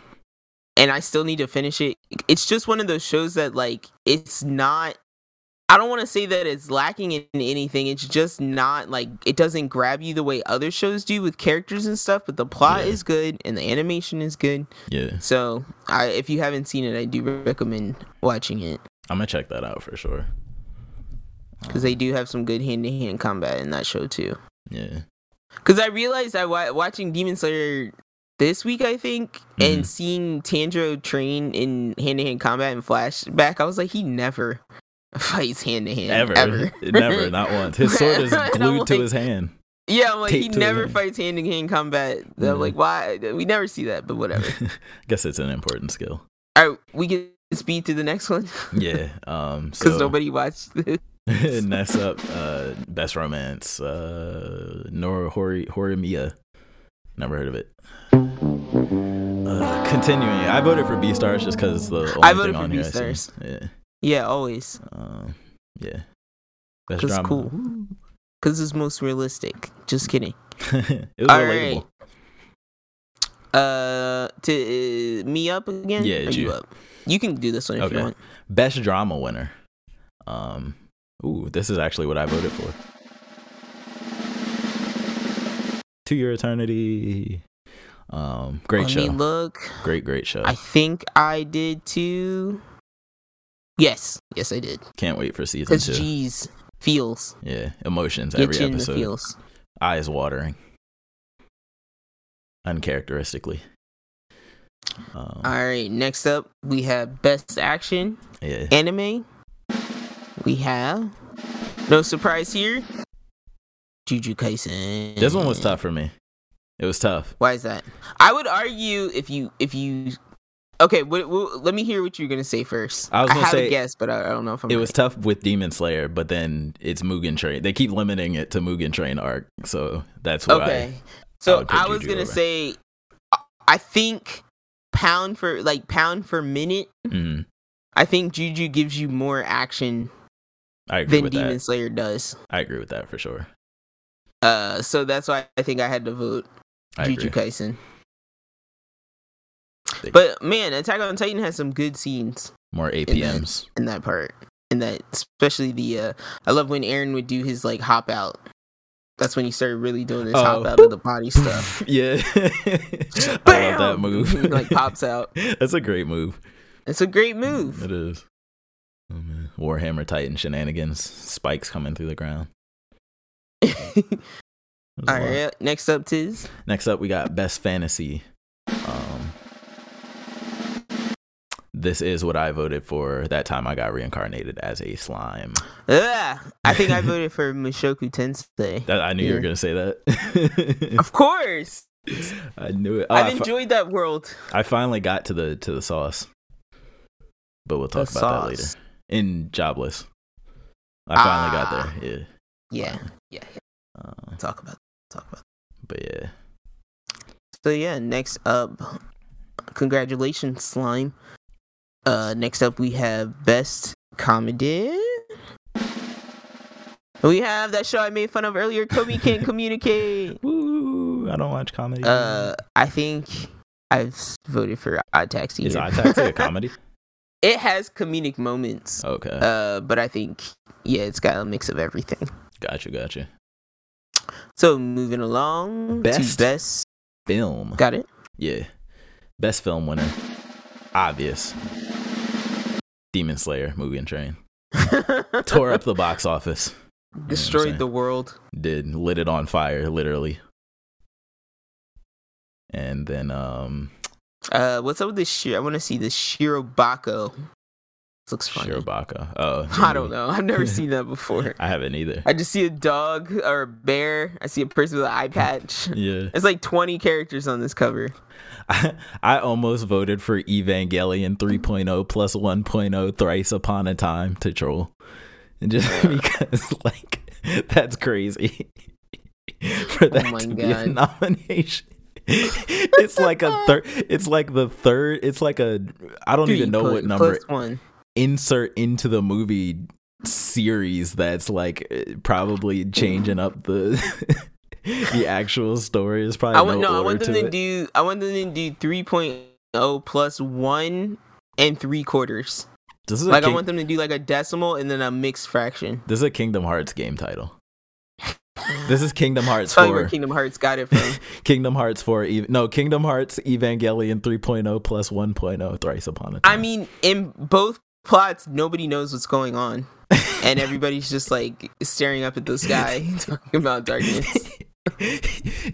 and I still need to finish it. It's just one of those shows that like it's not I don't want to say that it's lacking in anything. It's just not like it doesn't grab you the way other shows do with characters and stuff. But the plot Yeah. is good and the animation is good. Yeah, So, I if you haven't seen it, I do recommend watching it I'm gonna check that out for sure. Because they do have some good hand to hand combat in that show too. Yeah, Because I realized I wa- watching Demon Slayer this week, I think, Mhm. and seeing Tanjiro train in hand to hand combat and flashback, I was like, he never fights hand to hand ever, ever, never, not once. His sword is glued to like- his hand. Yeah, I'm like, he to never fights hand to hand combat. I'm like, why? We never see that, but whatever. I guess it's an important skill. All right, we can speed to the next one Yeah. Um. because So nobody watched this. next up, uh, best romance, uh, Nora Hori Horimiya. Never heard of it. Uh, continuing, I voted for Beastars just because the only I thing voted for on here. I. Beastars. Yeah. Yeah, always. Um. yeah. Best 'Cause drama. cool. Because it's most realistic. Just kidding. it was All relatable. Uh, to uh, me up again? Yeah, you you. up? You can do this one if Okay. you want. Best drama winner. Um. Ooh, this is actually what I voted for. To Your Eternity. Um, great Let show. me look. Great, great show. I think I did too. Yes, yes, I did. Can't wait for season Because two. G's feels yeah, emotions get every you in the episode. feels. Eyes watering. Uncharacteristically. Um, All right, next up we have best action yeah. anime. We have no surprise here. Juju Kaisen. This one was tough for me. It was tough. Why is that? I would argue if you if you okay. What, what, let me hear what you're gonna say first. I was gonna have say- a guess, but I, I don't know if I'm. It was tough with Demon Slayer, but then it's Mugen Train. They keep limiting it to Mugen Train arc, so that's why. okay. I So I was Juju gonna over. say, I think pound for like pound for minute. Mhm. I think Juju gives you more action I agree than with Demon that. Slayer does. I agree with that for sure. Uh, so that's why I think I had to vote I Jujutsu. Kaisen. But man, Attack on Titan has some good scenes More APMs. in that part. In that, especially the, uh, I love when Eren would do his like hop out. That's when he started really doing his Oh. hop out of the body stuff. yeah. I love that move. Like pops out. That's a great move. It's a great move. It is. Oh, man. Warhammer Titan shenanigans. Spikes coming through the ground. All right, next up, Tiz. Next up, we got Best Fantasy. Um, this is what I voted for that time I got reincarnated as a slime. Yeah, I think I voted for Mushoku Tensei. That, I knew you were going to say that. Of course, I knew it. Oh, I, I've fi- enjoyed that world. I finally got to the to the sauce, but we'll talk The about that later. In Jobless, I finally Ah. got there. Yeah. Yeah, yeah. Uh, Talk about, talk about. but yeah, So yeah, next up, congratulations, slime. Uh, next up we have best comedy. We have that show I made fun of earlier. Komi can't communicate. woo! I don't watch comedy. Uh, I think I've voted for Odd Taxi. is. Odd Taxi a comedy? It has comedic moments. Okay, Uh, but I think yeah, it's got a mix of everything. gotcha, gotcha. So moving along Best. best. Film. Got it. Yeah. Best film winner. Obvious. Demon Slayer, Mugen Train. Tore up the box office. Destroyed saying? the world. Did lit it on fire, literally. And then um Uh, what's up with this? I want to see this Shirobako. This looks funny. Shirobaka. Oh I don't know. I've never seen that before. I haven't either. I just see a dog or a bear. I see a person with an eye patch. Yeah. It's like 20 characters on this cover. I, I almost voted for Evangelion 3.0 plus 1.0 thrice upon a time to troll. And just because like that's crazy. for that Oh my to be a nomination. it's like a third it's like the third it's like a I don't even know what number one. insert into the movie series that's like eh, probably changing up the the actual story is probably I want no, no. I want them to to do. I want them to do 3.0 plus one and three quarters. This is Like I want them to do like a decimal and then a mixed fraction. this is a Kingdom Hearts game title. This is Kingdom Hearts That's probably where 4. Kingdom Hearts got it from. Kingdom Hearts 4. ev- No, Kingdom Hearts Evangelion 3.0 plus 1.0 thrice upon a time. I mean, in both plots, nobody knows what's going on, and everybody's just like staring up at the sky, talking about darkness.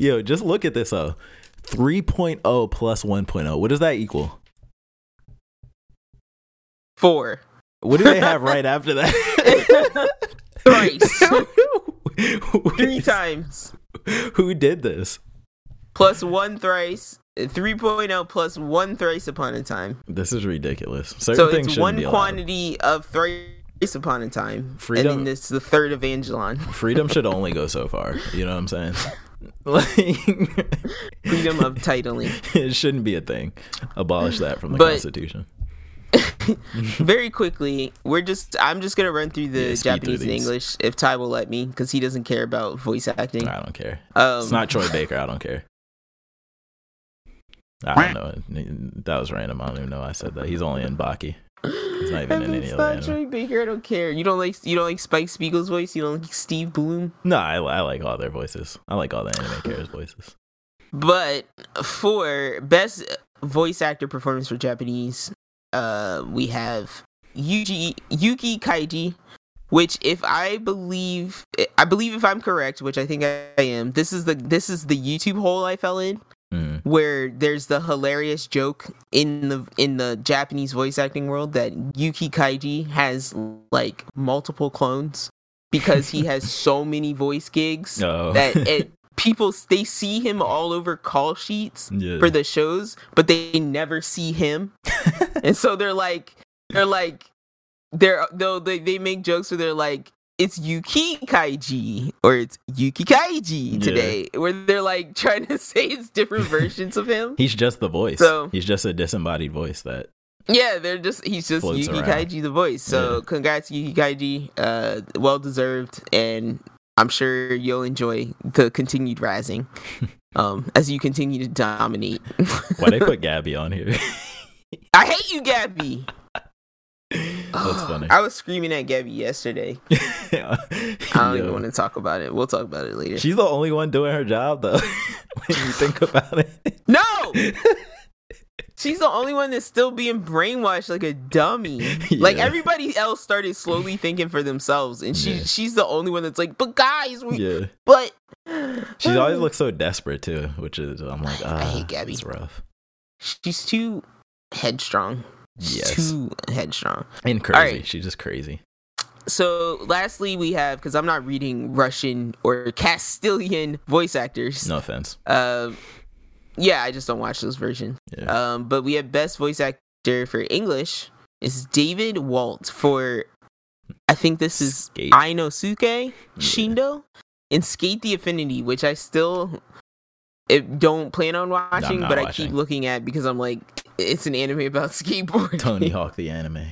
Yo, just look at this though. 3.0 plus 1.0. What does that equal? Four, What do they have right after that? thrice, Three times, Who did this? plus one thrice. 3.0 plus one thrice upon a time. This is ridiculous. Certain So it's one quantity of thrice upon a time. Freedom- And then it's the third Evangelion. Freedom should only go so far. You know what I'm saying? Like, Freedom of titling. it shouldn't be a thing. Abolish that from the But- Constitution. Very quickly, we're just I'm just gonna run through the Yeah, through Japanese and. English if Ty will let me, because he doesn't care about voice acting. I don't care. Um, It's not Troy Baker. I don't care. I don't know. That was random. I don't even know I said that. He's only in Baki. He's not even in any other. Troy Baker, I don't care. You don't like you don't like Spike Spiegel's voice. You don't like Steve Blum. No, I, I like all their voices. I like all the anime characters' voices. But for best voice actor performance for Japanese, uh, we have Yuji Yuki Kaji, which if I believe, I believe if I'm correct, which I think I am. This is the this is the YouTube hole I fell in. Mm. where there's the hilarious joke in the in the Japanese voice acting world that Yuki Kaji has like multiple clones because he has so many voice gigs Oh. that it people they see him all over call sheets yeah. for the shows but they never see him and so they're like they're like they're though they, they make jokes where they're like it's Yuki Kaji or it's Yuki Kaji Yeah. today where they're like trying to say it's different versions of him He's just the voice. So- He's just a disembodied voice that yeah they're just he's just Yuki around. Kaiji the voice so Yeah. congrats Yuki Kaji uh well deserved and I'm sure you'll enjoy the continued rising um as you continue to dominate why they put Gabby on here. I hate you Gabby That's funny. I was screaming at Gabby yesterday. I don't even want to talk about it. We'll talk about it later. She's the only one doing her job though. when you think about it. no! She's the only one that's still being brainwashed like a dummy. Like everybody else started slowly thinking for themselves, and she Yeah. she's the only one that's like, but guys, we, Yeah. but She always looks so desperate too, which is I'm like, I ah, hate Gabby. It's rough. she's too headstrong. Yes. too headstrong. And crazy. right. She's just crazy. So, lastly, we have because I'm not reading Russian or Castilian voice actors. No offense. Um, yeah, I just don't watch those versions. Yeah. Um, but we have best voice actor for English is David Wald for I think this is Skate. Ainosuke Shindo and SK8 the Infinity, which I still it, don't plan on watching, but I keep looking at because I'm like it's an anime about skateboarding. Tony Hawk the anime.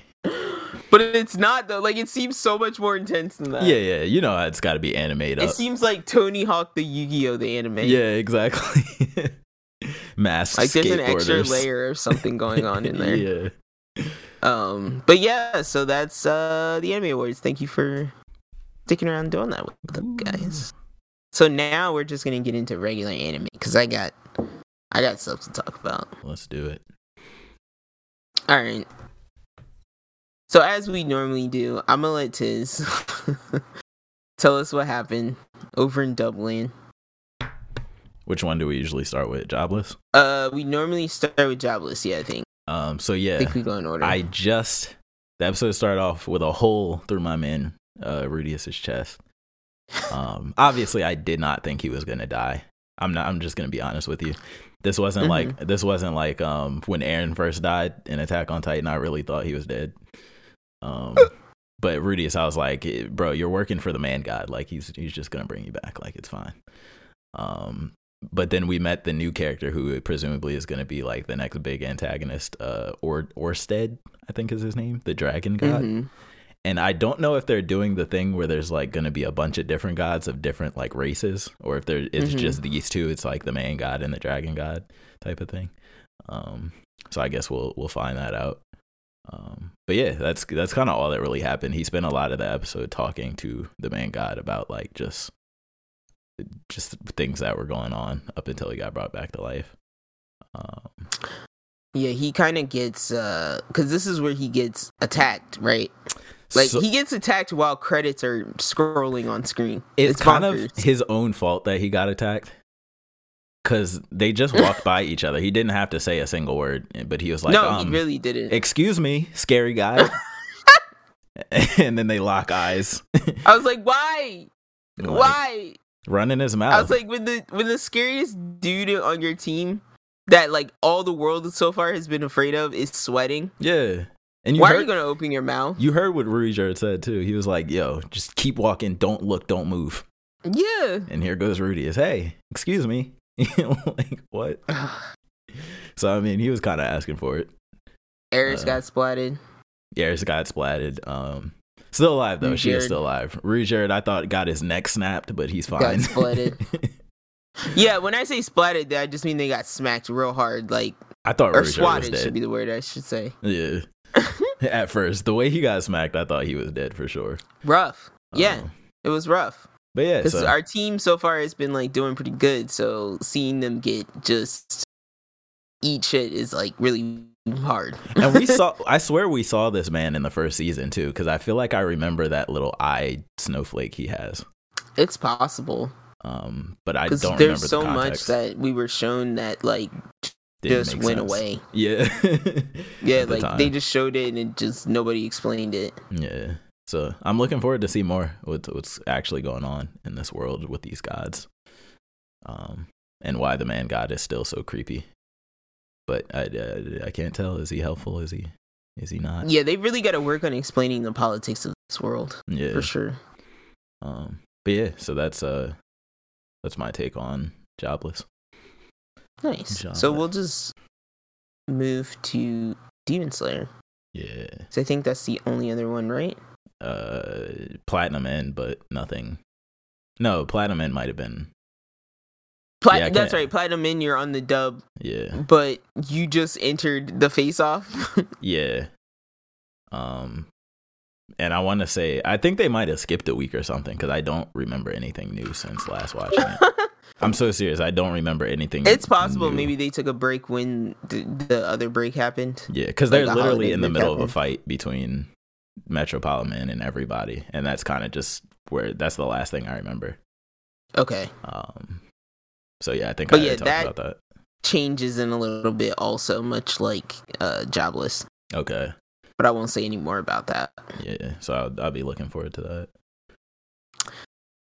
but it's not though. Like it seems so much more intense than that. Yeah, yeah. You know it's got to be animated It seems like Tony Hawk the Yu-Gi-Oh the anime. Yeah, exactly. Mass Like there's an extra layer of something going on in there. yeah. Um, but yeah, so that's uh the anime awards. Thank you for sticking around doing that with us, guys. So now we're just gonna get into regular anime because I got I got stuff to talk about. Let's do it. All right. So as we normally do, I'm gonna let Tiz tell us what happened over in Dublin. Which one do we usually start with? Jobless. Uh, we normally start with Jobless. Yeah, I think. Um. So yeah, I think we go in order. I just the episode started off with a hole through my man uh, Rudeus's chest. Um. Obviously, I did not think he was gonna die. I'm not. I'm just gonna be honest with you. This wasn't Mhm. like this wasn't like um when Eren first died in Attack on Titan. I really thought he was dead. Um. But Rudeus, I was like, eh, bro, you're working for the man god. Like he's he's just gonna bring you back. Like it's fine. Um. But then we met the new character who presumably is going to be like the next big antagonist, uh, or Orsted, I think is his name, the dragon god. Mhm. And I don't know if they're doing the thing where there's like going to be a bunch of different gods of different like races, or if there it's Mhm. just these two. It's like the man god and the dragon god type of thing. Um, so I guess we'll we'll find that out. Um, but yeah, that's that's kind of all that really happened. He spent a lot of the episode talking to the man God about like just just things that were going on up until he got brought back to life. Um, Yeah, he kind of gets uh cuz this is where he gets attacked, right? Like so he gets attacked while credits are scrolling on screen. it's, kind of his own fault that he got attacked because they just walked by each other. He didn't have to say a single word, but he was like, No, um, he really didn't. "Excuse me, scary guy," and then they lock eyes. I was like, "Why? Like, Why?" Running his mouth. I was like, "When the when the scariest dude on your team that like all the world so far has been afraid of is sweating. yeah. And you Why heard, are you going to open your mouth?" You heard what Ruijerd said too. He was like, "Yo, just keep walking. Don't look. Don't move." Yeah. And here goes Rudy. Is hey, excuse me. like what? So I mean, he was kind of asking for it. Eris Uh, got splatted. Yaris got splatted. Um, still alive though. She is still alive. Ruijerd, I thought got his neck snapped, but he's Got fine. splatted. Yeah, when I say splatted, I just mean they got smacked real hard, like I thought or Ruijerd was swatted should be the word I should say. Yeah. At first, the way he got smacked, I thought he was dead for sure. Rough. Yeah, Um, it was rough. but yeah. Because So, our team so far has been like doing pretty good. So seeing them get just eat shit is like really hard. and we saw i swear we saw this man in the first season too because i feel like i remember that little eye snowflake he has it's possible um but i don't there's so the much that we were shown that like Didn't just went sense. away. yeah. Yeah, At the like they just showed it and it just nobody explained it. yeah. So i'm looking forward to see more what's, what's actually going on in this world with these gods um and why the man god is still so creepy. But i i, I can't tell. Is he helpful? Is he is he not? Yeah, they really got to work on explaining the politics of this world yeah. for sure. um but yeah so that's uh that's my take on jobless Nice. Job. So we'll just move to Demon Slayer. yeah So I think that's the only other one, right? uh platinum end but nothing no platinum end might have been Plat- Yeah, that's right. Platinum End you're on the dub, yeah but you just entered the face off. yeah um and i want to say i think they might have skipped a week or something because i don't remember anything new since last watching it i'm so serious i don't remember anything it's possible new. maybe they took a break when the, the other break happened. yeah because they're a literally holiday in the middle of a fight between Metropoliman and everybody and that's kind of just where that's the last thing i remember Okay. um so yeah i think But i yeah, that- about that Changes in a little bit also, much like uh, Jobless. okay But I won't say any more about that. Yeah, so I'll, I'll be looking forward to that.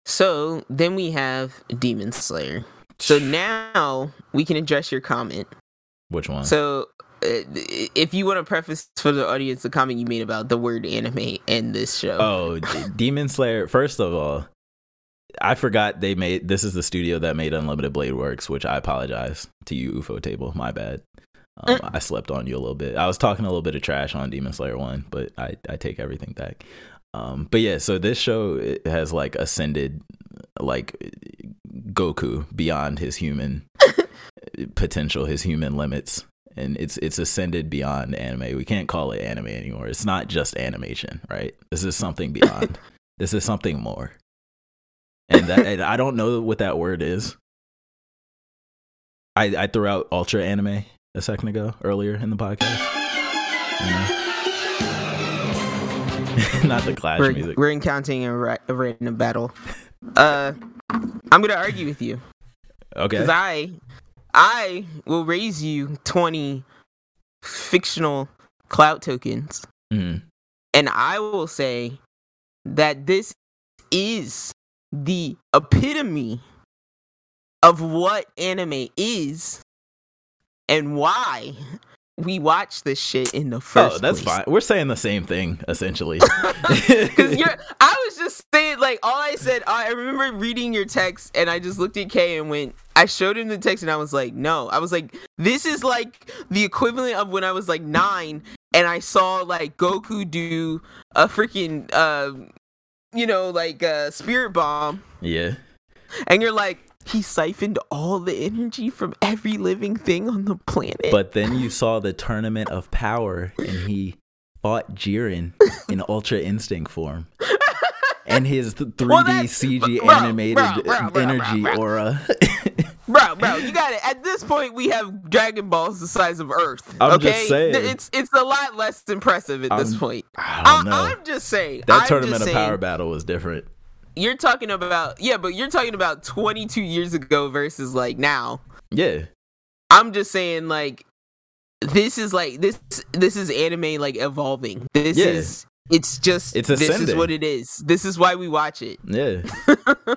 So then we have Demon Slayer. So now we can address your comment. Which one? So, uh, if you want to preface for the audience the comment you made about the word anime and this show. oh, D- Demon Slayer. First of all, I forgot they made this is the studio that made Unlimited Blade Works, which I apologize to you, Ufotable. My bad. Um, Mm. I slept on you a little bit. I was talking a little bit of trash on Demon Slayer one, but I I take everything back. Um, but yeah, so this show it has like ascended like Goku beyond his human potential, his human limits. And it's it's ascended beyond anime. We can't call it anime anymore. It's not just animation, right? This is something beyond. this is something more. And that and I don't know what that word is. I I threw out ultra anime a second ago earlier in the podcast. You know? not the clash we're, music. we're encountering a, ra- a random battle. Uh, I'm gonna argue with you Okay. because I, I will raise you 20 fictional clout tokens, Mhm. and I will say that this is the epitome of what anime is and why we watch this shit in the first Oh, that's place. fine. We're saying the same thing essentially. Because you're, I was just saying, like, all I said, I remember reading your text and I just looked at Kay and went, I showed him the text and I was like, no. I was like, this is like the equivalent of when I was like nine and I saw like Goku do a freaking, uh, you know, like a spirit bomb. yeah. And you're like, he siphoned all the energy from every living thing on the planet. But then you saw the tournament of power and he fought Jiren in Ultra Instinct form. And his 3D Well, CG bro, animated bro, bro, energy aura. bro, bro, you got it. At this point, we have Dragon Balls the size of Earth. I'm okay, just saying. it's it's a lot less impressive at this I'm- point. I I, don't know. I'm just saying. that I'm tournament of power battle was different. You're talking about yeah, but you're talking about 22 years ago versus like now. Yeah. I'm just saying like this is like this this is anime like evolving. This Yeah. is it's just It's this is what it is. This is why we watch it. Yeah.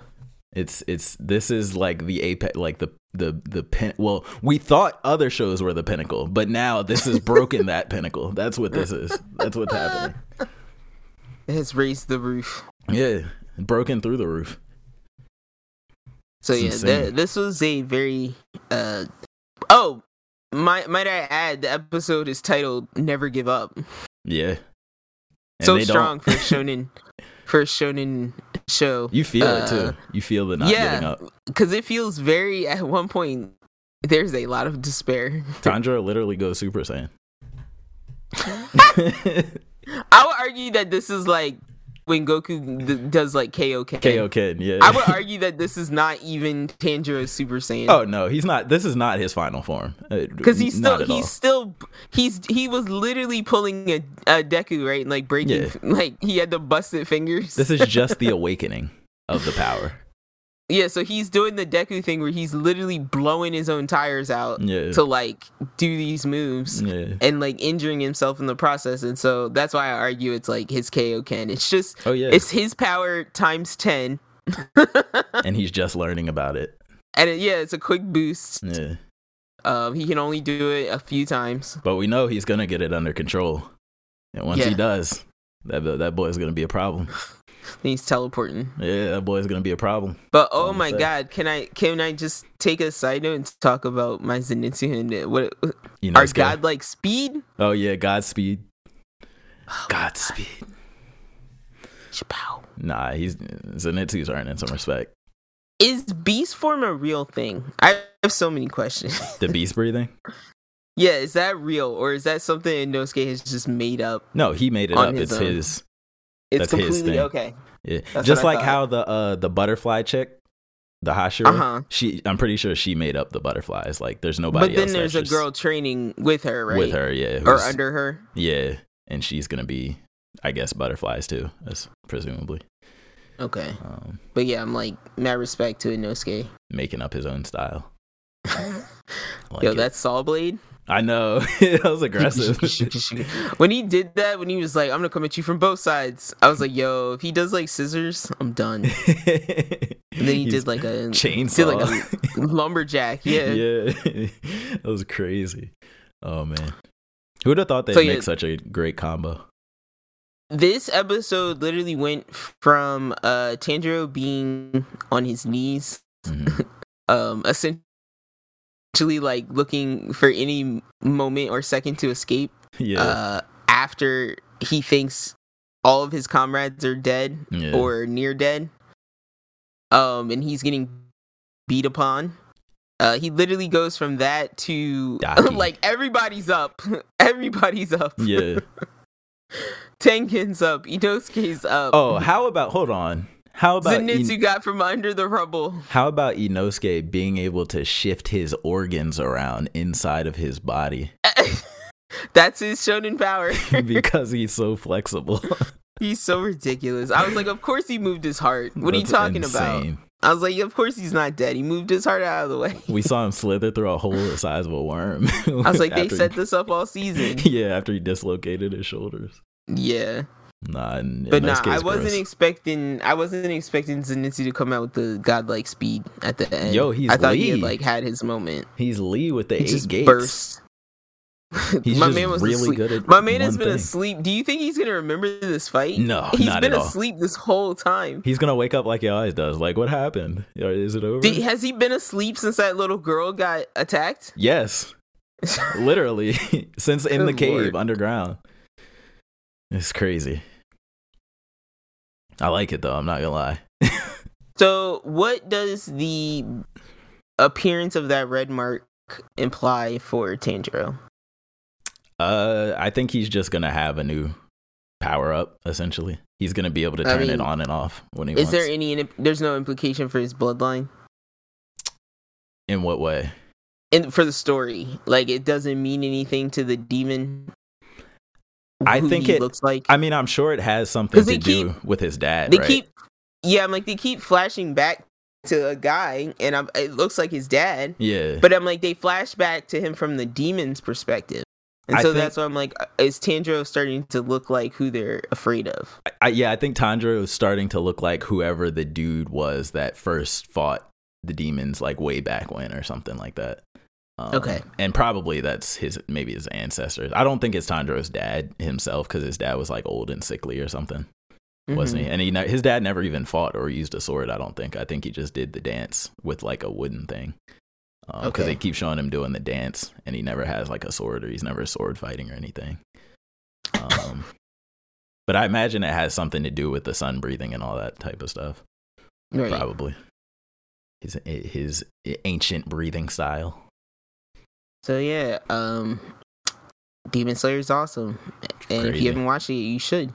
it's it's this is like the apex like the the the pin well we thought other shows were the pinnacle but now this has broken that pinnacle that's what this is that's what's happening It has raised the roof. yeah broken through the roof So It's yeah, th- this was a very uh oh, might might I add the episode is titled "Never Give Up." yeah And so strong for shonen for a shonen show you feel it Uh, too you feel the not yeah. giving up because it feels very at one point. There's a lot of despair. Tanjiro literally goes super saiyan I would argue that this is like when Goku d- does like Kaioken. KO kid yeah I would argue that this is not even Tanjiro's Super Saiyan. oh no he's not this is not his final form Uh, Because he's not still at all. he's still he's he was literally pulling a, a Deku right and like breaking Yeah. like he had the busted fingers. this is just the awakening of the power yeah, so he's doing the Deku thing where he's literally blowing his own tires out yeah to like do these moves yeah and like injuring himself in the process. And so that's why I argue it's like his Kaioken. It's just oh yeah it's his power times ten. and he's just learning about it And it, yeah, it's a quick boost. yeah Um, he can only do it a few times. But we know he's gonna get it under control, and once he does, that that boy's gonna be a problem. He's teleporting. Yeah, that boy's gonna be a problem. But oh my saying. god, can I can I just take a side note and talk about my Zenitsu and what You know, our gonna- godlike speed? Oh yeah, Godspeed. Oh Godspeed. Chapow. Nah, he's Zenitsu's earning some respect. Is beast form a real thing? I have so many questions. The beast breathing? yeah, is that real or is that something Inosuke has just made up? No, he made it up. his It's own. his. It's That's his completely thing. okay. Yeah, That's just like how the uh the butterfly chick, the Hashira, Uh-huh. she I'm pretty sure she made up the butterflies. Like, there's nobody But then there's a girl training with her, right? with her, yeah, or under her. yeah, and she's gonna be, I guess, butterflies too, as presumably. Okay, Um, but yeah, I'm like mad respect to Inosuke. making up his own style. Like Yo, it. that's Saw Blade. I know that was aggressive. when he did that, when he was like, "I'm gonna come at you from both sides," I was like, "Yo, if he does like scissors, I'm done." And then he did like a chainsaw. like a lumberjack. Yeah. yeah, that was crazy. Oh man, who would have thought they'd So, make yeah. such a great combo? This episode literally went from uh Tanjiro being on his knees, Mhm. um, essentially like looking for any moment or second to escape. Yeah, Uh, after he thinks all of his comrades are dead yeah. or near dead. Um, and he's getting beat upon. Uh, he literally goes from that to like everybody's up, everybody's up. yeah. Tengen's up, Inosuke's up. Oh, how about hold on? How about Zenitsu In- got from under the rubble. how about Inosuke being able to shift his organs around inside of his body That's his shonen power. because he's so flexible? he's so ridiculous. I was like, of course he moved his heart. What are you That's talking about? I was like, of course he's not dead. He moved his heart out of the way. We saw him slither through a hole the size of a worm. I was like, they set he- this up all season. Yeah, after he dislocated his shoulders. Yeah. Nah, in, But in nah, case, I wasn't gross. expecting. I wasn't expecting Zenitsu to come out with the godlike speed at the end. Yo, he's I thought he had Lee. like had his moment. He's Lee with the He eight just gates. burst. He's my just man was really asleep. good at My man has been thing. asleep. Do you think he's gonna remember this fight? No, he's not been at all. asleep this whole time. He's gonna wake up like he always does. Like, what happened? Is it over? Did- has he been asleep since that little girl got attacked? yes, literally, since in the cave lord. underground. It's crazy. I like it though. I'm not gonna lie. So, what does the appearance of that red mark imply for Tanjiro? Uh, I think he's just gonna have a new power up. Essentially, he's gonna be able to I turn it on and off when he wants. Is wants. there any? There's no implication for his bloodline. In what way? and for the story like it doesn't mean anything to the demon I think it- looks like I mean, I'm sure it has something to they do with his dad. they right? keep yeah i'm like they keep flashing back to a guy and I'm, it looks like his dad yeah, but i'm like they flash back to him from the demon's perspective and I so think- that's why i'm like uh, is Tanjiro starting to look like who they're afraid of I, yeah, I think Tanjiro is starting to look like whoever the dude was that first fought the demons, like way back when, or something like that. Um, Okay. and probably that's his maybe his ancestors. I don't think it's Tanjiro's dad himself because his dad was like old and sickly or something, wasn't Mhm. he? And he his dad never even fought or used a sword. I don't think. I think he just did the dance with like a wooden thing. Because Okay. they keep showing him doing the dance, and he never has like a sword or he's never sword fighting or anything. Um, but I imagine it has something to do with the sun breathing and all that type of stuff. right Probably his his ancient breathing style. So yeah um demon slayer is awesome and if you haven't watched it you should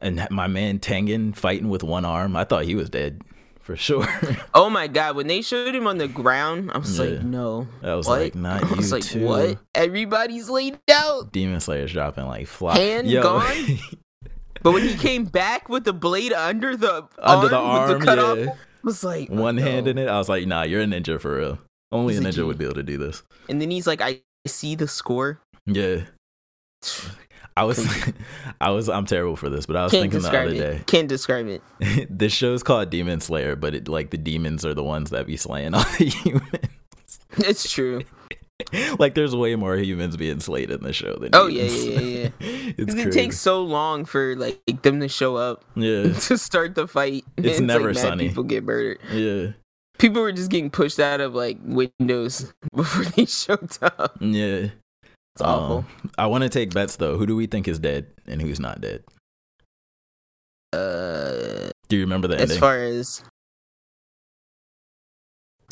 And my man Tengen fighting with one arm. I thought he was dead for sure. Oh my god, when they showed him on the ground, I was Yeah. like, no. I was what? like, not I was like, too. what? Everybody's laid out. Demon Slayer's dropping like fly. Hand Yo. gone? But when he came back with the blade under the Under the arm, with the cutoff, yeah. I was like, One no. hand in it. I was like, nah, you're a ninja for real. Only a He's a ninja would be able to do this. And then he's like, I see the score. Yeah. I was, I was, I'm terrible for this, but I was Can't thinking the other it. day. Can't describe it. this show's called Demon Slayer, but it like the demons are the ones that be slaying all the humans. It's true. like there's way more humans being slayed in the show than Oh yeah, demons. yeah, yeah, yeah. it's Because it takes so long for like them to show up yeah, to start the fight. It's And never like, sunny. People get murdered. yeah, People were just getting pushed out of like windows before they showed up. yeah. It's awful. Um, I want to take bets though. Who do we think is dead and who's not dead? Uh, Do you remember the as ending? far as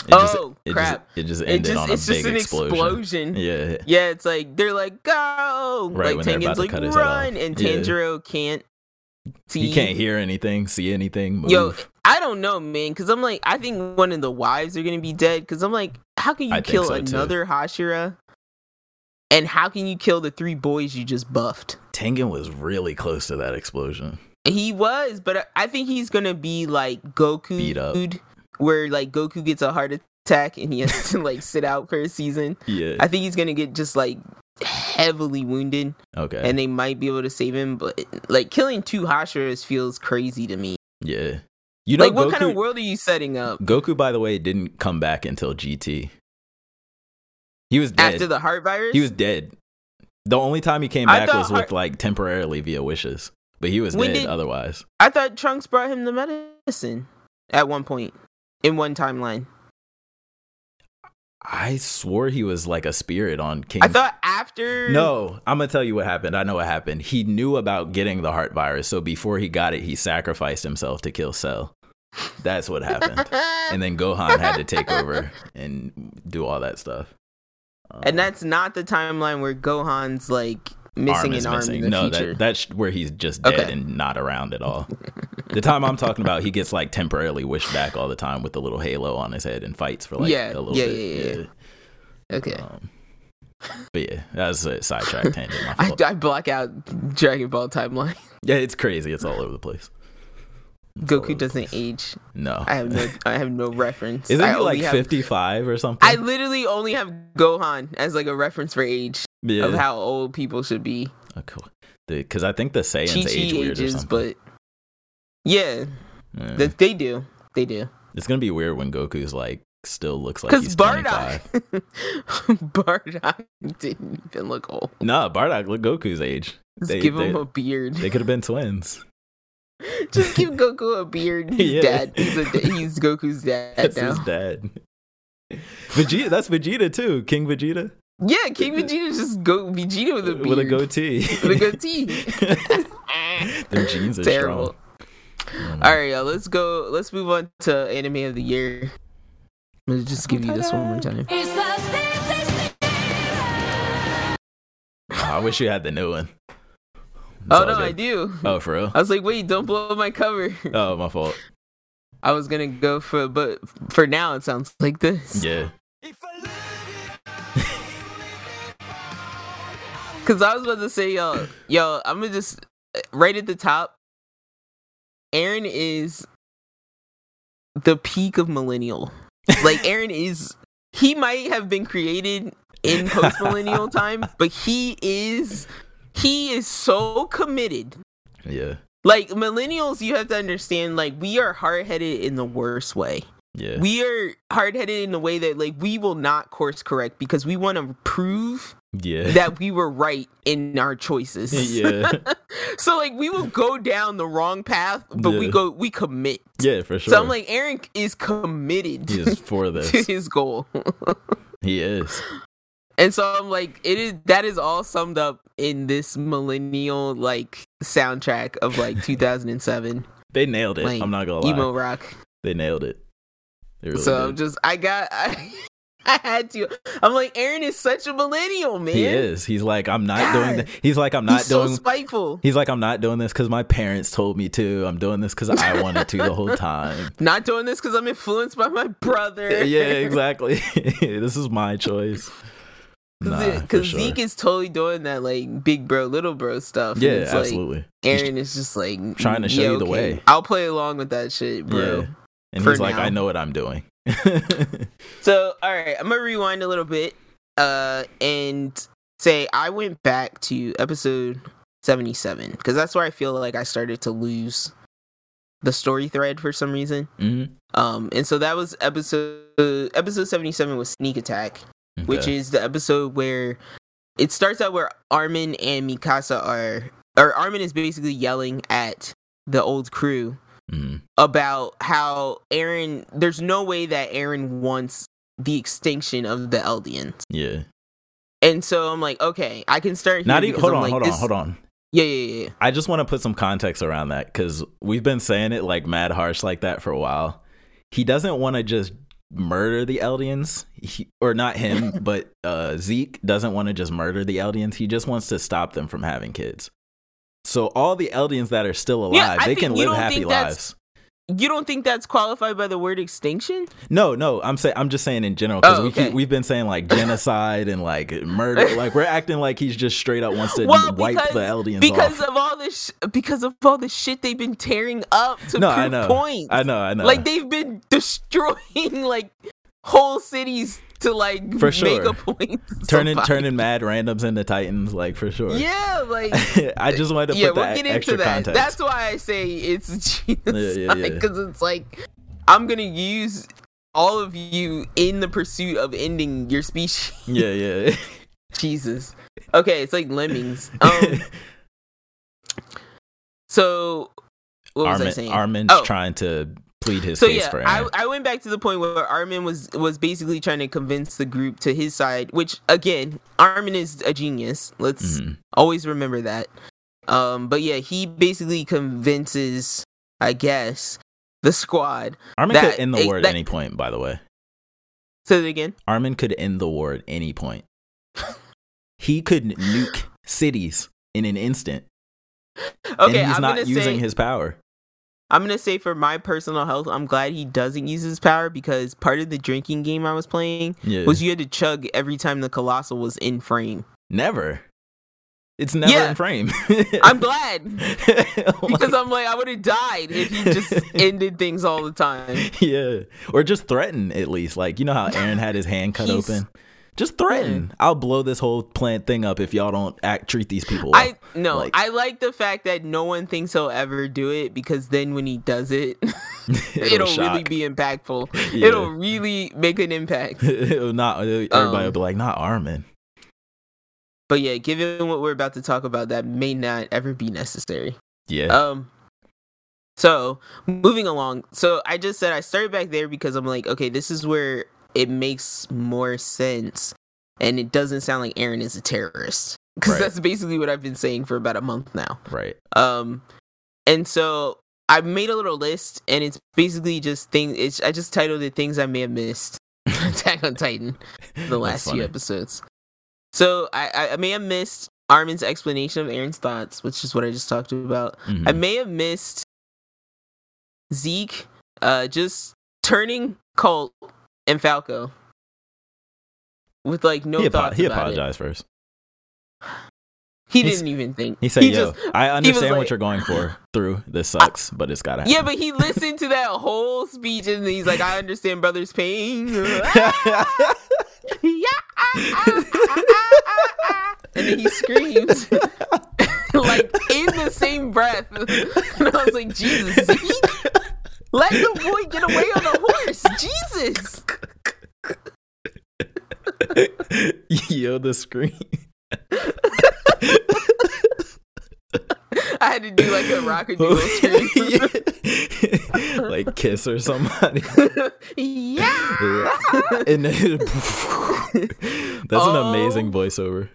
it just, oh it crap, Just, it just it ended just on a it's big just an explosion. explosion. Yeah, Yeah, it's like they're like go, Right, like when they're about Tengen's to like cut his head off. run, and Yeah. Can't. See. he can't hear anything, see anything. Move. Yo, I don't know, man, because I'm like, I think one of the wives are gonna be dead. Because I'm like, how can you I kill so, too. another Hashira? And how can you kill the three boys you just buffed? Tengen was really close to that explosion. He was, but I- I think he's gonna be like Goku, Beat up. where like Goku gets a heart attack and he has to like sit out for a season. Yeah. I think he's gonna get just like heavily wounded, okay. and they might be able to save him. But like killing two Hashiras feels crazy to me. yeah. You know, like, what Goku, kind of world are you setting up Goku, by the way, didn't come back until GT. He was dead. after the heart virus? he was dead. The only time he came back was with like temporarily via wishes, but he was When dead did- otherwise. I thought Trunks brought him the medicine at one point in one timeline. I swore he was like a spirit on King. I thought after No, I'm gonna tell you what happened. I know what happened. He knew about getting the heart virus, so before he got it, he sacrificed himself to kill Cell. That's what happened. and then Gohan had to take over and do all that stuff. Um, and that's not the timeline where Gohan's like missing is an arm in the no, that that's where he's just dead Okay. and not around at all. the time I'm talking about, he gets like temporarily wished back all the time with the little halo on his head and fights for like Yeah, a little yeah, bit. yeah, yeah. okay. Um, but yeah, that's a sidetrack tangent. I. I block out Dragon Ball timeline. yeah, it's crazy. It's all over the place. It's all over Goku the doesn't age. No, I have no. I have no reference. Isn't I he like 55 or something? I literally only have Gohan as like a reference for age yeah. of how old people should be. Oh, cool. Because I think the Saiyans Chi age weird or ages, something. but yeah, Yeah. th- they do. They do. it's gonna be weird when Goku's like still looks like Because he's Bardock, 25. Bardock didn't even look old. Nah, Bardock look Goku's age. Just They- give him a beard. They could have been twins. Just give Goku a beard. He's Yeah. dad. He's, a, he's Goku's dad That's now. his dad. Vegeta, that's Vegeta too. King Vegeta Yeah, King Vegeta just go Vegeta with a beard. with a goatee. With a goatee. Their genes are Terrible. strong. All right, y'all. Let's go. Let's move on to anime of the year. Let's just give you this one more time. It's the same, same, How I wish you had the new one. It's oh no, good. I do. Oh, for real? I was like, wait, don't blow my cover. Oh, my fault. I was gonna go for, but for now it sounds like this. Yeah. Cause I was about to say, yo, yo, I'm gonna just uh, right at the top. Eren is the peak of millennial. Like Eren is, he might have been created in post millennial time, but he is, he is so committed. Yeah. Like millennials, you have to understand, like we are hard headed in the worst way. Yeah. We are hard headed in the way that like we will not course correct because we want to prove yeah. that we were right in our choices. yeah. so like we will go down the wrong path, but we go we commit. Yeah, for sure. So I'm like Eren is committed he is for to this. his goal. he is. and so I'm like it is that is all summed up in this millennial like soundtrack of like 2007 They nailed it. Like, I'm not gonna lie. emo rock. They nailed it. They really so I'm just I got I, I had to. I'm like Eren is such a millennial, man. He is. He's like, I'm not doing God. that. He's like, I'm not He's so doing. spiteful. He's like, I'm not doing this because my parents told me to. I'm doing this because I wanted to the whole time. Not doing this because I'm influenced by my brother. yeah, exactly. this is my choice. Nah, Because sure. Zeke is totally doing that like big bro, little bro stuff. yeah, it's like, absolutely. He's Eren is just like trying to show yeah, you the okay, way. I'll play along with that shit, bro. Yeah. And he's like. I know what I'm doing. So, all right, I'm gonna rewind a little bit, uh, and say I went back to episode 77 because that's where I feel like I started to lose the story thread for some reason. Mhm. Um, and so that was episode uh, episode 77 was Sneak Attack, which is the episode where it starts out where Armin and Mikasa are, or Armin is basically yelling at the old crew Mhm. about how Eren, there's no way that Eren wants the extinction of the Eldians. Yeah. And so I'm like, okay, I can start. Not even. Hold I'm on. like, hold on. Hold on. Yeah, yeah, yeah. I just want to put some context around that because we've been saying it like mad harsh like that for a while. He doesn't want to just murder the Eldians, he, or not him, but uh, Zeke doesn't want to just murder the Eldians. He just wants to stop them from having kids. So all the Eldians that are still alive, Yeah, they can live happy lives. You don't think that's qualified by the word extinction? No, no, I'm saying I'm just saying in general because Oh, we keep, we've been saying like genocide and like murder, like we're acting like he's just straight up wants to Well, wipe because- the Eldians Because off. of all this, sh- because of all the shit they've been tearing up to No, prove I know, points. I know, I know. Like they've been destroying like whole cities to like For make sure. a point. turning turning mad randoms into titans, like for sure. Yeah, like I just wanted to yeah, put we'll that get extra that. context. That's why I say it's genocide yeah, yeah. because it's like I'm gonna use all of you in the pursuit of ending your species. yeah, yeah. Jesus. Okay, it's like lemmings. Um, so what was I Armin, saying? Armin's Oh. trying to plead his so case yeah, for I, Eren. I went back to the point where Armin was was basically trying to convince the group to his side, which again, Armin is a genius. Let's Mhm. always remember that. Um, but yeah, he basically convinces, I guess, the squad. Armin that- could end the war at that- any point, by the way. Say it again. Armin could end the war at any point. he could nuke cities in an instant. Okay, and he's I'm not using say, his power. I'm gonna say for my personal health, I'm glad he doesn't use his power because part of the drinking game I was playing Yeah. was you had to chug every time the colossal was in frame. never. It's never Yeah. in frame. I'm glad because I'm like I would have died if he just ended things all the time. yeah. Or just threatened at least. Like, you know how Eren had his hand cut He's- open? Just threaten. I'll blow this whole plant thing up if y'all don't act treat these people well. I no, Like- I like the fact that no one thinks he'll ever do it because then when he does it, it'll, really be impactful. Yeah. It'll really make an impact. It'll not everybody Um, will be like, not Armin. But yeah, given what we're about to talk about, that may not ever be necessary. Yeah. Um so moving along. So I just said I started back there because I'm like, okay, this is where it makes more sense and it doesn't sound like Eren is a terrorist. Because Right. that's basically what I've been saying for about a month now. right. Um and so I made a little list and it's basically just things it's I just titled it things I may have missed. Attack on Titan the last few episodes. So I, I may have missed Armin's explanation of Eren's thoughts, which is what I just talked about. Mhm. I may have missed Zeke uh just turning Colt and Falco with like no he, apo- he apologized first. He He's- didn't even think. He said, "Yo, just- I understand like- what you're going for through. This sucks, but it's gotta happen." yeah, but he listened to that whole speech and he's like, "I understand brother's pain." yeah. and then he screams like in the same breath. And I was like, Jesus, let the boy get away on the horse. Jesus. Yo, the scream. I had to do like a rockadoodle scream. like kiss or somebody. yeah. and then that's an Oh. amazing voiceover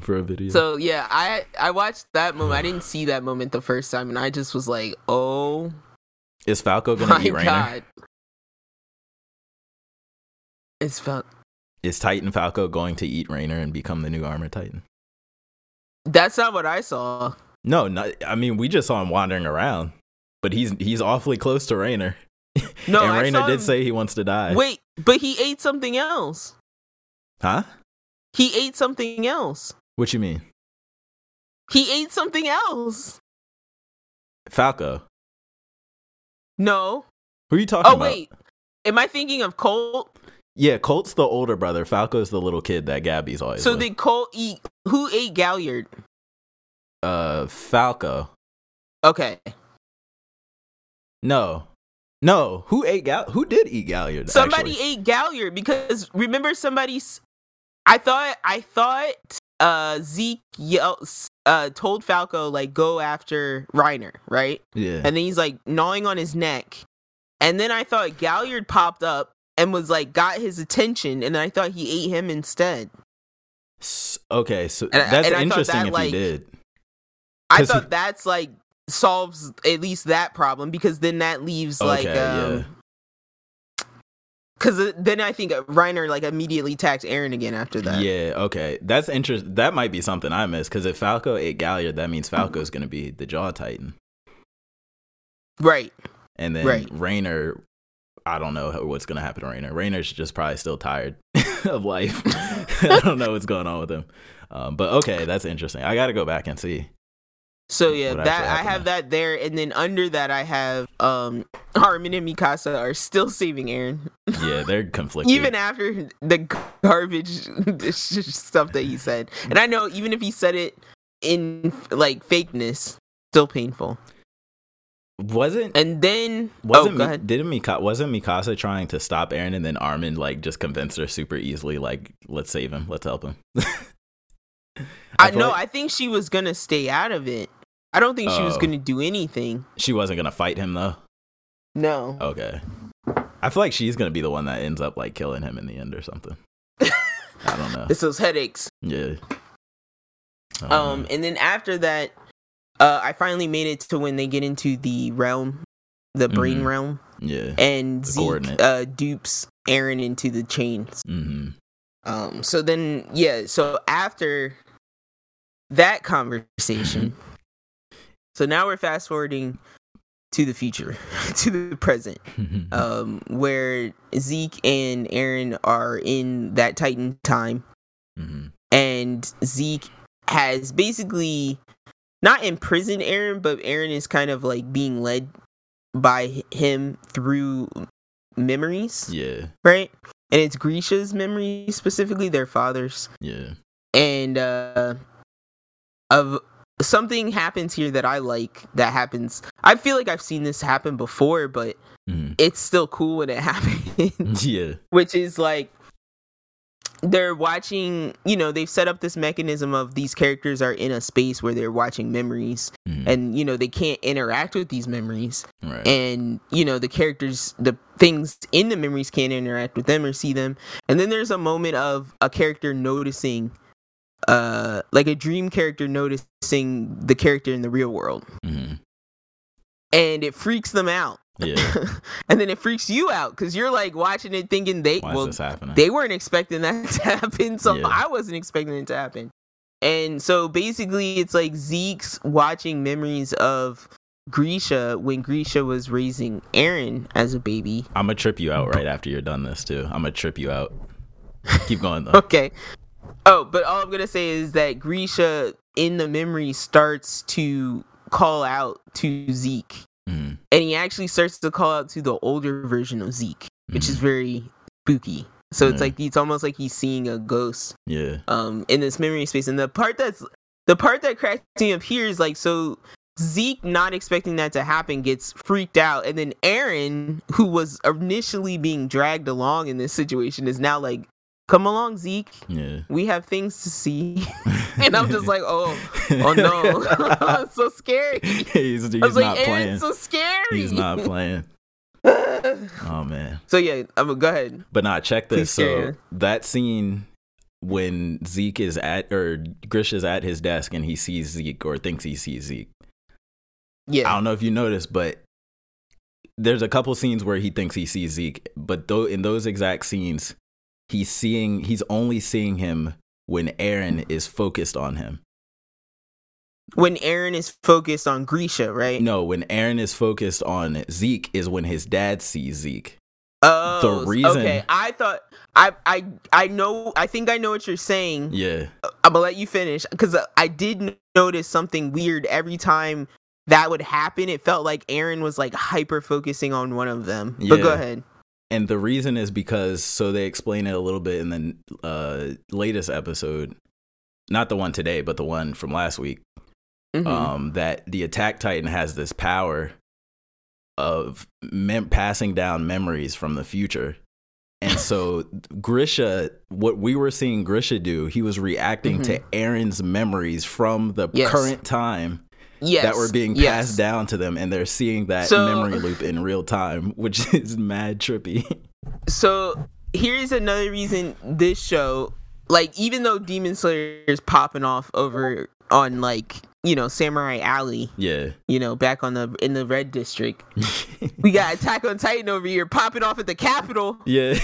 for a video. So yeah, I I watched that moment. I didn't see that moment the first time, and I just was like, "Oh is Falco gonna my eat Reiner? god!" It's felt Is Titan Falco going to eat Reiner and become the new Armor Titan? that's not what I saw. No, not, I mean we just saw him wandering around, but he's he's awfully close to Reiner. No, and Reiner did him- say he wants to die. Wait, but he ate something else. Huh? He ate something else. What you mean? He ate something else. Falco. No. Who are you talking Oh about? wait, am I thinking of Colt? Yeah, Colt's the older brother. Falco's the little kid that Gabby's always So with. did Colt eat? Who ate Galliard? uh Falco. Okay. No. No. Who ate Gal who did eat Galliard? Somebody actually? ate Galliard because remember somebody's. I thought I thought uh Zeke yelled, uh told Falco like go after Reiner right, Yeah. and then he's like gnawing on his neck, and then I thought Galliard popped up and was like got his attention, and then I thought he ate him instead. Okay, so And that's I interesting that, if like, he did. I 'Cause he- thought that's like solves at least that problem because then that leaves like Okay, um because then I think Reiner like immediately attacked Eren again after that. Yeah, okay. That's interesting. That might be something I missed because if Falco ate Galliard, that means Falco's going to be the Jaw Titan. Right. And then Right. Reiner, I don't know what's going to happen to Reiner. Reiner's just probably still tired of life. I don't know what's going on with him. Um, but okay, that's interesting. I got to go back and see. So yeah, What that I have that there, and then under that I have um Armin and Mikasa are still saving Eren, Yeah, they're conflicted. even after the garbage stuff that he said. And I know even if he said it in like fakeness, still painful. wasn't And then wasn't oh, go Mi- didn't Mika- wasn't Mikasa trying to stop Eren and then Armin like just convinced her super easily like let's save him, let's help him. I know. like I think she was gonna stay out of it. I don't think she was Oh. gonna do anything. she wasn't gonna fight him though. No. Okay. I feel like she's gonna be the one that ends up like killing him in the end or something. I don't know. It's those headaches. Yeah. Um, know. and then after that, uh, I finally made it to when they get into the realm, the brain Mhm. realm, yeah. and The Zeke uh, dupes Eren into the chains. hmm Um, so then, yeah, so after that conversation, so now we're fast forwarding to the future, to the present, um, where Zeke and Eren are in that Titan time. hmm and Zeke has basically not imprisoned Eren, but Eren is kind of like being led by him through memories, Yeah. right? And it's Grisha's memories specifically, their father's, Yeah. and uh of something happens here that I like. That happens. I feel like I've seen this happen before, but hmm it's still cool when it happens Yeah. which is like they're watching you know they've set up this mechanism of these characters are in a space where they're watching memories Mhm. and you know they can't interact with these memories right. and you know the characters the things in the memories can't interact with them or see them and then there's a moment of a character noticing uh like a dream character noticing the character in the real world hmm and it freaks them out Yeah. and then it freaks you out because you're like watching it thinking they Why well is this happening? they weren't expecting that to happen, so Yeah. I wasn't expecting it to happen. And so basically, it's like Zeke's watching memories of Grisha when Grisha was raising Eren as a baby. I'm gonna trip you out right after you're done this too. I'm gonna trip you out. Keep going though. Okay. Oh, but all I'm gonna say is that Grisha in the memory starts to call out to Zeke, Mhm. and he actually starts to call out to the older version of Zeke, which is Mhm. very spooky. So it's like it's almost like he's seeing a ghost Yeah. um in this memory space. And the part that's the part that cracks me up here is like so Zeke not expecting that to happen gets freaked out, and then Eren, who was initially being dragged along in this situation, is now like, "Come along, Zeke. Yeah. We have things to see." and I'm just like, "Oh, oh no, it's so scary." he's he's I was not like, playing. "Eren's so scary." He's not playing. Oh man. so yeah, I'm go ahead. But nah, check this. Please So share. that scene when Zeke is at or grish is at his desk and he sees Zeke or thinks he sees Zeke. Yeah i don't know if you noticed, but there's a couple scenes where he thinks he sees Zeke, but though in those exact scenes, he's seeing he's only seeing him when Eren is focused on him. when Eren is focused on Grisha, right? No, when Eren is focused on Zeke is when his dad sees Zeke. Oh, the reason- Okay, I thought I I I know. I think I know what you're saying. Yeah. I'm gonna let you finish because I did notice something weird every time that would happen. It felt like Eren was like hyper focusing on one of them. But go ahead. And the reason is because so they explain it a little bit in the uh, latest episode, not the one today, but the one from last week. Mhm. Um, that the Attack Titan has this power of mem- passing down memories from the future. And so Grisha, what we were seeing Grisha do, he was reacting to Eren's memories from the Yes. current time yes, that were being yes. passed down to them, and they're seeing that So- memory loop in real time, which is mad trippy. So here's another reason this show, like, even though Demon Slayer is popping off over on like you know Samurai Alley, yeah. you know back on the in the Red District, we got Attack on Titan over here popping off at the Capitol. Yeah.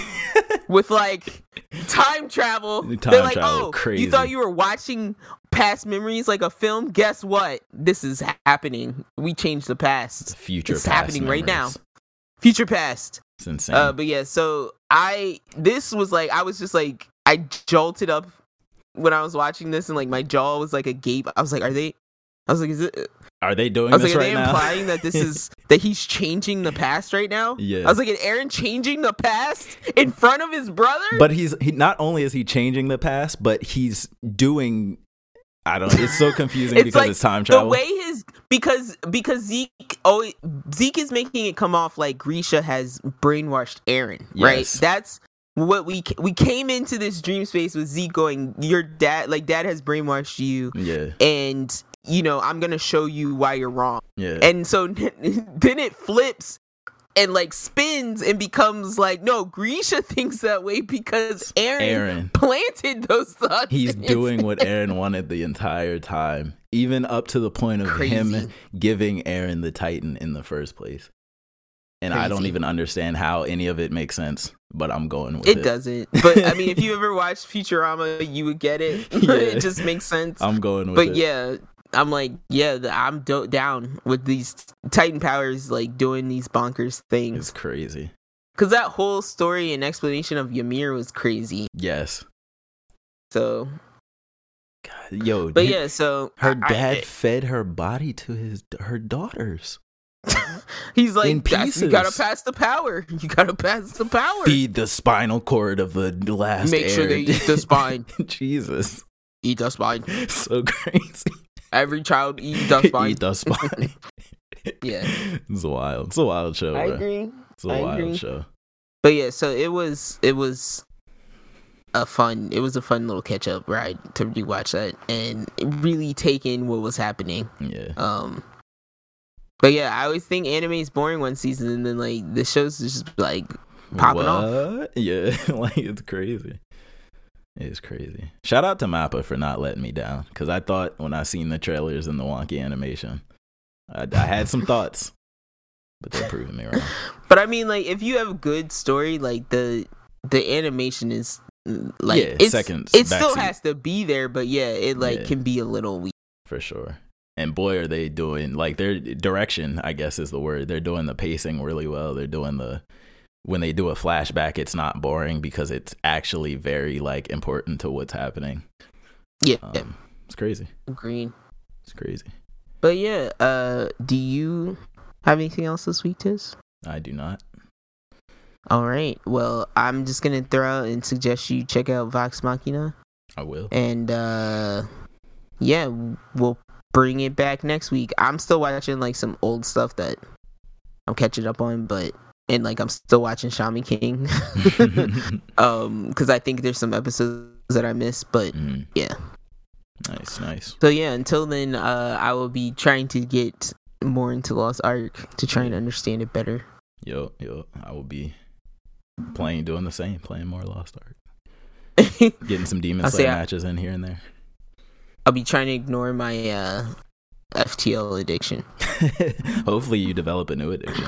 with like time travel. Time They're like, travel, oh, crazy. you thought you were watching past memories like a film? Guess what? This is happening. We changed the past. Future past. It's past happening right now. Future past. It's insane. Uh, but yeah, so I this was like I was just like I jolted up when I was watching this and like my jaw was like a gape. I was like, are they? I was like, is it? are they doing I was this like, are right they now? implying that this is that he's changing the past right now? Yeah. I was like, is Eren changing the past in front of his brother? but he's he not only is he changing the past, but he's doing I don't know. It's so confusing It's because like it's time travel. The way his because because Zeke oh Zeke is making it come off like Grisha has brainwashed Eren, right? That's what we we came into this dream space with Zeke going, your dad like dad has brainwashed you, yeah. and you know I'm gonna show you why you're wrong. Yeah. And so then it flips and like spins and becomes like no Grisha thinks that way because Eren, Eren. planted those thoughts. He's doing what Eren wanted the entire time, even up to the point of him giving Eren the Titan in the first place. And I don't even understand how any of it makes sense, but I'm going with it. It doesn't. But I mean, if you ever watched Futurama, you would get it. Yeah. it just makes sense. I'm going with but it. yeah, I'm like, yeah, I'm do- down with these Titan powers like doing these bonkers things. It's crazy. Because that whole story and explanation of Ymir was crazy. Yes. So, God, yo, but hi- yeah, so her I- dad fed her body to his her daughters. he's like, in "That's- you gotta pass the power. You gotta pass the power. Feed the spinal cord of the last. Make sure they eat the spine. Jesus, Eat the spine. so crazy. Every child eat the spine. Eat the spine. Yeah. it's wild. It's a wild show. I bro. agree. It's a I wild agree. show. But yeah, so it was it was a fun it was a fun little catch up ride to rewatch that and really take in what was happening. Yeah. Um But yeah, I always think anime is boring one season and then like the show's just like popping off. Yeah, like it's crazy. It's crazy. Shout out to Mappa for not letting me down because I thought when I seen the trailers and the wonky animation, I, I had some thoughts, but they're proving me wrong. But I mean like if you have a good story, like the the animation is uh, like Yeah, it's, second it still has to be there, but yeah, it like Yeah. can be a little weak. for sure. And boy, are they doing like their direction? I guess is the word. They're doing the pacing really well. They're doing the when they do a flashback, it's not boring because it's actually very like important to what's happening. Yeah, Um, it's crazy. green. It's crazy. But yeah, uh, do you have anything else this week, Tiz? I do not. All right. Well, I'm just gonna throw out and suggest you check out Vox Machina, I will. and uh, yeah, we'll bring it back next week. I'm still watching like some old stuff that I'm catching up on, but and like I'm still watching Shaman King, um, because I think there's some episodes that I missed, but Mm, yeah. nice, nice. So yeah, until then, uh, I will be trying to get more into Lost Ark to try and understand it better. Yo, yo, I will be playing, doing the same, playing more Lost Ark, getting some Demon Slayer say I- matches in here and there. I'll be trying to ignore my uh, FTL addiction. Hopefully, you develop a new addiction.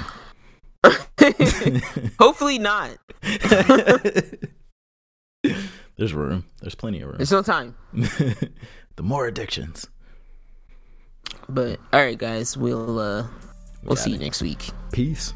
Hopefully not. There's room. There's plenty of room. There's no time. the more addictions. But all right, guys, we'll uh, We we'll see got you next week. Peace.